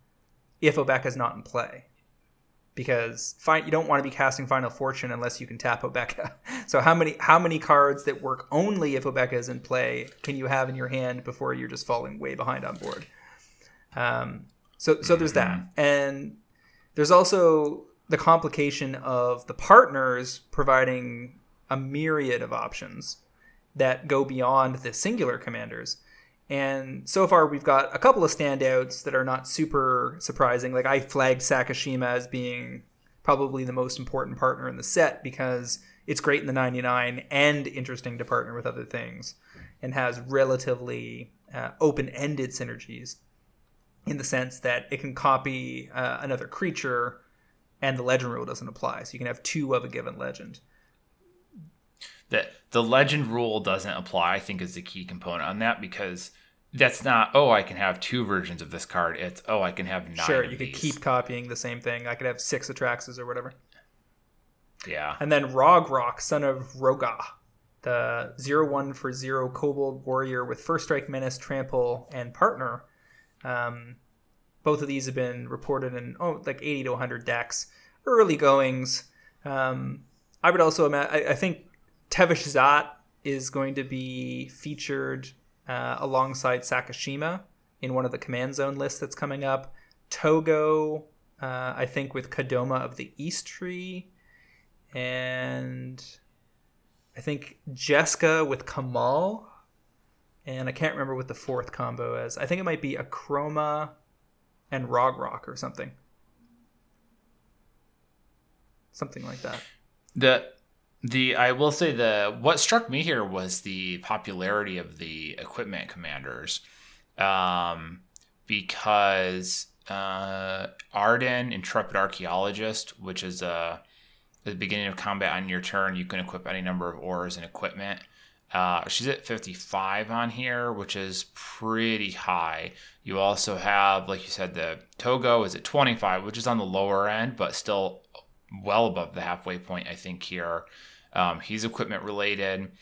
if Obeka is not in play? Because fi- you don't want to be casting Final Fortune unless you can tap Obeka. so how many how many cards that work only if Obeka is in play can you have in your hand before you're just falling way behind on board? Um, so so there's that, and there's also the complication of the partners providing a myriad of options that go beyond the singular commanders. And so far, we've got a couple of standouts that are not super surprising. Like I flagged Sakashima as being probably the most important partner in the set because it's great in the 99 and interesting to partner with other things and has relatively uh, open-ended synergies in the sense that it can copy uh, another creature and the legend rule doesn't apply. So you can have two of a given legend. The the legend rule doesn't apply, I think is the key component on that because that's not oh I can have two versions of this card. It's oh I can have nine. Sure, of you could keep copying the same thing. I could have six Atraxes or whatever. Yeah. And then Rograkh, son of Rohgahh, the zero one for zero kobold warrior with first strike menace, trample, and partner. Um, both of these have been reported in oh like 80 to 100 decks. Early goings. Um, I would also imagine. I, I think Tevesh Szat is going to be featured uh, alongside Sakashima in one of the command zone lists that's coming up. Toggo, uh, I think, with Kodama of the East Tree, and I think Jeska with Kamahl, and I can't remember what the fourth combo is. I think it might be a Akroma and Rograkh or something. Something like that. The the I will say the what struck me here was the popularity of the equipment commanders, um, because uh, Ardenn, Intrepid Archaeologist, which is a at the beginning of combat on your turn, you can equip any number of auras and equipment. Uh, she's at 55 on here, which is pretty high. You also have, like you said, the Toggo is at 25, which is on the lower end, but still well above the halfway point, I think, here. Um, he's equipment related.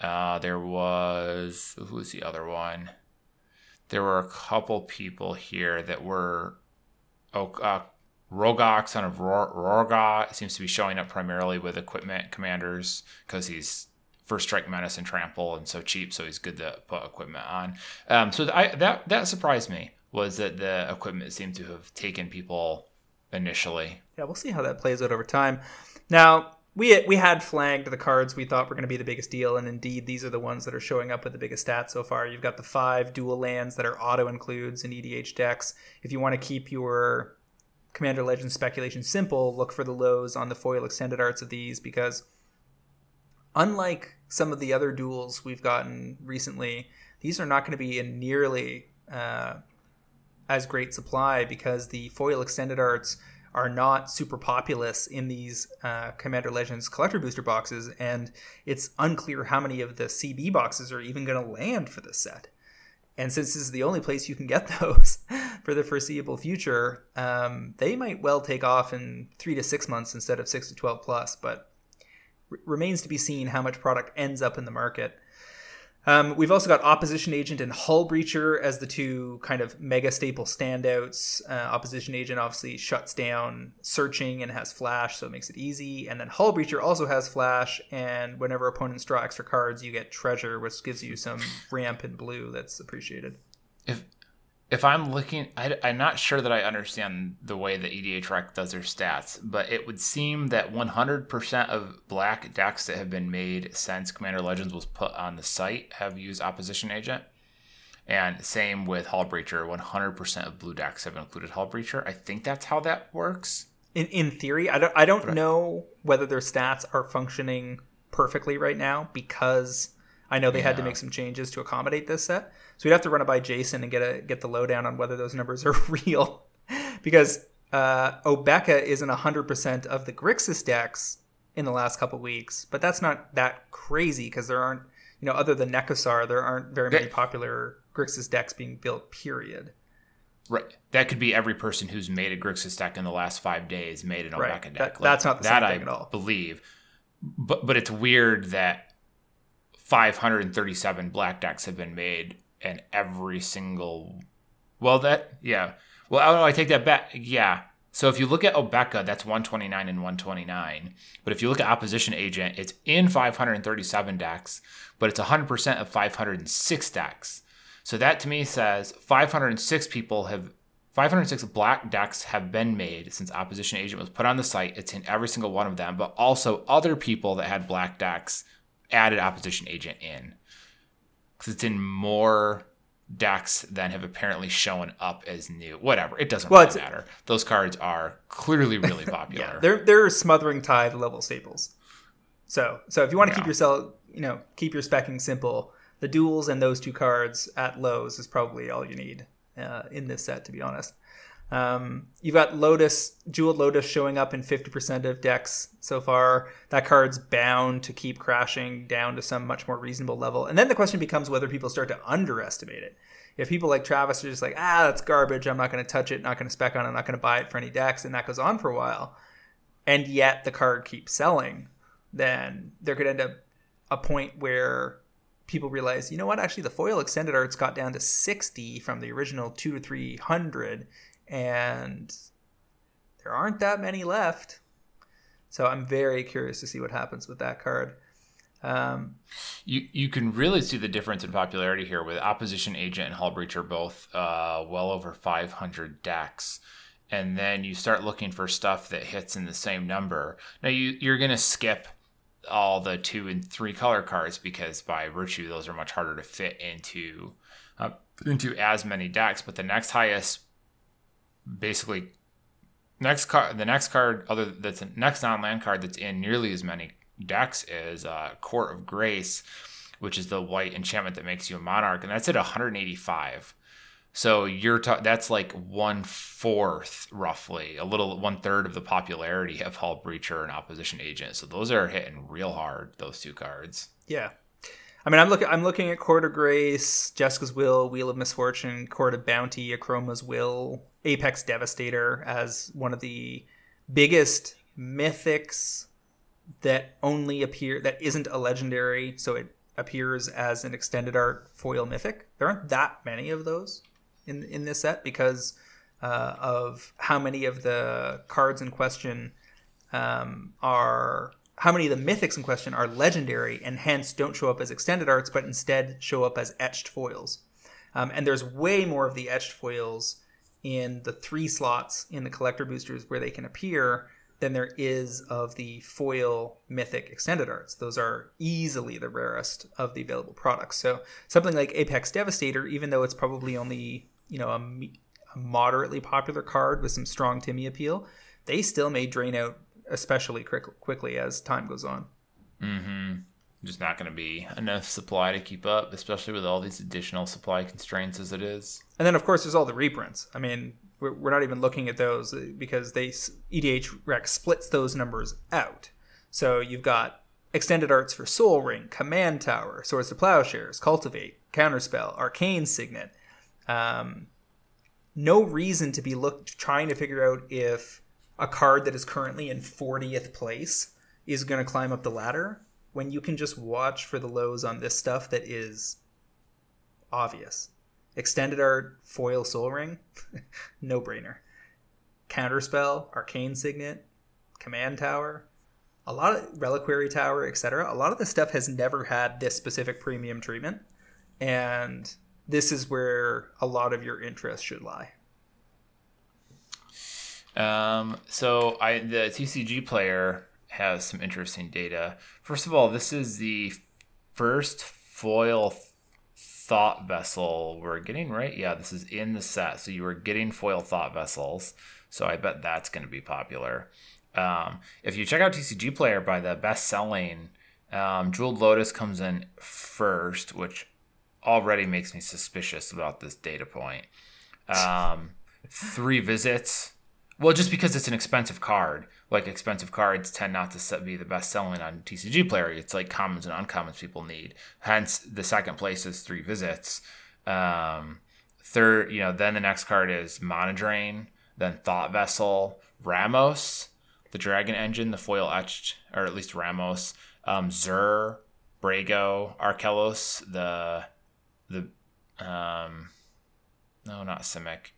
Uh, there was, who was the other one? There were a couple people here that were, oh, uh, Rograkh, son of Rohgahh, seems to be showing up primarily with equipment commanders because he's first strike menace and trample and so cheap, so he's good to put equipment on. Um, so I, that that surprised me was that the equipment seemed to have taken people initially. Yeah, we'll see how that plays out over time. Now we we had flagged the cards we thought were going to be the biggest deal, and indeed these are the ones that are showing up with the biggest stats so far. You've got the five dual lands that are auto includes in EDH decks. If you want to keep your Commander Legends speculation simple, look for the lows on the foil extended arts of these because unlike some of the other duels we've gotten recently, these are not going to be in nearly uh, as great supply because the foil extended arts are not super populous in these uh, Commander Legends collector booster boxes, and it's unclear how many of the CB boxes are even going to land for this set. And since this is the only place you can get those for the foreseeable future, um, they might well take off in three to six months instead of six to 12 plus. But remains to be seen how much product ends up in the market. Um, we've also got Opposition Agent and Hull Breacher as the two kind of mega staple standouts. Uh, Opposition Agent obviously shuts down searching and has flash, so it makes it easy. And then Hull Breacher also has flash, and whenever opponents draw extra cards, you get Treasure, which gives you some ramp in blue that's appreciated. If if I'm looking, I, am not sure that I understand the way that EDHREC does their stats, but it would seem that 100% of black decks that have been made since Commander Legends was put on the site have used Opposition Agent. And same with Hull Breacher, 100% of blue decks have included Hull Breacher. I think that's how that works. In, in theory, I don't, I don't know whether their stats are functioning perfectly right now because I know they yeah. had to make some changes to accommodate this set. So we'd have to run it by Jason and get a get the lowdown on whether those numbers are real, because uh, Obeka isn't hundred percent of the Grixis decks in the last couple weeks, but that's not that crazy because there aren't you know other than Nekusar there aren't very many popular Grixis decks being built. Period. Right. That could be every person who's made a Grixis deck in the last five days made an Obeka Right. deck. That- that's not the that same I at all. believe. But but it's weird that 537 black decks have been made and every single well that yeah. Well I, I take that back. Yeah. So if you look at Obeka, that's 129 and 129. But if you look at Opposition Agent, it's in 537 decks, but it's 100% of 506 decks. So that to me says 506 people have 506 black decks have been made since Opposition Agent was put on the site. It's in every single one of them, but also other people that had black decks added Opposition Agent in. Because it's in more decks than have apparently shown up as new. Whatever. It doesn't Well, really matter. Those cards are clearly really popular. Yeah, they're they're smothering tithe level staples. So so if you want to keep Yeah. yourself, you know, keep your specking simple, the duels and those two cards at lows is probably all you need uh, in this set, to be honest. Um, you've got Lotus, Jeweled Lotus showing up in 50% of decks so far. That card's bound to keep crashing down to some much more reasonable level. And then the question becomes whether people start to underestimate it. If people like Travis are just like, ah, that's garbage, I'm not going to touch it, not going to spec on it, I'm not going to buy it for any decks, and that goes on for a while, and yet the card keeps selling, then there could end up a point where people realize, you know what, actually the foil extended arts got down to 60 from the original 2 to 300 and there aren't that many left. So I'm very curious to see what happens with that card. Um, You you can really see the difference in popularity here with Opposition Agent and Hull Breacher both uh, well over 500 decks. And then you start looking for stuff that hits in the same number. Now you you're gonna skip all the two and three color cards because by virtue those are much harder to fit into uh, into as many decks. But the next highest, basically, next card the next card other that's next non land card that's in nearly as many decks is uh, Court of Grace, which is the white enchantment that makes you a monarch, and that's at 185. So you're ta- that's like one fourth, roughly, a little one third of the popularity of Hull Breacher and Opposition Agent. So those are hitting real hard. Those two cards. yeah. I mean, I'm looking. I'm looking at Court of Grace, Jeska's Will, Wheel of Misfortune, Court of Bounty, Akroma's Will, Apex Devastator as one of the biggest mythics that only appear that isn't a legendary, so it appears as an extended art foil mythic. There aren't that many of those in in this set because uh, of how many of the cards in question um, are how many of the mythics in question are legendary and hence don't show up as extended arts, but instead show up as etched foils. Um, and there's way more of the etched foils in the three slots in the collector boosters where they can appear than there is of the foil mythic extended arts. Those are easily the rarest of the available products. So something like Apex Devastator, even though it's probably only you know a, a moderately popular card with some strong Timmy appeal, they still may drain out especially quick- quickly as time goes on. Mm-hmm. Just not going to be enough supply to keep up, especially with all these additional supply constraints as it is. And then, of course, there's all the reprints. I mean, we're, we're not even looking at those uh, because they EDHREC splits those numbers out. So you've got extended arts for Sol Ring, Command Tower, Swords to Plowshares, Cultivate, Counterspell, Arcane Signet. Um, no reason to be look trying to figure out if a card that is currently in 40th place is going to climb up the ladder when you can just watch for the lows on this stuff that is obvious. Extended art, foil sol ring, no brainer. Counterspell, arcane signet, command tower, a lot of reliquary tower, etc. A lot of this stuff has never had this specific premium treatment, and this is where a lot of your interest should lie. Um, so I the TCG player has some interesting data. First of all, this is the first foil thought vessel we're getting, right? Yeah, this is in the set. So you were getting foil thought vessels. So I bet that's going to be popular. Um, if you check out TCG Player by the best selling, um, Jeweled Lotus comes in first, which already makes me suspicious about this data point. Um, three visits. Well, just because it's an expensive card, like expensive cards tend not to be the best selling on TCG Player. It's like commons and uncommons people need. Hence, the second place is three visits. Um, third, you know, then the next card is Mana Drain, then Thought Vessel, Ramos, the Dragon Engine, the foil etched, or at least Ramos, um, Zur, Brago, Archelos, the the um, no, not Simic.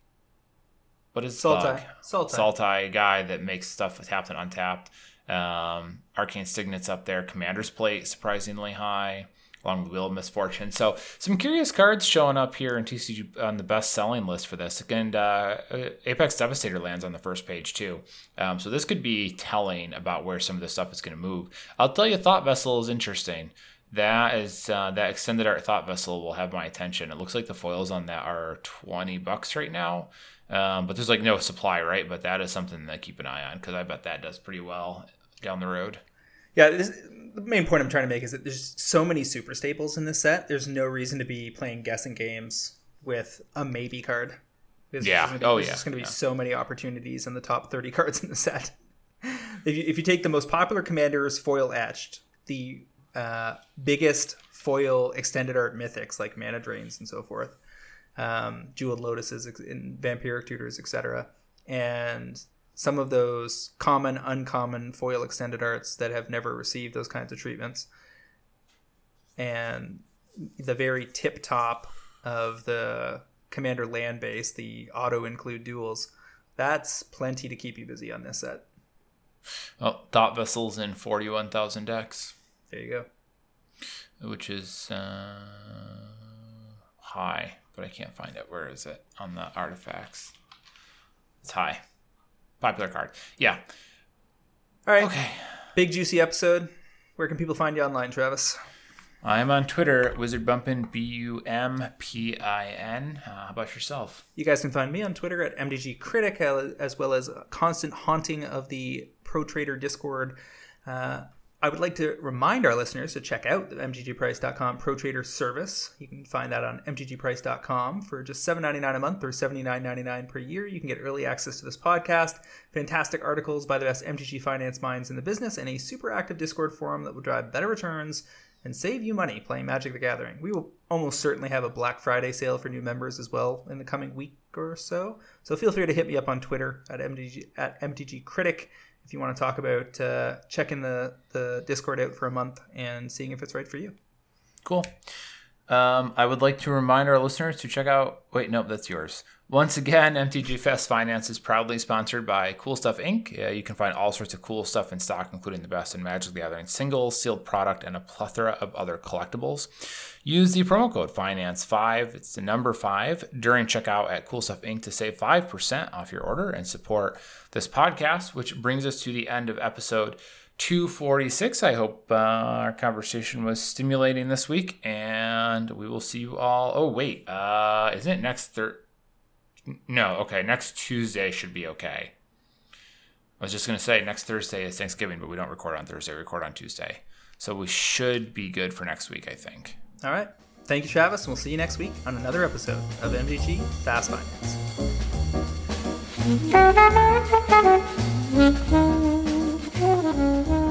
What is Sultai. Bug? Sultai. Sultai guy that makes stuff tapped and untapped. Um, Arcane Signet's up there. Commander's Plate surprisingly high, along with Wheel of Misfortune. So some curious cards showing up here in TCG on the best selling list for this. And uh, Apex Devastator lands on the first page too. Um, so this could be telling about where some of this stuff is going to move. I'll tell you, Thought Vessel is interesting. That is uh, that extended art Thought Vessel will have my attention. It looks like the foils on that are twenty bucks right now. Um, but there's like no supply, right? But that is something to keep an eye on because I bet that does pretty well down the road. Yeah, this, the main point I'm trying to make is that there's so many super staples in this set. There's no reason to be playing guessing games with a maybe card. There's Yeah. Just gonna be, Oh, there's yeah. just going to be Yeah. so many opportunities in the top 30 cards in the set. If you, if you take the most popular commanders foil etched, the uh, biggest foil extended art mythics like mana drains and so forth, um, jeweled lotuses and vampiric tutors, etc., and some of those common, uncommon foil extended arts that have never received those kinds of treatments, and the very tip top of the commander land base, the auto include duels. That's plenty to keep you busy on this set. Oh, Thought Vessel's in forty-one thousand decks, There you go. which is uh, high, but I can't find it. Where is it on the artifacts? It's high. Popular card. Yeah. All right. Okay. Big juicy episode. Where can people find you online, Travis? I'm on Twitter, Wizard Bumpin, B U M P I N. Uh, How about yourself? You guys can find me on Twitter at MTG Critic, as well as constant haunting of the Pro Trader Discord. Uh, I would like to remind our listeners to check out the mtgprice.com Pro Trader service. You can find that on mtgprice.com for just $7.99 a month or $79.99 per year. You can get early access to this podcast, fantastic articles by the best MTG finance minds in the business, and a super active Discord forum that will drive better returns and save you money playing Magic the Gathering. We will almost certainly have a Black Friday sale for new members as well in the coming week or so. So feel free to hit me up on Twitter at MTG at MTG Critic if you want to talk about uh, checking the the Discord out for a month and seeing if it's right for you. Cool. Um, I would like to remind our listeners to check out. Wait, nope, that's yours. Once again, MTG Fast Finance is proudly sponsored by Cool Stuff Inc. Uh, you can find all sorts of cool stuff in stock, including the best in Magic the Gathering singles, sealed product, and a plethora of other collectibles. Use the promo code Finance5, it's the number 5, during checkout at Cool Stuff Inc. to save 5% off your order and support this podcast, which brings us to the end of episode 246. I hope uh, our conversation was stimulating this week, and we will see you all. Oh, wait, uh, isn't it next Thursday? No, okay, next Tuesday should be okay. I was just going to say next Thursday is Thanksgiving, but we don't record on Thursday, we record on Tuesday. So we should be good for next week, I think. All right. Thank you, Travis, and we'll see you next week on another episode of MTG Fast Finance. Thank you.